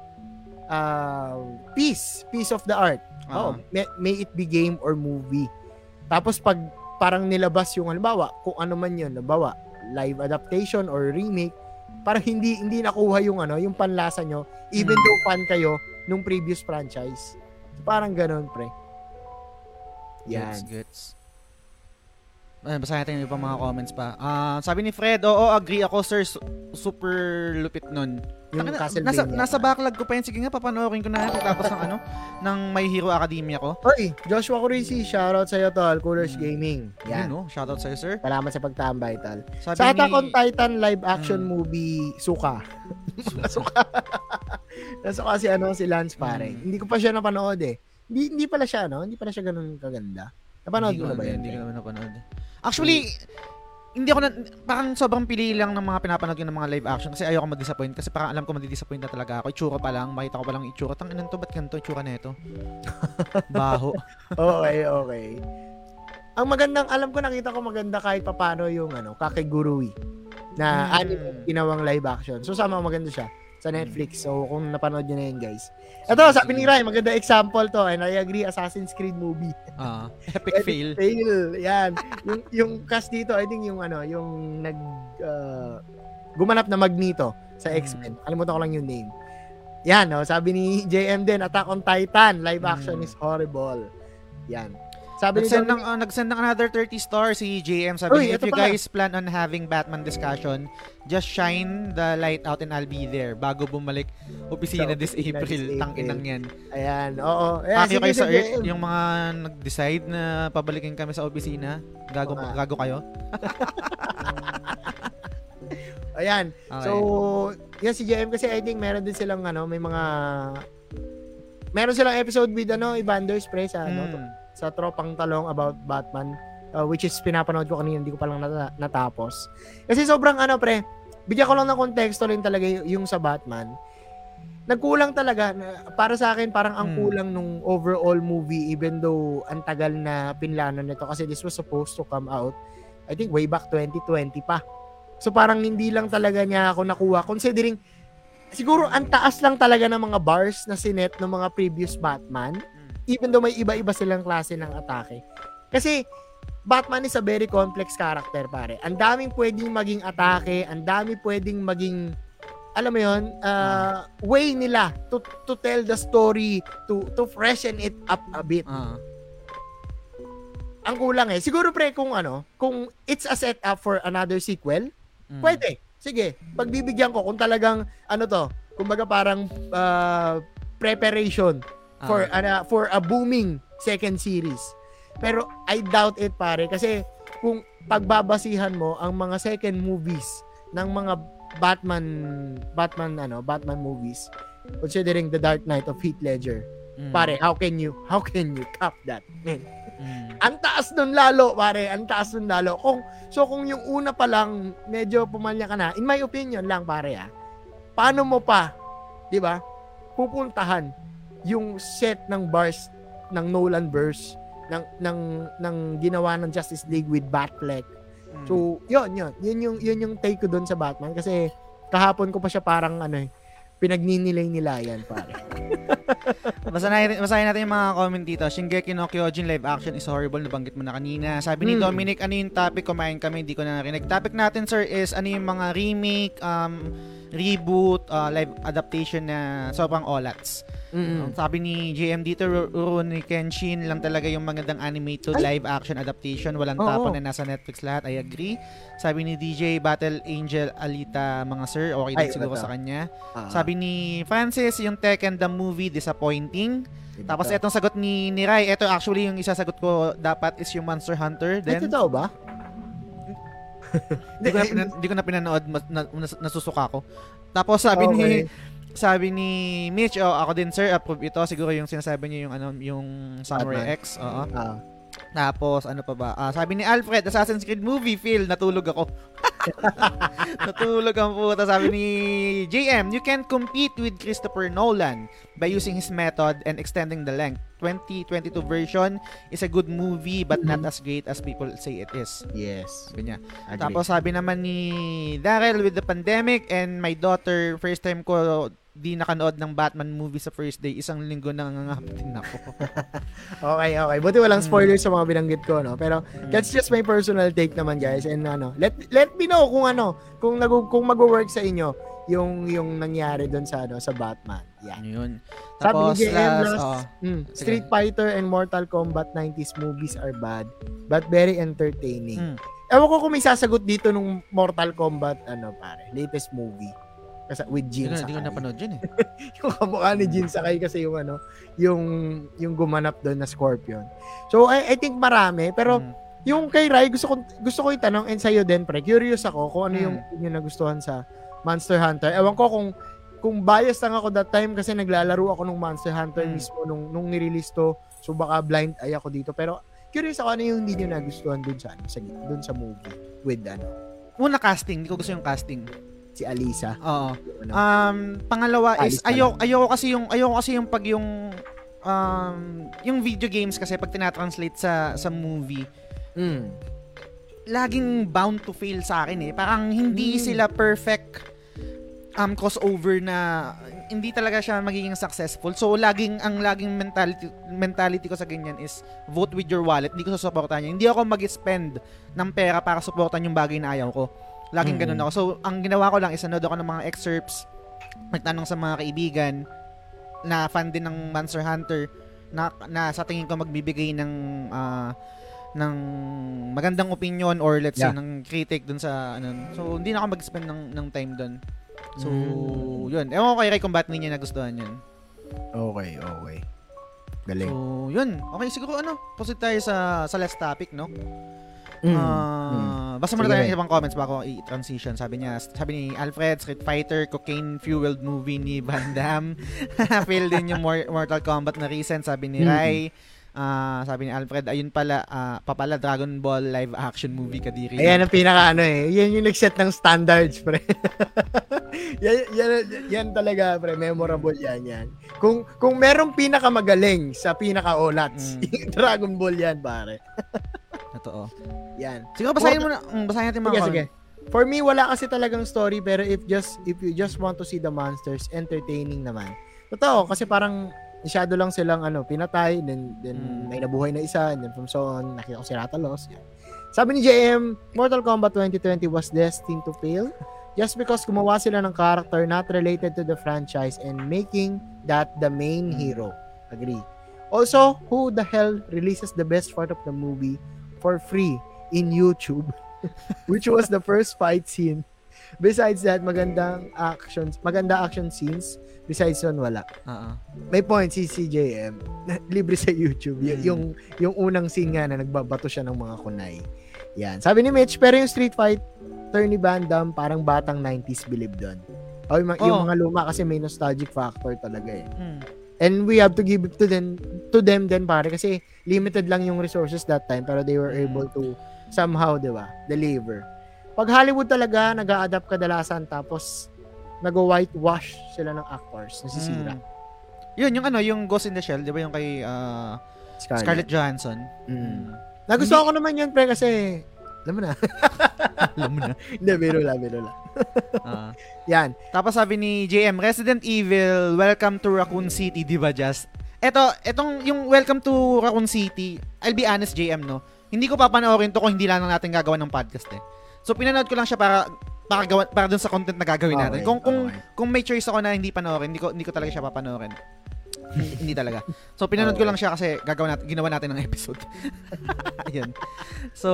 uh, piece, piece of the art. Oo. Oh, may, may it be game or movie. Tapos pag parang nilabas yung halimbawa, kung ano man yun, halimbawa, live adaptation or remake, parang hindi hindi nakuha yung ano, yung panlasa nyo, even Hmm. though fan kayo nung previous franchise. So, parang ganun, pre. Yan. Gets, gets. Ay, basahin natin yung ibang mga comments pa. Ah, sabi ni Fred, oo, agree ako, sir. Su- super lupit nun. Yung Taka nasa, nasa backlog ko pa yun. Sige nga, papanoorin ko na yan pagkatapos ng ano, ng My Hero Academia ko. Oy, Joshua Curisi, shoutout sa'yo, tol. Coolers Hmm. Gaming. Yan, Yan. no? Shoutout sa'yo, sir. Salamat sa pagtambay, tol. Sabi Sa Attack ni... on Titan live action Mm. movie, Suka. *laughs* Nasuka. *laughs* Nasuka si ano si Lance pare. Mm. Hindi ko pa siya napanood eh. Hindi hindi pala siya no, hindi pala siya ganun kaganda. Napanood mo ko na ba yun? Hindi ko naman napanood. Actually, hindi ako na, parang sobrang pili lang ng mga pinapanood ko ng mga live action kasi ayoko ma-disappoint kasi parang alam ko ma-disappoint na talaga ako. Itsura pa lang, makita ko pa lang itsura. Tang inan to, ba't ganito itsura na ito? *laughs* Baho. okay, okay. Ang magandang alam ko nakita ko maganda kahit papano yung ano, Kakegurui na Mm. anime ginawang live action. So sama maganda siya sa Netflix. So kung napanood niyo na yun, guys. Ito, sabi ni Ryan, maganda example to and I agree Assassin's Creed movie. Ah, *laughs* epic fail. Fail. Yan. yung yung cast dito, I think yung ano, yung nag uh, gumanap na Magneto sa Hmm. X-Men. Kalimutan ko lang yung name. Yan, no? sabi ni JM din, Attack on Titan, live action Hmm. is horrible. Yan. Sabi ni Nagsend ng, uh, nagsend ng another 30 stars si JM. Sabi Uy, niya, if you pala. guys plan on having Batman discussion, just shine the light out and I'll be there bago bumalik opisina Sa this April. this Tang April. inang yan. ayan, oo. Ayan, Pakyo kayo sa Earth, yung mga nag-decide na pabalikin kami sa opisina. Gago, nga. gago kayo. *laughs* Ayan. Okay. So, yan si JM kasi I think meron din silang ano, may mga meron silang episode with ano, Evanders pre sa ano, Hmm. Sa tropang talong about Batman uh, which is pinapanood ko kanina hindi ko pa lang nata- natapos. Kasi sobrang ano pre, bigyan ko lang ng konteksto rin talaga y- yung sa Batman. Nagkulang talaga na- para sa akin parang ang Hmm. kulang nung overall movie even though ang tagal na pinlano nito kasi this was supposed to come out I think way back 2020 pa. So parang hindi lang talaga niya ako nakuha considering siguro ang taas lang talaga ng mga bars na sinet ng mga previous Batman even though may iba-iba silang klase ng atake. Kasi Batman is a very complex character pare. Ang daming pwedeng maging atake, ang dami pwedeng maging alam mo yon uh, way nila to to tell the story to to freshen it up a bit Ah. ang kulang eh siguro pre kung ano kung it's a setup for another sequel Mm. pwede sige pagbibigyan ko kung talagang ano to kumbaga parang uh, preparation for Ah. ano, for a booming second series pero I doubt it pare kasi kung pagbabasihan mo ang mga second movies ng mga Batman Batman ano Batman movies considering The Dark Knight of Heath Ledger Mm. pare how can you how can you cap that man Mm. *laughs* ang taas nun lalo, pare. Ang taas nun lalo. Kung, so, kung yung una pa lang, medyo pumalya ka na, in my opinion lang, pare, ah, paano mo pa, di ba, pupuntahan yung set ng bars ng Nolan verse ng, ng, ng ginawa ng Justice League with Batfleck. Mm. So, yun, yun. Yun yung, yun yung take ko doon sa Batman. Kasi, kahapon ko pa siya parang, ano eh, pinagninilay-nilayan, pare. *laughs* Basahin, basahin natin yung mga comment dito. Shingeki no Kyojin live action is horrible. Nabanggit mo na kanina. Sabi ni Hmm. Dominic, ano yung topic? Kumain kami, hindi ko na narinig. Topic natin, sir, is ano yung mga remake, um, reboot, uh, live adaptation na sobrang olats. Mm. Sabi ni JM dito, Rurouni Kenshin lang talaga yung magandang animated Ay. live action adaptation. Walang Oo. tapon na nasa Netflix lahat. I agree. Sabi ni DJ Battle Angel Alita, mga sir, okay din Ay, siguro ito. sa kanya. Ah, Sabi ni Francis, yung Tekken the movie disappointing. ito. Tapos etong sagot ni Nirai, ito actually yung isa sagot ko dapat is yung Monster Hunter. Then, totoo ba? hindi ko na, *laughs* hindi ko na pinanood, mas, na, nas- nasusuka ko. Tapos sabi ni Okay. Sabi ni Mitch, oh, ako din sir, approve ito. Siguro yung sinasabi niya yung ano, yung Samurai Batman. X. Oo. Ah. Tapos ano pa ba? Ah, sabi ni Alfred, Assassin's Creed movie, feel natulog ako. *laughs* natulog ang puta. Sabi ni JM, you can compete with Christopher Nolan by using his method and extending the length. 2022 version is a good movie but not as great as people say it is. Yes. Sabi niya. Agree. Tapos sabi naman ni Daryl with the pandemic and my daughter, first time ko di nakanood ng Batman movie sa first day, isang linggo nang nangangapitin ako. *laughs* Okay, okay. Buti walang spoilers sa mga binanggit ko, no? Pero Mm. that's just my personal take naman, guys. And ano, let let me know kung ano, kung nag kung magwo-work sa inyo yung yung nangyari doon sa ano sa Batman. Yan. Yun. Sabi ni Tapos JM last, oh, Mm. Sige. Street Fighter and Mortal Kombat 90s movies are bad, but very entertaining. Mm. Ewan ko kung may sasagot dito nung Mortal Kombat ano pare, latest movie. Kasi with Jin ko, hindi ko Sakai. napanood yun eh. *laughs* yung kamukha ni Jin Sakai kasi yung ano, yung yung gumanap doon na Scorpion. So I, I think marami pero Mm. yung kay Rai gusto ko gusto ko itanong and sa'yo din pre. Curious ako kung ano yung Hmm. yung nagustuhan sa Monster Hunter. Ewan ko kung kung bias lang ako that time kasi naglalaro ako nung Monster Hunter Hmm. mismo nung nung nirelease to. So baka blind eye ako dito pero curious ako ano yung hindi niyo nagustuhan doon sa ano, sa doon sa movie with ano Una casting, hindi ko gusto yung casting. Si Alisa. Oo. Um, pangalawa is Alice ayoko ayoko kasi yung ayoko kasi yung pag yung um yung video games kasi pag tinatranslate sa sa movie Mm. laging bound to fail sa akin eh. Parang hindi Mm. sila perfect um crossover na hindi talaga siya magiging successful. So laging ang laging mentality mentality ko sa ganyan is vote with your wallet. Hindi ko susuportahan yan. Hindi ako mag-spend ng pera para suportahan yung bagay na ayaw ko. Laging Mm. ganun ako. So ang ginawa ko lang is nanood ako ng mga excerpts, nagtanong sa mga kaibigan na fan din ng Monster Hunter na, na sa tingin ko magbibigay ng ah, ng magandang opinion or let's say Yeah. ng critic dun sa ano. So hindi na ako mag-spend ng ng time dun. So, Mm. yun. Ewan ko kay Ray kung ba't hindi niya nagustuhan yun. Okay, okay. Galing. So, yun. Okay, siguro ano, proceed tayo sa, sa last topic, no? Mm. Ah, Basta muna tayo ng ibang comments bago i-transition. Sabi niya, sabi ni Alfred, Street Fighter, cocaine-fueled movie ni Van Damme. *laughs* Fail din yung Mor- Mortal Kombat na recent, sabi ni. Rai. Ah, sabi ni Alfred, ayun pala, ah, papala Dragon Ball live action movie kadiri. Ayan ang pinaka ano eh. Yan yung nag-set ng standards, pre. *laughs* yan, yan, yan talaga, pre. Memorable yan, yan. Kung, kung merong pinakamagaling sa pinaka-olats, Mm. *laughs* Dragon Ball yan, pare. Totoo. Yan. Siguro basahin mo na, mm, basahin natin mga Sige, sige. For me, wala kasi talagang story, pero if just if you just want to see the monsters, entertaining naman. Totoo, kasi parang masyado lang silang ano, pinatay, then, then Mm. may nabuhay na isa, and then from so on, nakita ko si Ratalos. Yan. Sabi ni JM, Mortal Kombat 2020 was destined to fail. just because gumawa sila ng character not related to the franchise and making that the main Mm. hero. Agree. Also, who the hell releases the best part of the movie for free in YouTube? *laughs* Which was the first fight scene. Besides that, magandang actions, maganda action scenes. Besides yun, wala. Oo. May point si CJM. Libre sa YouTube. Y- Mm. yung, yung unang scene nga na nagbabato siya ng mga kunay. Yan. Sabi ni Mitch, pero yung Street Fighter ni Van Damme, parang batang 90s believe doon. O yung, mga- yung mga luma kasi may nostalgic factor talaga eh. Mm. And we have to give it to them to them then pare kasi limited lang yung resources that time pero they were Mm. able to somehow, 'di ba, deliver. Pag Hollywood talaga nag-a-adapt kadalasan tapos nag-whitewash sila ng actors, nasisira. Mm. Yun, yung ano, yung Ghost in the Shell, di ba yung kay ah, Scarlett. Scarlett Johansson? Mm. Nagustuhan ko naman yun, pre, kasi alam mo na. *laughs* Alam mo na. Hindi, biro lang, biro lang. *laughs* Ah. Yan. Tapos sabi ni JM, Resident Evil, welcome to Raccoon City, di ba just? Eto, etong yung welcome to Raccoon City, I'll be honest JM, no? Hindi ko papanoorin to kung hindi lang natin gagawa ng podcast eh. So pinanood ko lang siya para para gawa, para dun sa content na gagawin natin. Okay, Kung kung okay. kung may choice ako na hindi panoorin, hindi ko hindi ko talaga siya papanoorin. Hindi, talaga. So pinanood ko lang siya kasi gagawa natin ginawa natin ng episode. *laughs* Ayun. So,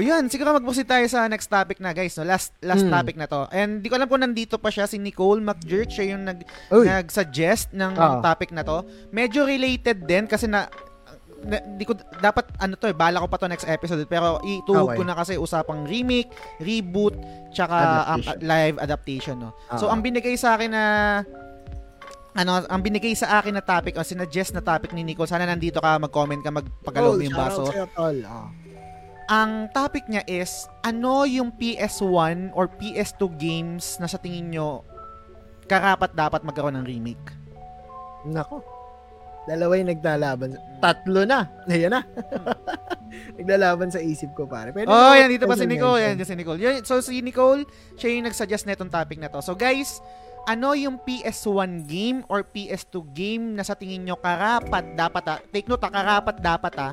yun, siguro mag-proceed tayo sa next topic na, guys, no. Last last Hmm. topic na to. And di ko alam kung nandito pa siya si Nicole McJerk, siya yung nag Uy, nag-suggest ng Ah. topic na to. Medyo related din kasi na, na di ko dapat ano to eh bala ko pa to next episode pero ituhog Okay. ko na kasi usapang remake, reboot, tsaka um, Adaptation. live adaptation no. So Ah. ang binigay sa akin na ano, ang binigay sa akin na topic o sinuggest na topic ni Nicole, sana nandito ka, mag-comment ka, magpagalaw mo yung baso. Oh, tol. Ah. Ang topic niya is, ano yung PS1 or PS2 games na sa tingin nyo karapat dapat magkaroon ng remake? Nako. Dalawa yung naglalaban. Tatlo na. *laughs* Ayan na. *laughs* naglalaban sa isip ko, pare. Pwede Oh, yan dito pa si Nicole. Yan dito si Nicole. So si Nicole, siya yung nagsuggest na itong topic na to. So guys, ano yung PS1 game or PS2 game na sa tingin nyo karapat dapat ah, take note ah, karapat dapat ah,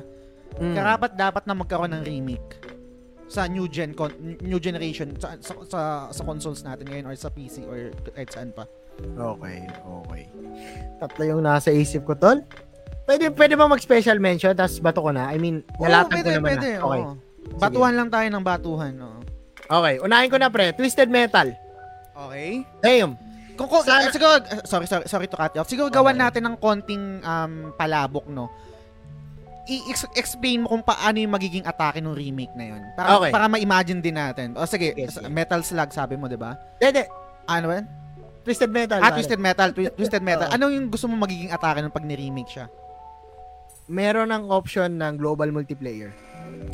Mm. karapat dapat na magkaroon ng remake sa new gen con- new generation sa, sa, sa, sa consoles natin ngayon or sa PC or kahit saan pa. Okay, okay. Tatlo yung nasa isip ko, tol. Pwede, pwede ba mag-special mention tapos bato ko na? I mean, nalatan ko naman na. Okay. oo. Batuhan lang tayo ng batuhan, oo. Okay, unahin ko na, pre. Twisted Metal. Okay? Damn. Kung, kung, Sana- siguro, sorry, sorry, sorry to cut you off. Siguro gawan Okay. natin ng konting um, palabok, no? I-explain mo kung paano yung magiging atake ng remake na yun. Para, Okay. para ma-imagine din natin. O sige, Yes, yes. Metal Slug sabi mo, di ba? Dede, Ano ba? yun? Twisted Metal. Ah. Twisted Metal. Twi- *laughs* Twisted Metal. Ano yung gusto mo magiging atake nung pag ni-remake siya? Meron ng option ng global multiplayer.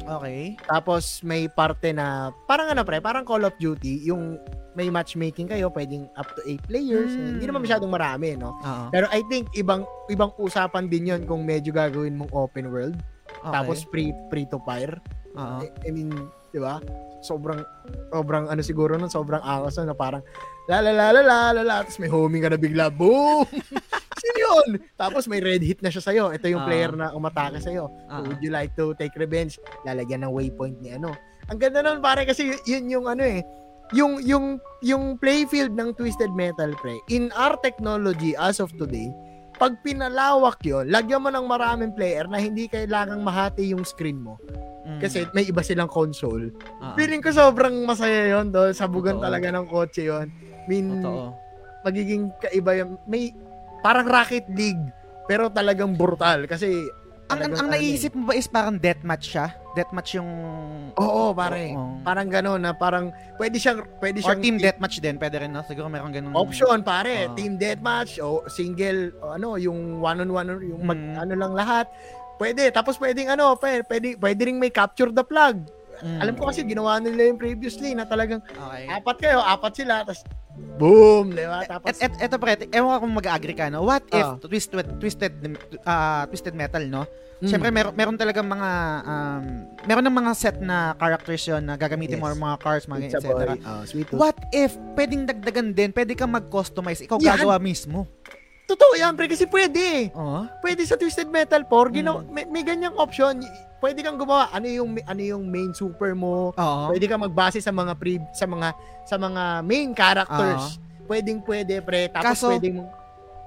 Okay. Tapos may parte na parang ano pre, parang Call of Duty, yung may matchmaking kayo, pwedeng up to 8 players. Hmm. Hindi naman masyadong marami, no? Oo. Pero I think ibang ibang usapan din 'yon kung medyo gagawin mong open world, Okay. tapos free free to fire. Oo. I, I mean, 'di ba? Sobrang sobrang ano siguro nun, sobrang angas na parang la la la la la la, la tapos may homing ka na bigla, boom! *laughs* Sino yun? Tapos may red hit na siya sa'yo. Ito yung Ah. player na umatake sa'yo. Ah. Would you like to take revenge? Lalagyan ng waypoint ni ano. Ang ganda nun pare kasi yun yung ano eh. Yung yung yung playfield ng Twisted Metal pre. In our technology as of today, pag pinalawak yon, lagyan mo ng maraming player na hindi kailangang mahati yung screen mo. Mm. Kasi may iba silang console. Oo. Feeling ko sobrang masaya yon doon. Sabugan Totoo. talaga ng kotse yon. Mean, Totoo. magiging kaiba yun. May parang Rocket League pero talagang brutal kasi Ang, ang, ang ano naisip mo ba is parang deathmatch siya? Deathmatch yung... Oo, pare. Oo. Parang gano'n na parang pwede siyang pwede Or siyang team deathmatch din, pwede rin, no? Siguro meron ganun. option pare, Oo. team deathmatch o single o ano, yung one on one yung mag, Mm. ano lang lahat. Pwede. Tapos pwedeng ano, pwede, pwede, pwede ring may capture the flag. Mm. Alam ko kasi ginawa nila yung previously na talagang Okay. apat kayo, apat sila, tapos boom, di ba? Tapos Et, et, eto pre, ewan ko kung mag-agree ka, no? What if Ah. twisted, twisted, ah, twisted metal, no? Mm. Siyempre, meron, meron talagang mga, um, meron ng mga set na characters yon na gagamitin mo Yes. or mga cars, mga etc. oh, sweet tooth. What if, pwedeng dagdagan din, pwede kang mag-customize, ikaw Yan. gagawa mismo. Totoo yan, pre, kasi pwede. Oo. Pwede sa Twisted Metal 4, ginaw, Mm. may, may ganyang option. Pwede kang gumawa ano yung ano yung main super mo. Oo. Pwede kang magbase sa mga pre, sa mga sa mga main characters. Pwedeng pwede pre. Tapos Kaso, pwedeng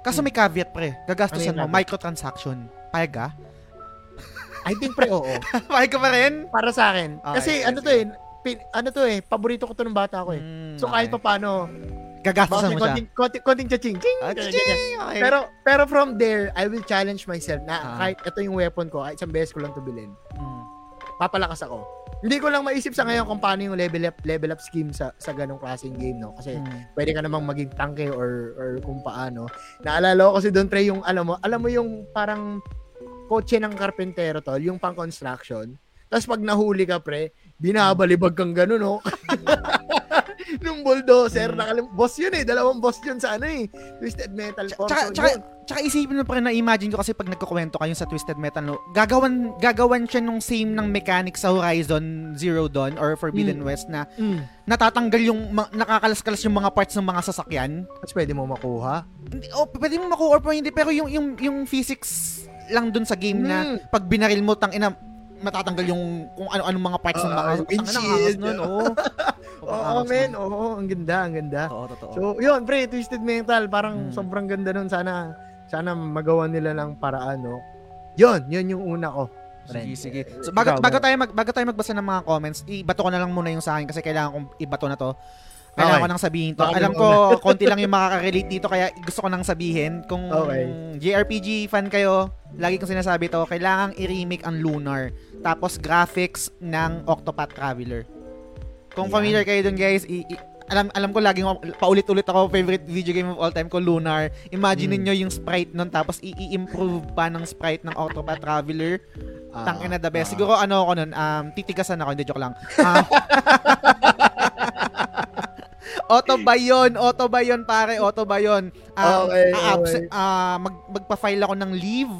Kaso may caveat pre, gagastusan Ano mo, microtransaction. Payag ka? I think pre oo. *laughs* Payag ka pa rin? Para sa akin. Okay, Kasi sige, ano to eh, pin- ano to eh, paborito ko to ng bata ko eh. Mm, So kahit pa paano, Gagastusan mo siya. konting, konting, konting ching ching. Ah, ching! Okay. Pero pero from there, I will challenge myself na Ah. kahit ito yung weapon ko, kahit isang beses ko lang to bilhin, Mm. papalakas ako. Hindi ko lang maisip sa ngayon kung paano yung level up level up scheme sa sa ganong klaseng game no kasi Mm. pwede ka namang maging tanke or or kung paano. Naalala ko kasi doon pre yung alam mo, alam mo yung parang kotse ng karpentero tol, yung pang construction. Tapos pag nahuli ka pre, binabalibag kang gano'n no. *laughs* Nung bulldozer, Mm. nakalim boss yun eh, dalawang boss yun sa ano eh, Twisted Metal 4. Tsaka, So, tsaka, yun. tsaka isipin mo pa rin na imagine ko kasi pag nagkukwento kayo sa Twisted Metal, no, gagawan, gagawan siya nung same ng mechanic sa Horizon Zero Dawn or Forbidden Mm. West na Mm. natatanggal yung, ma- nakakalas-kalas yung mga parts ng mga sasakyan. Tapos pwede mo makuha. Hindi, oh, pwede mo makuha or hindi, pero yung, yung, yung physics lang dun sa game na Mm. pag binaril mo, tang ina, matatanggal yung kung ano-anong mga parts ng Ah, mga windshield. Angas nun, oo. *laughs* Oo, men. nun. Oo, ang ganda, ang ganda. Oo, totoo. So, yun, pre, Twisted Metal, parang Mm. sobrang ganda nun. Sana, sana magawa nila ng paraan, no? Yun, yun yung una ko. Sige, sige. Eh, So, bago, bago, ba? tayo mag, bago tayo magbasa ng mga comments, ibato ko na lang muna yung sa akin kasi kailangan kong ibato na to. Kailangan Okay. ko nang sabihin to. Baka Alam ko, konti lang yung makaka-relate dito kaya gusto ko nang sabihin. Kung Okay. JRPG fan kayo, lagi kong sinasabi to, kailangang i-remake ang Lunar. Tapos graphics ng Octopath Traveler. Kung Yan. familiar kayo dun guys, i- i- alam alam ko laging paulit-ulit ako favorite video game of all time ko Lunar. Imagine Mm. niyo yung sprite nun tapos i-improve pa ng sprite ng Octopath Traveler. Ah, Tang ina the best. ah. Siguro ano ako nun, um, titigasan ako, hindi joke lang. *laughs* Ah. *laughs* auto ba yun? Auto ba yun, pare? Auto ba yun? Um, Okay, a-absent- okay. ah, mag, magpa-file ako ng leave.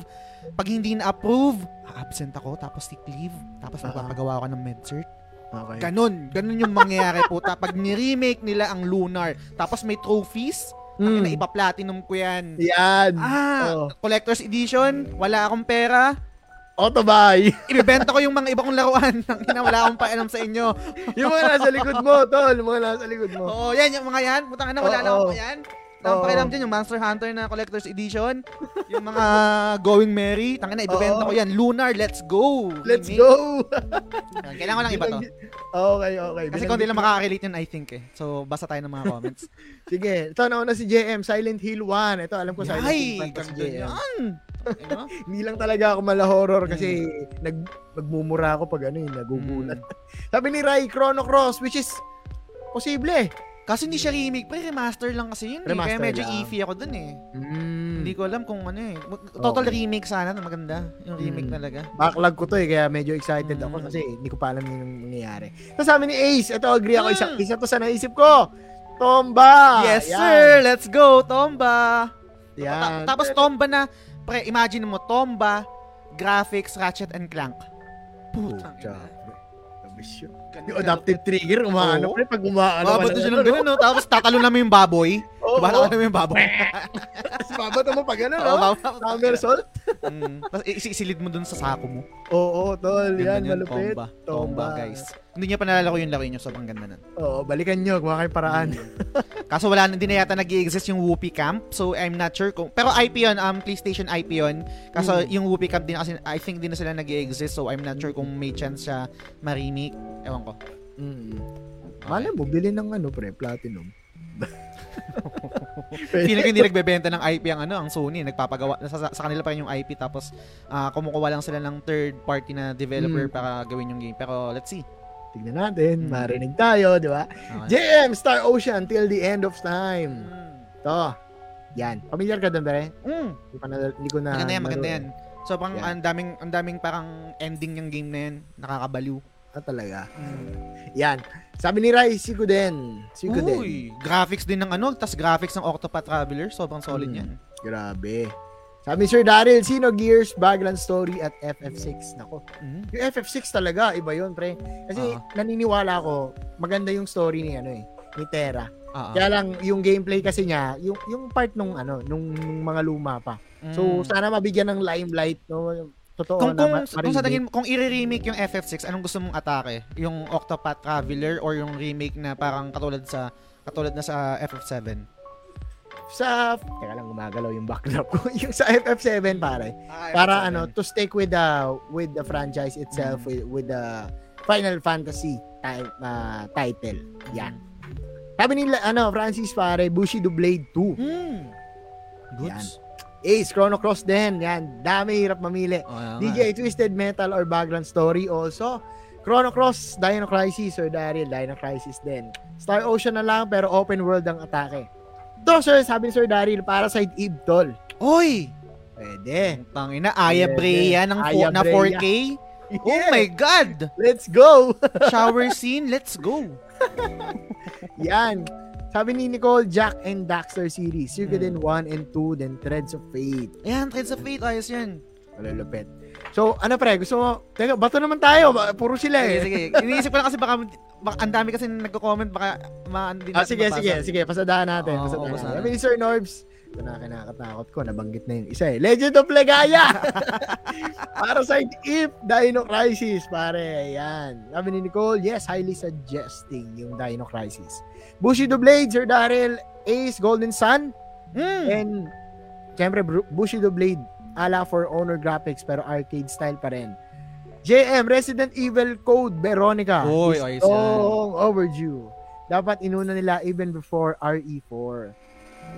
Pag hindi na-approve, absent ako, tapos sick leave. Tapos Ah. magpapagawa ako ng med-cert. Okay. Ganun. Ganun yung mangyayari puta. Pag ni-remake nila ang Lunar, tapos may trophies, Mm. na ipa-platinum ko yan. Yan. Ah, Oh. collector's edition, wala akong pera, Autobuy. *laughs* ibebenta ko yung mga iba kong laruan. *laughs* Ang ina, wala akong pakialam sa inyo. yung mga nasa likod mo, tol. Yung mga nasa likod mo. Oo, yan, yung mga yan. Putang ina, wala Oo. na akong yan. Akong Oo. pakialam dyan, yung Monster Hunter na Collector's Edition. yung mga *laughs* Going Merry. Tangina, ibebenta Oo. ko yan. Lunar, let's go. Let's go. *laughs* Kailangan ko lang iba to. Okay, okay. Kasi kung di lang makaka-relate yun, I think eh. So, basa tayo ng mga comments. *laughs* Sige, ito nauna si JM, Silent Hill 1. Ito, alam ko Silent Hill 1 pa si JM. yan. Hindi lang talaga ako mala horror kasi nag magmumura ako pag ano eh, nagugulat. Mm. Sabi ni Rai, Chrono Cross, which is posible. Kasi hindi siya remake, pre remaster lang kasi yun eh. Kaya Remaster medyo lang. iffy ako dun eh. Mm. Hindi ko alam kung ano eh. Total Okay. remake sana na maganda. Yung remake Mm. talaga. Backlog ko to eh, kaya medyo excited Mm. ako kasi hindi ko pa alam yung nangyayari. Tapos sabi ni Ace, ito agree ako, isa, Mm. isa to sa naisip ko. Tomba! yes, Yan. sir! Let's go, Tomba! Yan. Ta- tapos Tomba na, pre, imagine mo, Tomba, graphics, Ratchet and Clank. Putang ina. Yung adaptive trigger, umaano Oo. pre, pag umaano Babato siya ng ganun, no? Tapos tatalo namin yung baboy. Oo, Bala oo. namin yung baboy. Tapos *laughs* babato mo pag ano, Oo, no? babato. Somersault? Mm. Tapos isisilid mo dun sa sako mo. Oo, tol. Yan, yun, malupit. Tomba. Tomba, guys. Hindi niya pa nalalaro yung laro niyo, sobrang ganda nun. Oo, balikan nyo. Gumawa kayo paraan. Kaso wala din na yata nag-exist yung Whoopi Camp. So I'm not sure kung pero IP yun, um PlayStation IP yun. Kaso Mm. yung Whoopi Camp din kasi I think din na sila nag-exist. So I'm not sure kung may chance siya ma-remake. Ewan ko. Mm. Malay mo, bilhin ng ano, pre, platinum. *laughs* Feeling ko hindi nagbebenta ng IP ang ano, ang Sony, nagpapagawa sa, sa kanila pa rin yung IP tapos ah, kumukuha lang sila ng third party na developer Mm. para gawin yung game. Pero let's see. Tignan natin, Mm. marinig tayo, di ba? Okay. JM, Star Ocean, till the end of time. Mm. To. Yan. Familiar ka doon, pre? Mm. Hindi, pa na, hindi ko na... Maganda yan, maganda yan. Sobrang Yan. ang daming ang daming parang ending yung game na yan. Nakakabaliw. Ah, talaga. Mm. Yan. Sabi ni Rai, Sikoden. Sikoden. Uy, graphics din ng ano, tas graphics ng Octopath Traveler, sobrang solid Mm. yan. Grabe. Sabi ni Sir Daryl, sino Gears, Bagland Story at FF6? Nako. Mm. Yung FF6 talaga, iba yun, pre. Kasi Ah. naniniwala ako, maganda yung story ni ano eh, ni Terra. Ah, Kaya lang yung gameplay kasi niya, yung yung part nung ano, nung, nung mga luma pa. mm. So sana mabigyan ng limelight no totoo Kung, na kung, ma- kung sa tingin kung i-remake yung FF6, anong gusto mong atake? Yung Octopath Traveler or yung remake na parang katulad sa katulad na sa FF7? sa teka lang gumagalaw yung backdrop ko *laughs* yung sa FF7 pare para ano to stick with the with the franchise itself with, with the Final Fantasy ti- uh, title yan sabi nila ano Francis pare Bushido Blade 2 Hmm. Goods. Yan. Ace Chrono Cross din yan dami hirap mamili Oh, yan. DJ Twisted Metal or Background Story also Chrono Cross Dino Crisis or Daryl Dino Crisis din Star Ocean na lang pero open world ang atake to sir sabi ni Sir Daryl Parasite Eve tol Oy! pwede Tangina, Aya. Brea ng Aya na Brea. 4K. *laughs* Oh my God! Let's go! *laughs* Shower scene, let's go! Yan. Sabi ni Nicole, Jack and Daxter series. Suikoden Hmm. 1 and 2, then Threads of Fate. Ayan, Threads of Fate, ayos yan. Malulupit. So, ano pre, gusto mo, teka, bato naman tayo. Puro sila Sige, eh. sige. Iniisip ko lang kasi baka, baka ang dami kasi nagko-comment, baka ma, hindi Ah, sige, mabasa. sige, sige. Pasadahan natin. Oo, pasadahan. Sabi ni Sir Norbs, ito na kinakatakot ko, nabanggit na yung isa eh. Legend of Legaya! *laughs* Parasite If, Dino Crisis, pare. Yan. Sabi ni Nicole, yes, highly suggesting yung Dino Crisis. Bushido Blade, Sir Daryl, Ace, Golden Sun, Hmm. And, syempre, Bushido Blade, ala for Honor graphics, pero arcade style pa rin. JM, Resident Evil Code Veronica. Uy, is long overdue. Dapat inuna nila even before RE4.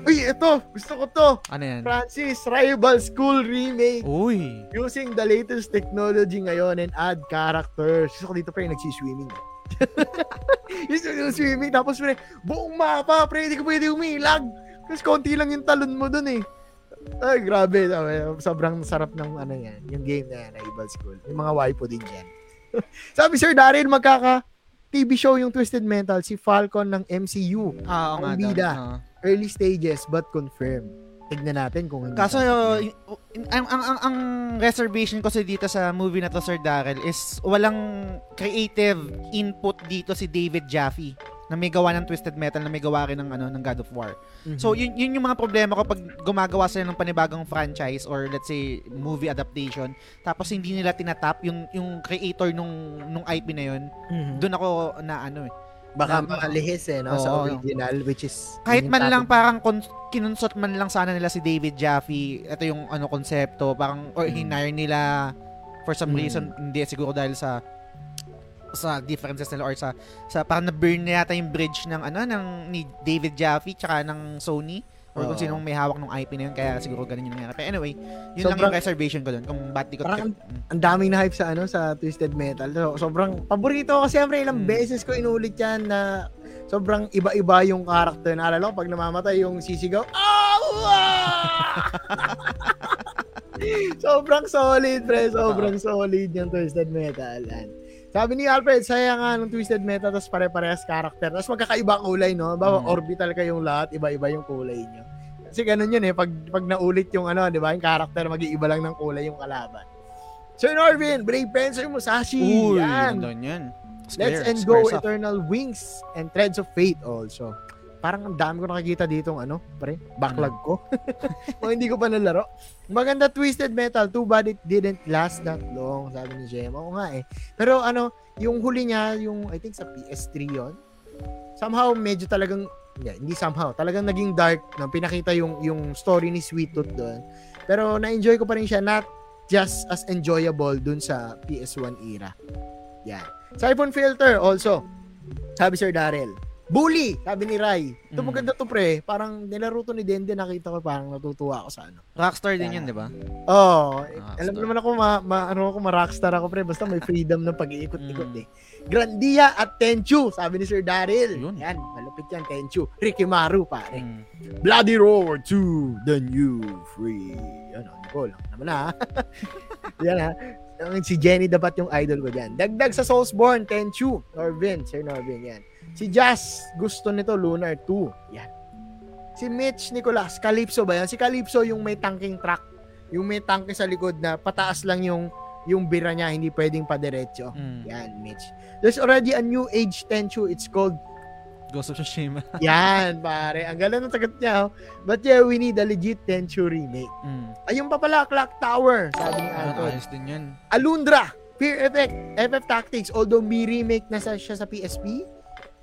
Uy, ito! Gusto ko to! Ano yan? Francis, Rival School Remake. Uy! Using the latest technology ngayon and add characters. Gusto ko dito pre, nagsiswimming. *laughs* yung swimming, tapos pre, buong mapa, pre, hindi ko pwede umilag. Kasi konti lang yung talon mo dun eh. Ay, grabe. Sobrang sarap ng ano yan, yung game na yan, Rival School. Yung mga waipo din dyan. *laughs* Sabi Sir Daryl, magkaka TV show yung Twisted Mental, si Falcon ng MCU. Ah, nga. Ang bida. daw. Oo. Early stages but confirmed. Tignan natin kung hindi. Kaso, in- in- ang, ang, ang, ang reservation ko sa dito sa movie na to, Sir Daryl, is walang creative input dito si David Jaffe na may gawa ng Twisted Metal na may gawa rin ng, ano, ng God of War. Mhm. So, yun, yun yung mga problema ko pag gumagawa sila ng panibagong franchise or let's say movie adaptation tapos hindi nila tinatap yung yung creator nung nung IP na yun Mhm. doon ako na ano eh Baka Na- mga lihis eh, no? sa Oo. original, which is... kahit man lang parang kon- kinunsot man lang sana nila si David Jaffe ito yung ano konsepto parang or Mm. hinire nila for some Mm. reason hindi siguro dahil sa sa differences nila or sa sa parang na-burn na yata yung bridge ng ano ng ni David Jaffe tsaka ng Sony or kung sinong may hawak ng IP na yun kaya siguro ganun yung nangyari. Pero anyway, yun lang Sobrang- yung reservation ko doon kung ba't di ko Parang ang daming na hype sa ano sa Twisted Metal. So, sobrang paborito ko kasi siyempre ilang Mm. beses ko inulit yan na sobrang iba-iba yung character. Naalala ko pag namamatay yung sisigaw, Awa! *laughs* *laughs* sobrang solid, pre. Sobrang solid yung Twisted Metal. Yan. Sabi ni Alfred, saya nga ng Twisted Metal tapos pare-parehas character. Tapos magkakaiba ang kulay, no? Bawa Mm. orbital kayong lahat, iba-iba yung kulay nyo. Kasi ganun yun eh, pag, pag naulit yung ano, di ba, yung character, mag-iiba lang ng kulay yung kalaban. Sir Norvin, Brave Pencil Musashi. Uy, yan. yan. Let's Square, and square go. Eternal Wings and Threads of Fate also. Parang ang dami ko nakikita ditong ano, pre, backlog ko. *laughs* o hindi ko pa nalaro. Maganda Twisted Metal, too bad it didn't last that long, sabi ni Jem. Oo nga eh. Pero ano, yung huli niya, yung I think sa PS3 yon somehow medyo talagang, hindi, hindi somehow, talagang naging dark na pinakita yung, yung story ni Sweet Tooth doon. Pero na-enjoy ko pa rin siya, not just as enjoyable dun sa PS1 era. Yan. Siphon Filter also. Sabi Sir Daryl. Bully, sabi ni Rai. Ito Mm. maganda to pre. Parang nilaro to ni Dende, nakita ko parang natutuwa ako sa ano. Rockstar din yan, di ba? Oh, Ah, alam naman ako ma, ma ano ako ma-rockstar ako pre, basta may freedom ng pag-iikot-ikot Mm. eh. Grandia at Tenchu, sabi ni Sir Daryl. Yun. Yan, malupit yan Tenchu. Rikimaru pare. Mm. Bloody Roar 2, the new free. Ano, hindi ko lang naman ha. *laughs* Yan ha. Si Jenny dapat yung idol ko dyan. Dagdag sa Soulsborne, Tenchu. Norvin, Sir Norvin, yan. Si Jazz, gusto nito, Lunar 2. Yan. Si Mitch Nicolas, Calypso ba yan? Si Calypso yung may tanking truck. Yung may tangke sa likod na pataas lang yung yung bira niya, hindi pwedeng padiretso. Mm. Yan, Mitch. There's already a new age Tenchu. It's called Ghost of Tsushima. *laughs* Yan, pare. Ang ganda ng sagot niya. oh. But yeah, we need a legit Tenchu remake. Mm. Ayun pa pala, Clock Tower. Sabi ni Ayun, Anton. ayos din yun. Alundra, Fear Effect, FF Tactics, although may remake na sa, siya sa PSP.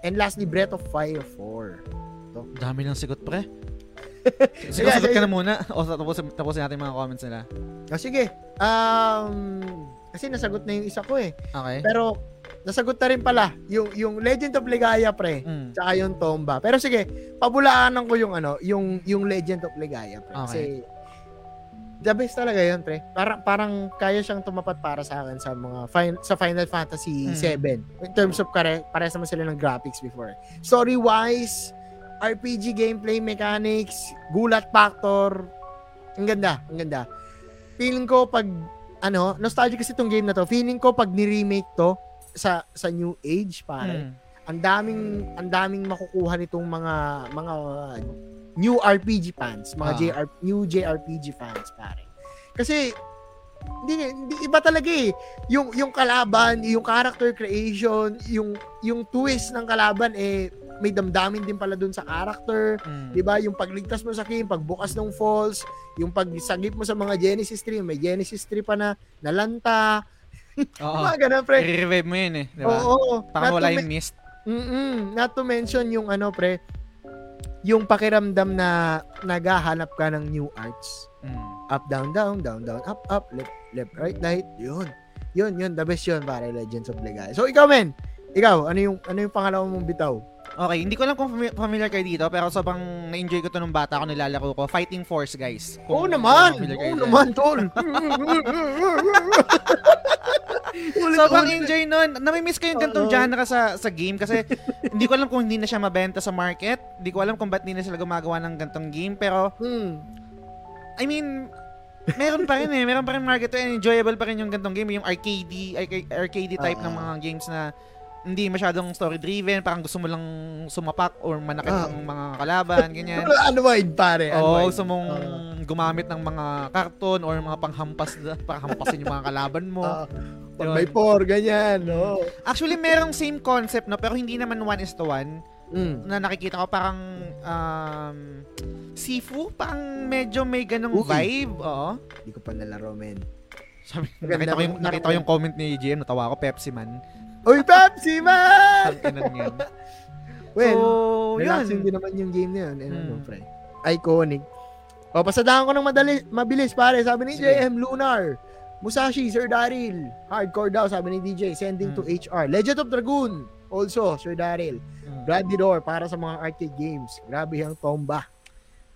And lastly, Breath of Fire 4. Dami ng sigot, pre. *laughs* Sige, Sige, sagot ka na muna. O, tapusin, tapusin natin mga comments nila. O sige, um, kasi nasagot na yung isa ko eh. Okay. Pero, nasagot na rin pala yung, yung Legend of Legaia, pre. Mm. Tsaka yung Tomba. Pero sige, pabulaanan ko yung ano, yung yung Legend of Legaia, pre. Kasi the best talaga yun, pre. Parang parang kaya siyang tumapat para sa akin sa mga fin- sa Final Fantasy Mm. 7 in terms of kare parehas naman sila ng graphics before. Story wise, RPG gameplay mechanics, gulat factor, ang ganda, ang ganda. Feeling ko pag ano, nostalgic kasi tong game na to. Feeling ko pag ni-remake to sa sa new age, pare Mm. Ang daming ang daming makukuha nitong mga mga new RPG fans, mga Ah. JR new JRPG fans pare. Kasi hindi, hindi iba talaga eh. Yung yung kalaban, yung character creation, yung yung twist ng kalaban eh may damdamin din pala dun sa character, Mm. 'di ba? Yung pagligtas mo sa game, pagbukas ng falls, yung pagsagip mo sa mga Genesis tree, may Genesis tree pa na nalanta. Oo. *laughs* Mga ganun, pre. I-revive mo yun eh. Di ba? Oo. Parang wala yung mist. Mm-mm. Not to mention yung ano pre, yung pakiramdam na naghahanap ka ng new arts. Mm. Up, down, down, down, down, up, up, left, left, right, right. Yun. Yun, yun. The best yun para Legends of Legaia. So, ikaw, men. Ikaw, ano yung, ano yung pangalawa mong bitaw? Okay, hindi ko alam kung fami- familiar kayo dito, pero sobrang na-enjoy ko to nung bata ako nilalaro ko. Fighting Force, guys. Oo Kung- naman! Oo dyan. naman, tol! *laughs* *laughs* Sobrang enjoy nun. Namimiss ko yung gantong genre sa, sa game kasi hindi ko alam kung hindi na siya mabenta sa market. Hindi ko alam kung ba't hindi na sila gumagawa ng gantong game. Pero, hmm. I mean, meron pa rin eh. Meron pa rin market and enjoyable pa rin yung gantong game. Yung arcade, arcade type uh-huh. ng ah. mga games na hindi masyadong story-driven, parang gusto mo lang sumapak or manakit ah. ng mga kalaban, ganyan. *laughs* unwind, pare. Unwind. Oo, gusto mong uh. gumamit ng mga karton or mga panghampas, para hampasin yung mga kalaban mo. Uh. 4x4, ganyan, no? Actually, merong same concept, no? Pero hindi naman one is to one. Mm. Na nakikita ko parang um, Sifu, parang medyo may ganong Uki. vibe. Oo. Hindi ko pa nalaro, men. Sabi, nakita, ko yung, nakita ko yung comment ni JM, natawa ko, Pepsi Man. Uy, Pepsi Man! Tangkinan yan. *laughs* Well, so, relaxing yun. din naman yung game na yun. And hmm. Iconic. O, pasadahan ko ng madali, mabilis, pare. Sabi ni JM, Lunar. Musashi, Sir Daryl. Hardcore daw, sabi ni DJ. Sending to Hmm. HR. Legend of Dragoon. Also, Sir Daryl. Mm. Gladiador, para sa mga arcade games. Grabe yung tomba.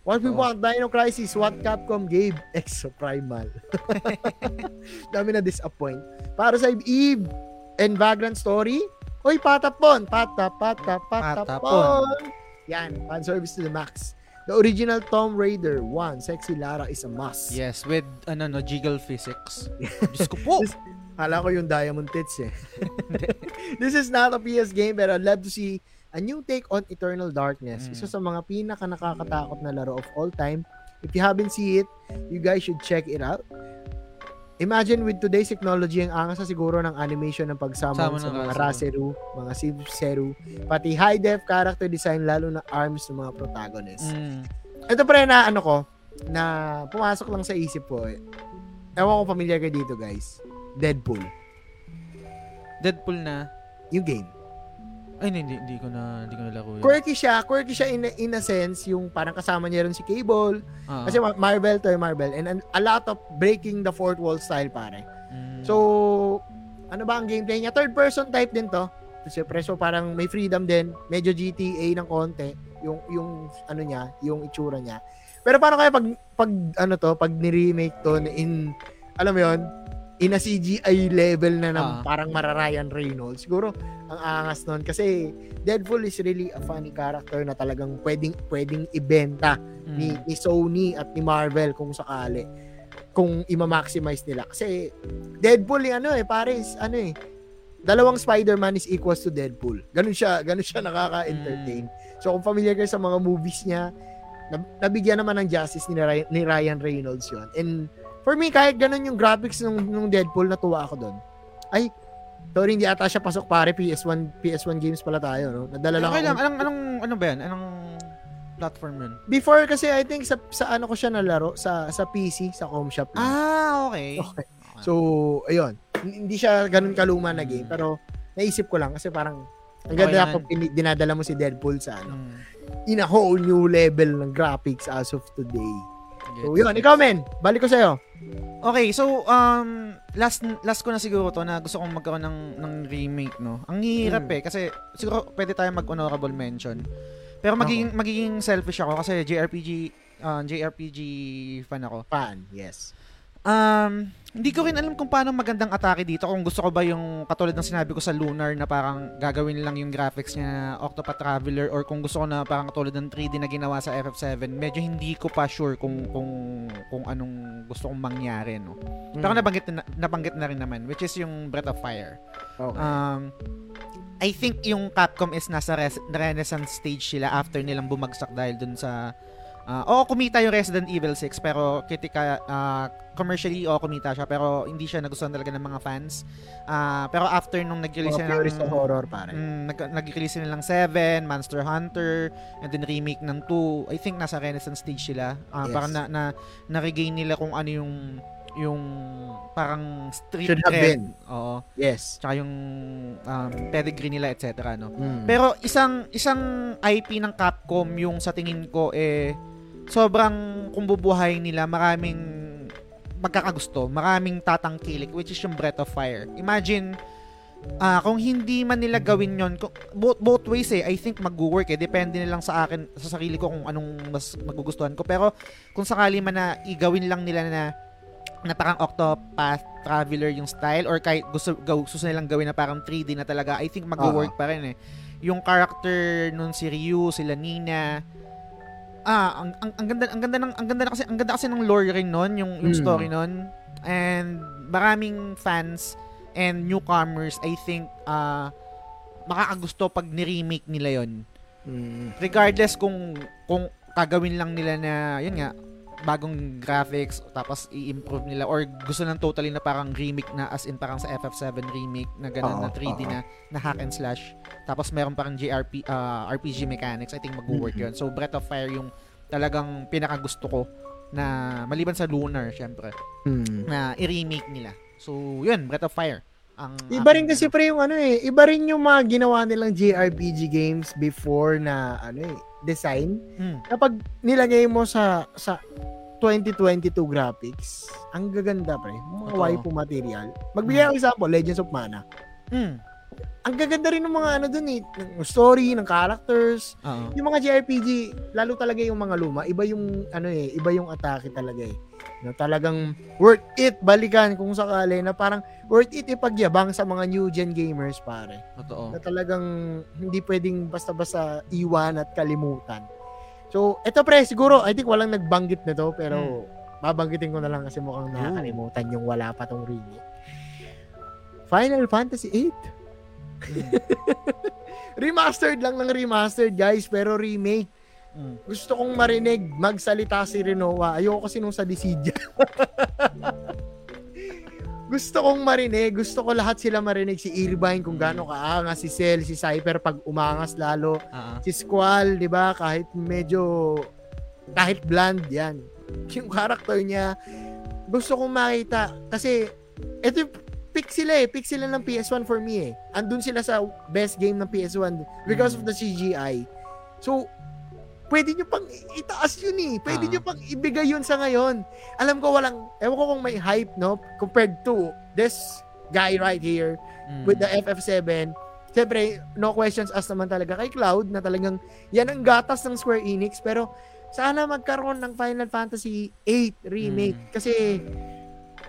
What we Oo. want, Dino Crisis, what Capcom gave, *laughs* Exo Primal. *laughs* Dami na disappoint. Para sa Eve and Vagrant Story, Oy, patapon! Pata, pata, patapon! Patapon. Yan, fan service to the max. The original Tomb Raider 1, Sexy Lara is a must. Yes, with, ano, no, jiggle physics. *laughs* Diyos ko po. This- Hala ko yung Diamond Tits eh. *laughs* This is not a PS game but I'd love to see a new take on Eternal Darkness. Mm. Isa sa mga pinaka nakakatakot na laro of all time. If you haven't seen it, you guys should check it out. Imagine with today's technology, ang angas na siguro ng animation ng pagsama Sama sa ng mga Raseru. Mga Sib-Seru, pati high-def character design lalo na arms ng mga protagonists. Mm. Ito pre na ano ko, na pumasok lang sa isip ko. Eh. Ewan ko familiar kayo dito guys. Deadpool. Deadpool na. Yung game. Ay, hindi, hindi ko na, hindi ko na laro yun. Quirky siya. Quirky siya in, a- in a sense. Yung parang kasama niya rin si Cable. Ah, Kasi Ma- Marvel to eh, Marvel. And, a lot of breaking the fourth wall style pare. mm. So, ano ba ang gameplay niya? Third person type din to. Siyempre, so parang may freedom din. Medyo GTA ng konti. Yung, yung ano niya, yung itsura niya. Pero paano kaya pag, pag ano to, pag ni-remake to in, alam mo yon in a CGI level na, na Ah. parang Mara Ryan Reynolds. Siguro, ang angas nun. Kasi, Deadpool is really a funny character na talagang pwedeng, pwedeng ibenta Mm. ni, ni Sony at ni Marvel kung sakali kung ima-maximize nila kasi Deadpool yung ano eh pares ano eh dalawang Spider-Man is equals to Deadpool ganun siya ganun siya nakaka-entertain so kung familiar kayo sa mga movies niya nab- nabigyan naman ng justice ni Ryan, ni Ryan Reynolds yun and for me kahit ganun yung graphics ng, ng Deadpool natuwa ako doon ay Sorry, hindi ata siya pasok pare. PS1, PS1 games pala tayo, no? Nadala lang Okay ako. lang, anong, anong, ano ba yan? Anong platform yun? Before kasi I think sa, sa ano ko siya nalaro, sa sa PC, sa home shop. lang. Ah, okay. Okay. So, ayun. Hindi siya ganun kaluma na game, pero naisip ko lang kasi parang ang Okay ganda naman. pag pini- dinadala mo si Deadpool sa ano, Mm. in a whole new level ng graphics as of today. So, yun. Ikaw, men. Balik ko sa'yo. Okay, so um last last ko na siguro to na gusto kong magkaroon ng ng remake, no. Ang hirap Hmm. eh kasi siguro pwede tayo mag-honorable mention. Pero magiging magiging selfish ako kasi JRPG uh, JRPG fan ako. Fan. Yes. Um, hindi ko rin alam kung paano magandang atake dito. Kung gusto ko ba yung katulad ng sinabi ko sa Lunar na parang gagawin lang yung graphics niya na Octopath Traveler or kung gusto ko na parang katulad ng 3D na ginawa sa FF7, medyo hindi ko pa sure kung kung kung anong gusto kong mangyari, no. Pero Mm. nabanggit na, nabanggit na rin naman which is yung Breath of Fire. Okay. Um I think yung Capcom is nasa res- renaissance stage sila after nilang bumagsak dahil dun sa ah, oo, kumita yung Resident Evil 6 pero kritika ah, commercially oo kumita siya pero hindi siya nagustuhan talaga ng mga fans. Ah, pero after nung nag-release sila purist ng horror, pare. Mm, nag nag-release sila ng 7, Monster Hunter, and then remake ng 2. I think nasa renaissance stage sila. Ah, Yes. Parang na, na, na-regain nila kung ano yung yung parang street Should have been. Oo. Yes. Tsaka yung um, pedigree nila, etc. No? Mm. Pero isang isang IP ng Capcom yung sa tingin ko eh sobrang kung bubuhayin nila maraming magkakagusto, maraming tatangkilik which is yung Breath of Fire. Imagine ah kung hindi man nila gawin yon both, both ways eh I think mag-work eh depende na lang sa akin sa sarili ko kung anong mas magugustuhan ko pero kung sakali man na igawin lang nila na na parang Octopath Traveler yung style or kahit gusto, gusto nilang gawin na parang 3D na talaga I think mag-work pa rin eh yung character nun si Ryu, sila Nina. Ah, ang, ang, ang ganda ang ganda ng ang ganda na kasi ang ganda kasi ng lore rin nun, yung yung Mm. story nun. And maraming fans and newcomers I think ah makakagusto pag ni-remake nila yon. Mm. Regardless kung kung kagawin lang nila na yun nga bagong graphics tapos i-improve nila or gusto lang totally na parang remake na as in parang sa FF7 remake na ganun Oo, na 3D oo. na na hack and slash tapos meron parang JRP ah, RPG mechanics I think mag-work Mhm. yun so Breath of Fire yung talagang pinakagusto ko na maliban sa Lunar syempre Mm. na i-remake nila so yun Breath of Fire ang Iba rin kasi ano. pre yung ano eh, iba rin yung mga ginawa nilang JRPG games before na ano eh, design. Mm. Kapag nilagay mo sa sa 2022 graphics, ang gaganda pre. Mga waifu material. Magbigay ako example, Legends of Mana. Mm. Ang gaganda rin ng mga ano dun eh, ng story, ng characters. Oo. Yung mga JRPG, lalo talaga yung mga luma, iba yung ano eh, iba yung atake talaga eh. Na talagang worth it balikan kung sakali na parang worth it ipagyabang sa mga new gen gamers pare. totoo Na talagang hindi pwedeng basta-basta iwan at kalimutan. So, eto pre, siguro I think walang nagbanggit nito pero babanggitin ko na lang kasi mukhang nakakalimutan yung wala pa tong remake. Final Fantasy 8. *laughs* remastered lang ng remastered guys pero remake Mm. gusto kong marinig magsalita si Renoa. Ayoko kasi nung sa Dissidia. *laughs* gusto kong marinig, gusto ko lahat sila marinig si Irvine kung gaano kaangas si Cell, si Cypher pag umangas lalo, Ah, si Squall, 'di ba? Kahit medyo kahit bland 'yan. *laughs* Yung character niya gusto kong makita kasi ito yung pick sila eh, pick sila ng PS1 for me eh. Andun sila sa best game ng PS1 because of the CGI. So, pwede nyo pang itaas yun eh. Pwede Ah. nyo pang ibigay yun sa ngayon. Alam ko walang, ewan ko kung may hype, no? Compared to this guy right here mm. with the FF7. Siyempre, no questions asked naman talaga kay Cloud na talagang yan ang gatas ng Square Enix. Pero sana magkaroon ng Final Fantasy 8 remake. Mm. Kasi,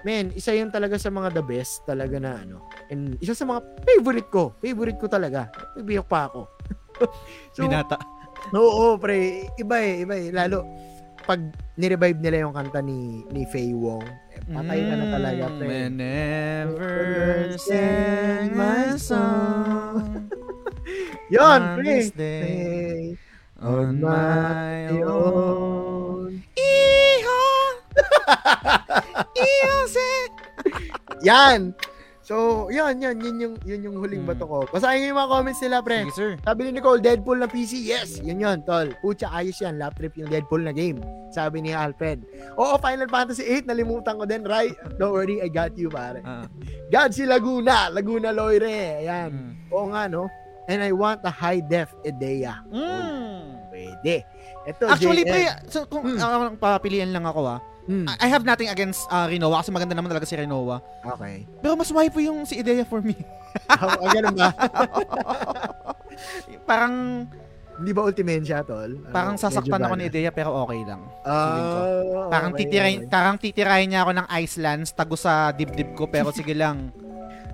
man, isa yun talaga sa mga the best talaga na ano. And isa sa mga favorite ko. Favorite ko talaga. Bibiyok pa ako. *laughs* so, binata Oo, pre. Iba eh, iba eh. Lalo, pag nirevive nila yung kanta ni, ni Faye Wong, eh, patay ka na talaga, pre. Whenever send my song *laughs* Yun, on pre. on my own. Iho! *laughs* Iho! Yan! So, yun, yun, yun yung, yun yung huling Hmm. bato ko. Basahin yung mga comments nila, pre. Sige, sir. Sabi ni Nicole, Deadpool na PC. Yes, yun yun, tol. Pucha, ayos yan. Lap trip yung Deadpool na game. Sabi ni Alfred. Oo, Final Fantasy 8, nalimutan ko din. Right? Don't worry, I got you, pare. Ah. God si Laguna. Laguna Loire. Ayan. Mm. Oo nga, no? And I want a high def Edea. Mm. Pwede. Ito, Actually, pre, so, kung Hmm. uh, papilian lang ako ah. Hmm, I I have nothing against uh, Rinoa kasi maganda naman talaga si Rinoa. Okay. Pero mas waifu yung si Ideya for me. *laughs* Ah, ganun ba? *laughs* parang Hindi ba ultimate siya, tol? Parang sasaktan ako ni. Ideya pero okay lang. Ah, Parang okay, titirahin, okay. parang titirahin niya ako ng Icelands tago sa dibdib ko pero sige lang. *laughs*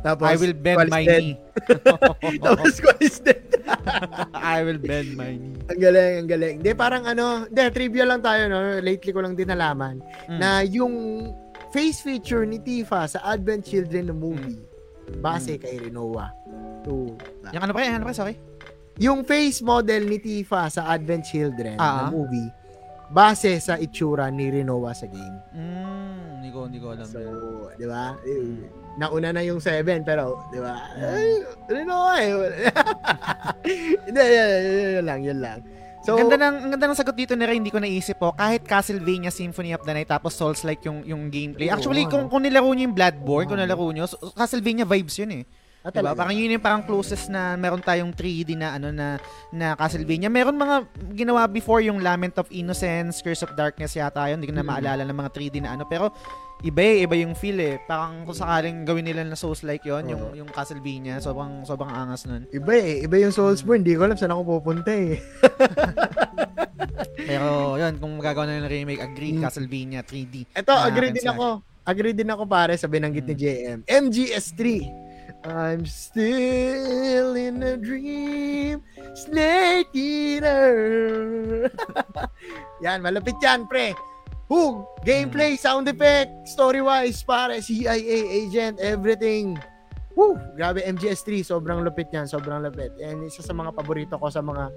Tapos, I will bend my Qualisted. knee. *laughs* Tapos, Qualisted. *laughs* I will bend my knee. ang galing, ang galing. Hindi, parang ano, hindi, trivia lang tayo, no? Lately ko lang din nalaman Mm. na yung face feature ni Tifa sa Advent Children na movie, base kay Rinoa. To, Yung ano pa yan? Ano pa? Sorry. yung face model ni Tifa sa Advent Children Ah. na movie, base sa itsura ni Rinoa sa game. Mm, hindi ko, hindi ko alam. So, di ba? Mm. Nauna na yung 7, pero, di ba? Ay, Rinoa eh. *laughs* Hindi, yun, lang, yun lang. So, ang ganda ng ang ganda ng sagot dito ni Ray, hindi ko naisip po. Kahit Castlevania Symphony of the Night tapos Souls like yung yung gameplay. Actually, ano? kung kung nilaro niyo yung Bloodborne, kung nilaro niyo, so- Castlevania vibes yun eh. ah, Diba? Parang yun yung parang closest na meron tayong 3D na ano na na Castlevania. Meron mga ginawa before yung Lament of Innocence, Curse of Darkness yata yun. Hindi ko na maalala ng mga 3D na ano. Pero iba eh, iba yung feel eh. Parang kung sakaling gawin nila na Souls like yon yung Oo. yung Castlevania, sobrang sobrang angas nun. Iba eh. Iba yung Soulsborne. Hindi ko alam saan ako pupunta eh. *laughs* Pero yun, kung magagawa na ng remake, agree Mm. Castlevania 3D. Ito, Ah, agree din ako. Agree din ako pare sa binanggit ni Mm. JM. MGS3. I'm still in a dream. Snake Eater. *laughs* yan, malapit yan, pre. Hug, gameplay, sound effect, story-wise, pare, CIA, agent, everything. Woo! Grabe, MGS3, sobrang lupit yan, sobrang lupit. And isa sa mga paborito ko sa mga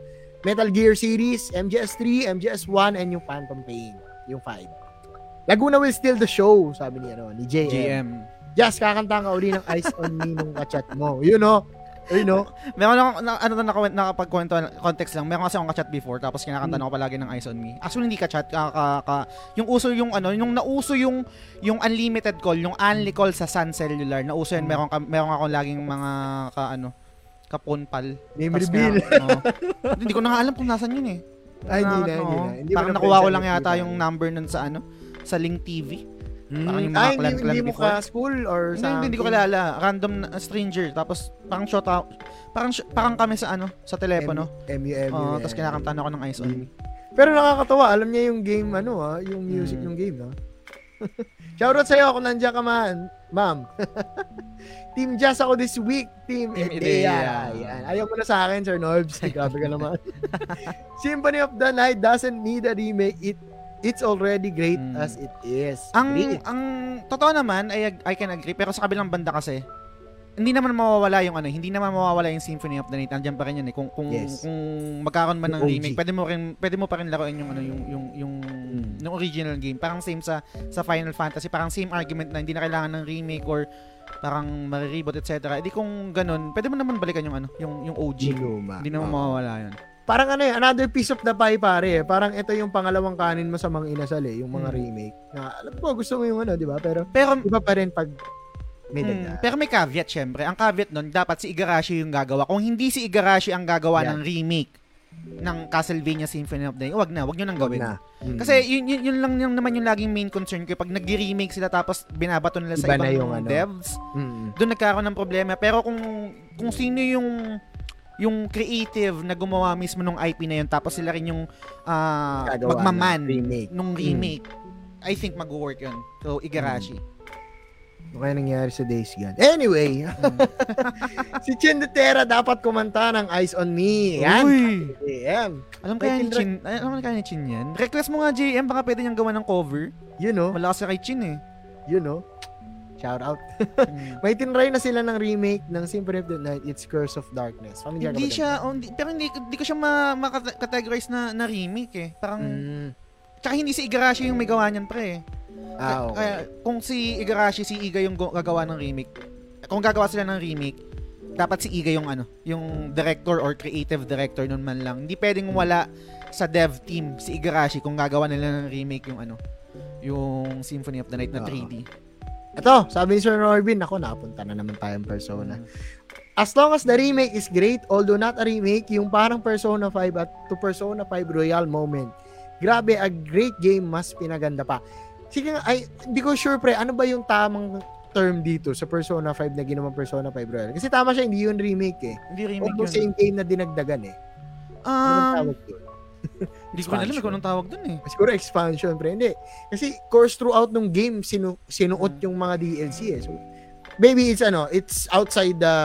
Metal Gear series, MGS3, MGS1, and yung Phantom Pain, yung 5. Laguna will steal the show, sabi ni, ano, ni JM. GM. Just kakanta ka uli ng Eyes on Me nung kachat mo. You know? You know? *laughs* Meron ako, na, ano na naka- nakapagkwento, context lang. Meron kasi akong kachat before, tapos kinakanta Mm. ko palagi ng Eyes on Me. Actually, hindi kachat, ka, ka, ka, yung uso yung ano, yung nauso yung, yung unlimited call, yung only call sa Sun Cellular, nauso yan, Mm. meron, ka, meron ako laging mga, ka, ano, kaponpal. Name reveal. meron- oo. hindi ko na alam kung nasan yun eh. Ay, hindi na, Na- hindi na. Hindi Parang na nakuha ko lang yata yung number nun sa ano, sa Link TV. Parang yung mga Ay, hindi, clan- clan hindi mo ka school or sa... hindi, hindi ko kilala. Random na stranger. Tapos, parang shot out. Parang, parang kami sa ano, sa telepono. MUM. Oo, tapos kinakantaan ako ng Eyes on Me. Pero nakakatawa, alam niya yung game, ano ah, yung music Mm. ng game, no? *laughs* Shoutout sa'yo kung nandiyan ka man, ma'am. *laughs* Team Jazz ako this week. Team, Team. Edea. Yan. Ayaw mo na sa akin, Sir Norbs. Grabe ka naman. *laughs* Symphony of the Night doesn't need a remake. It It's already great Mm. as it is. Ang, Great. ang, totoo naman, I, I can agree. Pero sa kabilang banda kasi, hindi naman mawawala yung ano, hindi naman mawawala yung Symphony of the Night. Nandiyan pa rin yan eh. Kung kung Yes. kung magkakaroon man ng OG. remake, pwede mo rin pwede mo pa rin laruin yung ano yung yung yung, Mm. yung original game. Parang same sa sa Final Fantasy, parang same argument na hindi na kailangan ng remake or parang marireboot etc. Edi kung ganun, pwede mo naman balikan yung ano, yung yung OG. Luma. Hindi naman mawawala yun. Parang ano eh, another piece of the pie pare eh. Parang ito yung pangalawang kanin mo sa mga inasal eh, yung mga Mm. remake. Na, alam ko, gusto mo yung ano, di ba? Pero Pero iba pa rin pag may Hmm, pero may caveat syempre. Ang caveat nun, dapat si Igarashi yung gagawa. Kung hindi si Igarashi ang gagawa Yan. ng remake ng Castlevania Symphony of the Night, wag na, wag nyo nang gawin. na. Mm. Kasi yun, yun, yun lang yung naman yung laging main concern ko. Pag nag-remake sila tapos binabato nila sa Iba ibang yung ano. devs, Mm. doon nagkaroon ng problema. Pero kung kung sino yung yung creative na gumawa mismo nung IP na yun tapos sila rin yung ah, Gagawa magmaman ng remake. nung remake, I think mag-work yun. So, Igarashi. Ano kaya nangyari sa Days Gone? Anyway, *laughs* si Chin Dutera dapat kumanta ng Eyes on Me. Yan. Uy! JM. Alam kaya ni Chin, alam kaya ni Chin yan? Request mo nga JM, baka pwede niyang gawa ng cover. You know, Malakas ka kay Chin eh. you know. Shout out. Mm. *laughs* May tinry na sila ng remake ng Symphony of the Night, It's Curse of Darkness. Familiar hindi siya, oh, hindi, pero hindi, hindi ko siya ma, makategorize na, na remake eh. Parang, Mm. tsaka hindi si Igarashi yung may gawa niyan pre eh. Ah, okay. Kaya, kung si Igarashi, si Iga yung gagawa ng remake, kung gagawa sila ng remake, dapat si Iga yung ano, yung director or creative director nun man lang. Hindi pwedeng wala sa dev team si Igarashi kung gagawa nila ng remake yung ano, yung Symphony of the Night na Oo. 3D. Ito, sabi ni Sir Norbin, ako napunta na naman tayong Persona. As long as the remake is great, although not a remake, yung parang Persona 5 at to Persona 5 Royal moment. Grabe, a great game, mas pinaganda pa. Sige nga, ay, hindi ko sure pre, ano ba yung tamang term dito sa Persona 5 na ginawang Persona 5 Royal? Kasi tama siya, hindi yun remake eh. Hindi remake Almost yun. same game na dinagdagan eh. Ano Um, tawag yun? Hindi ko alam kung anong tawag dun eh. Siguro expansion, pre. Hindi. Kasi course throughout ng game, sinu sinuot yung mga DLC eh. So, maybe it's ano, it's outside the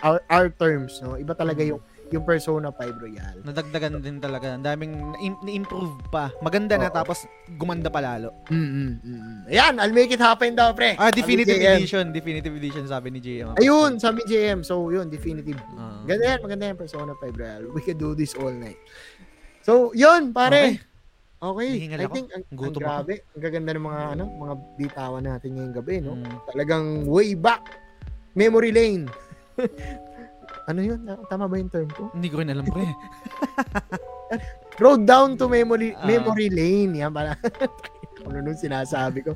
our, our terms, no? Iba talaga Hmm. yung yung Persona 5 Royal. Nadagdagan din talaga. Ang daming na- na-improve pa. Maganda na Oo. tapos gumanda pa lalo. Mm-mm, mm-mm. Ayan, I'll make it happen daw, pre. Ah, Sabi definitive JM. edition. Definitive edition sabi ni JM. Ayun, sabi ni JM. So, yun, definitive. Ah. Ganda yan, maganda yan, Persona 5 Royal. We can do this all night. So, yun, pare. Okay. I Hihingal ako. think, ang, ang grabe. Ang gaganda ng mga, ano, mga bitawan natin ngayong gabi, no? Mm. Talagang way back. Memory lane. *laughs* ano yun? Tama ba yung term ko? Hindi ko rin alam pre. *laughs* Road down to memory Ah. memory lane. Yan pala. *laughs* ano nung sinasabi ko.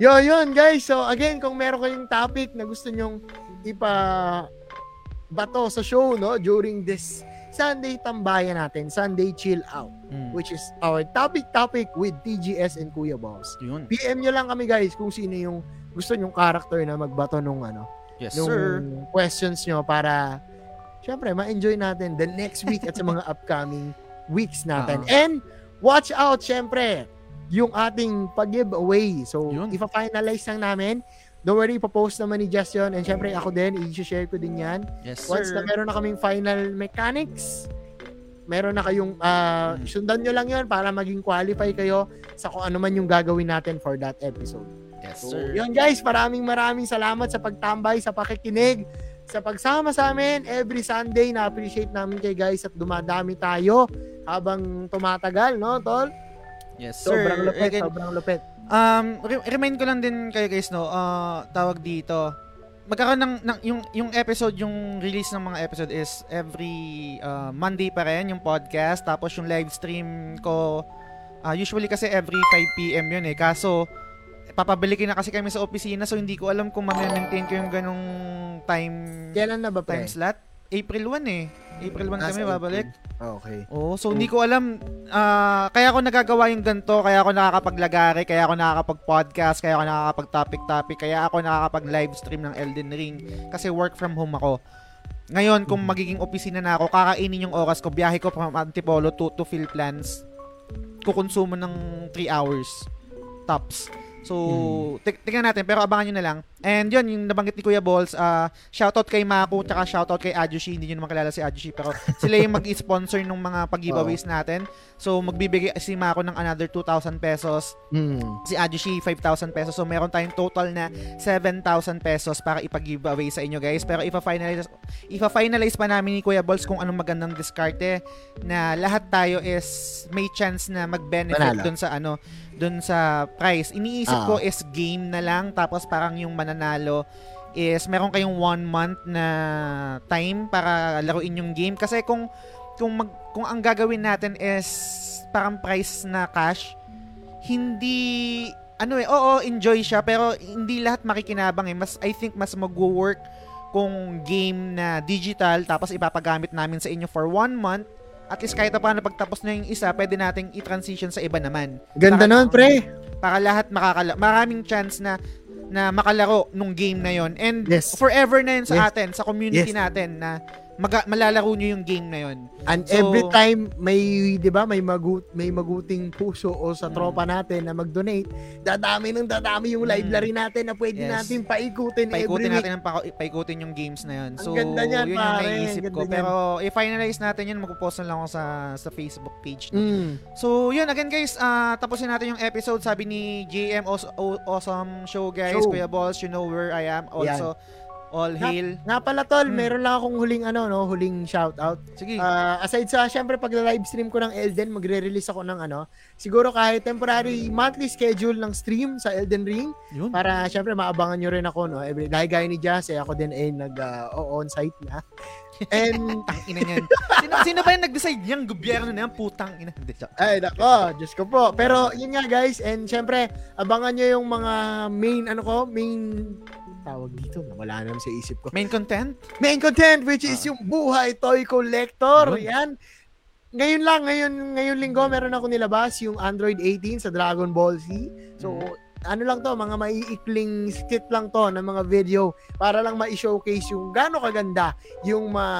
Yun, yun guys. So again, kung meron kayong topic na gusto nyong ipa bato sa show, no? During this Sunday tambayan natin, Sunday chill out, Mm. which is our topic topic with TGS and Kuya Boss. Yun. PM nyo lang kami guys kung sino yung gusto nyong character na magbato nung ano, Yes, nung sir. questions nyo para syempre ma-enjoy natin the next week at sa mga *laughs* upcoming weeks natin. Ah. And watch out syempre yung ating pag-giveaway. So, Yun. ipa-finalize lang namin. Don't worry, ipapost naman ni Jess yun. And syempre, ako din, i-share ko din yan. Yes, Once na sir. meron na kaming final mechanics, meron na kayong, Mm. sundan nyo lang yun para maging qualify kayo sa kung ano man yung gagawin natin for that episode. Yes, So, sir. yun guys, maraming maraming salamat sa pagtambay, sa pakikinig, sa pagsama sa amin every Sunday. Na-appreciate namin kay guys at dumadami tayo habang tumatagal, no, Tol? Yes, sir. Sobrang Again, sobrang lupit. Um, re- remind ko lang din kayo guys, no, ah, tawag dito, magkakaroon ng, ng yung, yung episode, yung release ng mga episode is every ah, Monday pa rin, yung podcast, tapos yung live stream ko, ah, usually kasi every 5pm yun eh, kaso, papabalikin na kasi kami sa opisina, so hindi ko alam kung ma-maintain ko yung ganong time, Kailan na ba, pre? time slot. April 1 eh. April 1 Ah, kami babalik. Okay. Oo, so hindi ko alam ah, kaya ako nagagawa yung ganito, kaya ako nakakapaglagari, kaya ako nakakapag-podcast, kaya ako nakakapag-topic-topic, kaya ako nakakapag-live stream ng Elden Ring kasi work from home ako. Ngayon, kung magiging opisina na ako, kakainin yung oras ko, biyahe ko from Antipolo to, to Phil Plans, kukonsumo ng 3 hours tops. So, tik- tingnan natin, pero abangan nyo na lang. And yun, yung nabanggit ni Kuya Balls, ah, shoutout kay Maku, tsaka shoutout kay Ajushi, hindi nyo naman kilala si Ajushi, pero *laughs* sila yung mag-sponsor ng mga pag-giveaways natin. So, magbibigay si Maku ng another 2,000 pesos, Hmm. si Ajushi 5,000 pesos. So, meron tayong total na 7,000 pesos para ipag-giveaway sa inyo guys. Pero ipa-finalize, ipa-finalize pa namin ni Kuya Balls kung anong magandang diskarte na lahat tayo is may chance na mag-benefit dun sa ano, dun sa prize. Iniisip Ah. ko is game na lang tapos parang yung mananalo is meron kayong one month na time para laruin yung game kasi kung kung mag, kung ang gagawin natin is parang price na cash hindi ano eh oo enjoy siya pero hindi lahat makikinabang eh mas I think mas magwo-work kung game na digital tapos ipapagamit namin sa inyo for one month at least kahit pa paano pagtapos na yung isa pwede nating i-transition sa iba naman Ganda Para- nun, pre. Para lahat makakala maraming chance na na makalaro nung game na yon and Yes. forever na yun sa Yes. atin sa community Yes. natin na maga- malalaro nyo yung game na yon And So- every time may 'di ba may magut may maguting puso o sa Mm. tropa natin na mag-donate, dadami ng dadami yung Mm. library natin na pwede Yes. natin paikutin, every paikutin week. natin ang pa- paikutin yung games na yun. Ang So, ganda niyan, yun yung pare. naisip Ang ko. ganda Pero, i-finalize natin yun. Magpo-post na lang ako sa, sa Facebook page. no? Mm. So, yun. Again, guys, ah tapusin natin yung episode. Sabi ni JM, aw- aw- awesome show, guys. Show. Kuya Balls, you know where I am. Also, All hail. Nga pala tol, Hmm. meron lang akong huling ano no, huling shoutout. Sige. Ah, aside sa syempre pag live stream ko ng Elden, magre-release ako ng ano, siguro kahit temporary monthly schedule ng stream sa Elden Ring Yun. para syempre maabangan nyo rin ako no. Every dahil gaya ni Jazz, eh, ako din ay nag ah, on-site na. And *laughs* Tang ina niyan. Sino, sino ba yung nag-decide niyang gobyerno na yan? Putang ina. Ay, nako, Diyos ko po. Pero, yun nga guys, and syempre, abangan nyo yung mga main, ano ko, main, tawag dito, wala naman sa isip ko. Main content? Main content, which is yung buhay toy collector. Yun. Yan. Ngayon lang, ngayon, ngayon linggo, meron ako nilabas yung Android 18 sa Dragon Ball Z. So, ano lang to, mga maiikling skit lang to ng mga video para lang ma-showcase yung gaano kaganda yung mga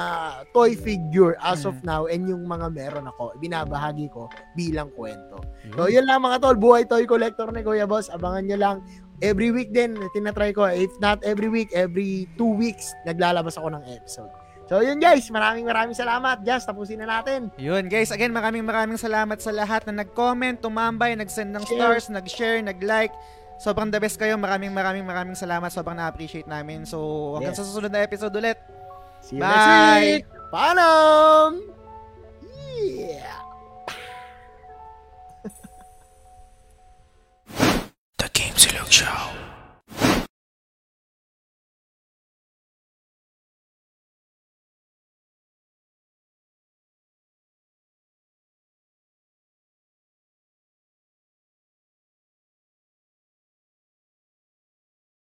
toy figure as of now and yung mga meron ako. Binabahagi ko bilang kwento. So, yun lang mga tol. Buhay toy collector ni Kuya Boss. Abangan nyo lang. Every week din, tinatry ko. If not every week, every two weeks, naglalabas ako ng episode. So, yun guys. Maraming maraming salamat. Just, tapusin na natin. Yun guys, again maraming maraming salamat sa lahat na nag-comment, tumambay, nag-send ng stars, nag-share, nag-like. Sobrang the best kayo. Maraming maraming maraming salamat. Sobrang na-appreciate namin. So, hanggang Yes. sa susunod na episode ulit. See you Bye! next week. Paalam! Yeah! Game Select Show.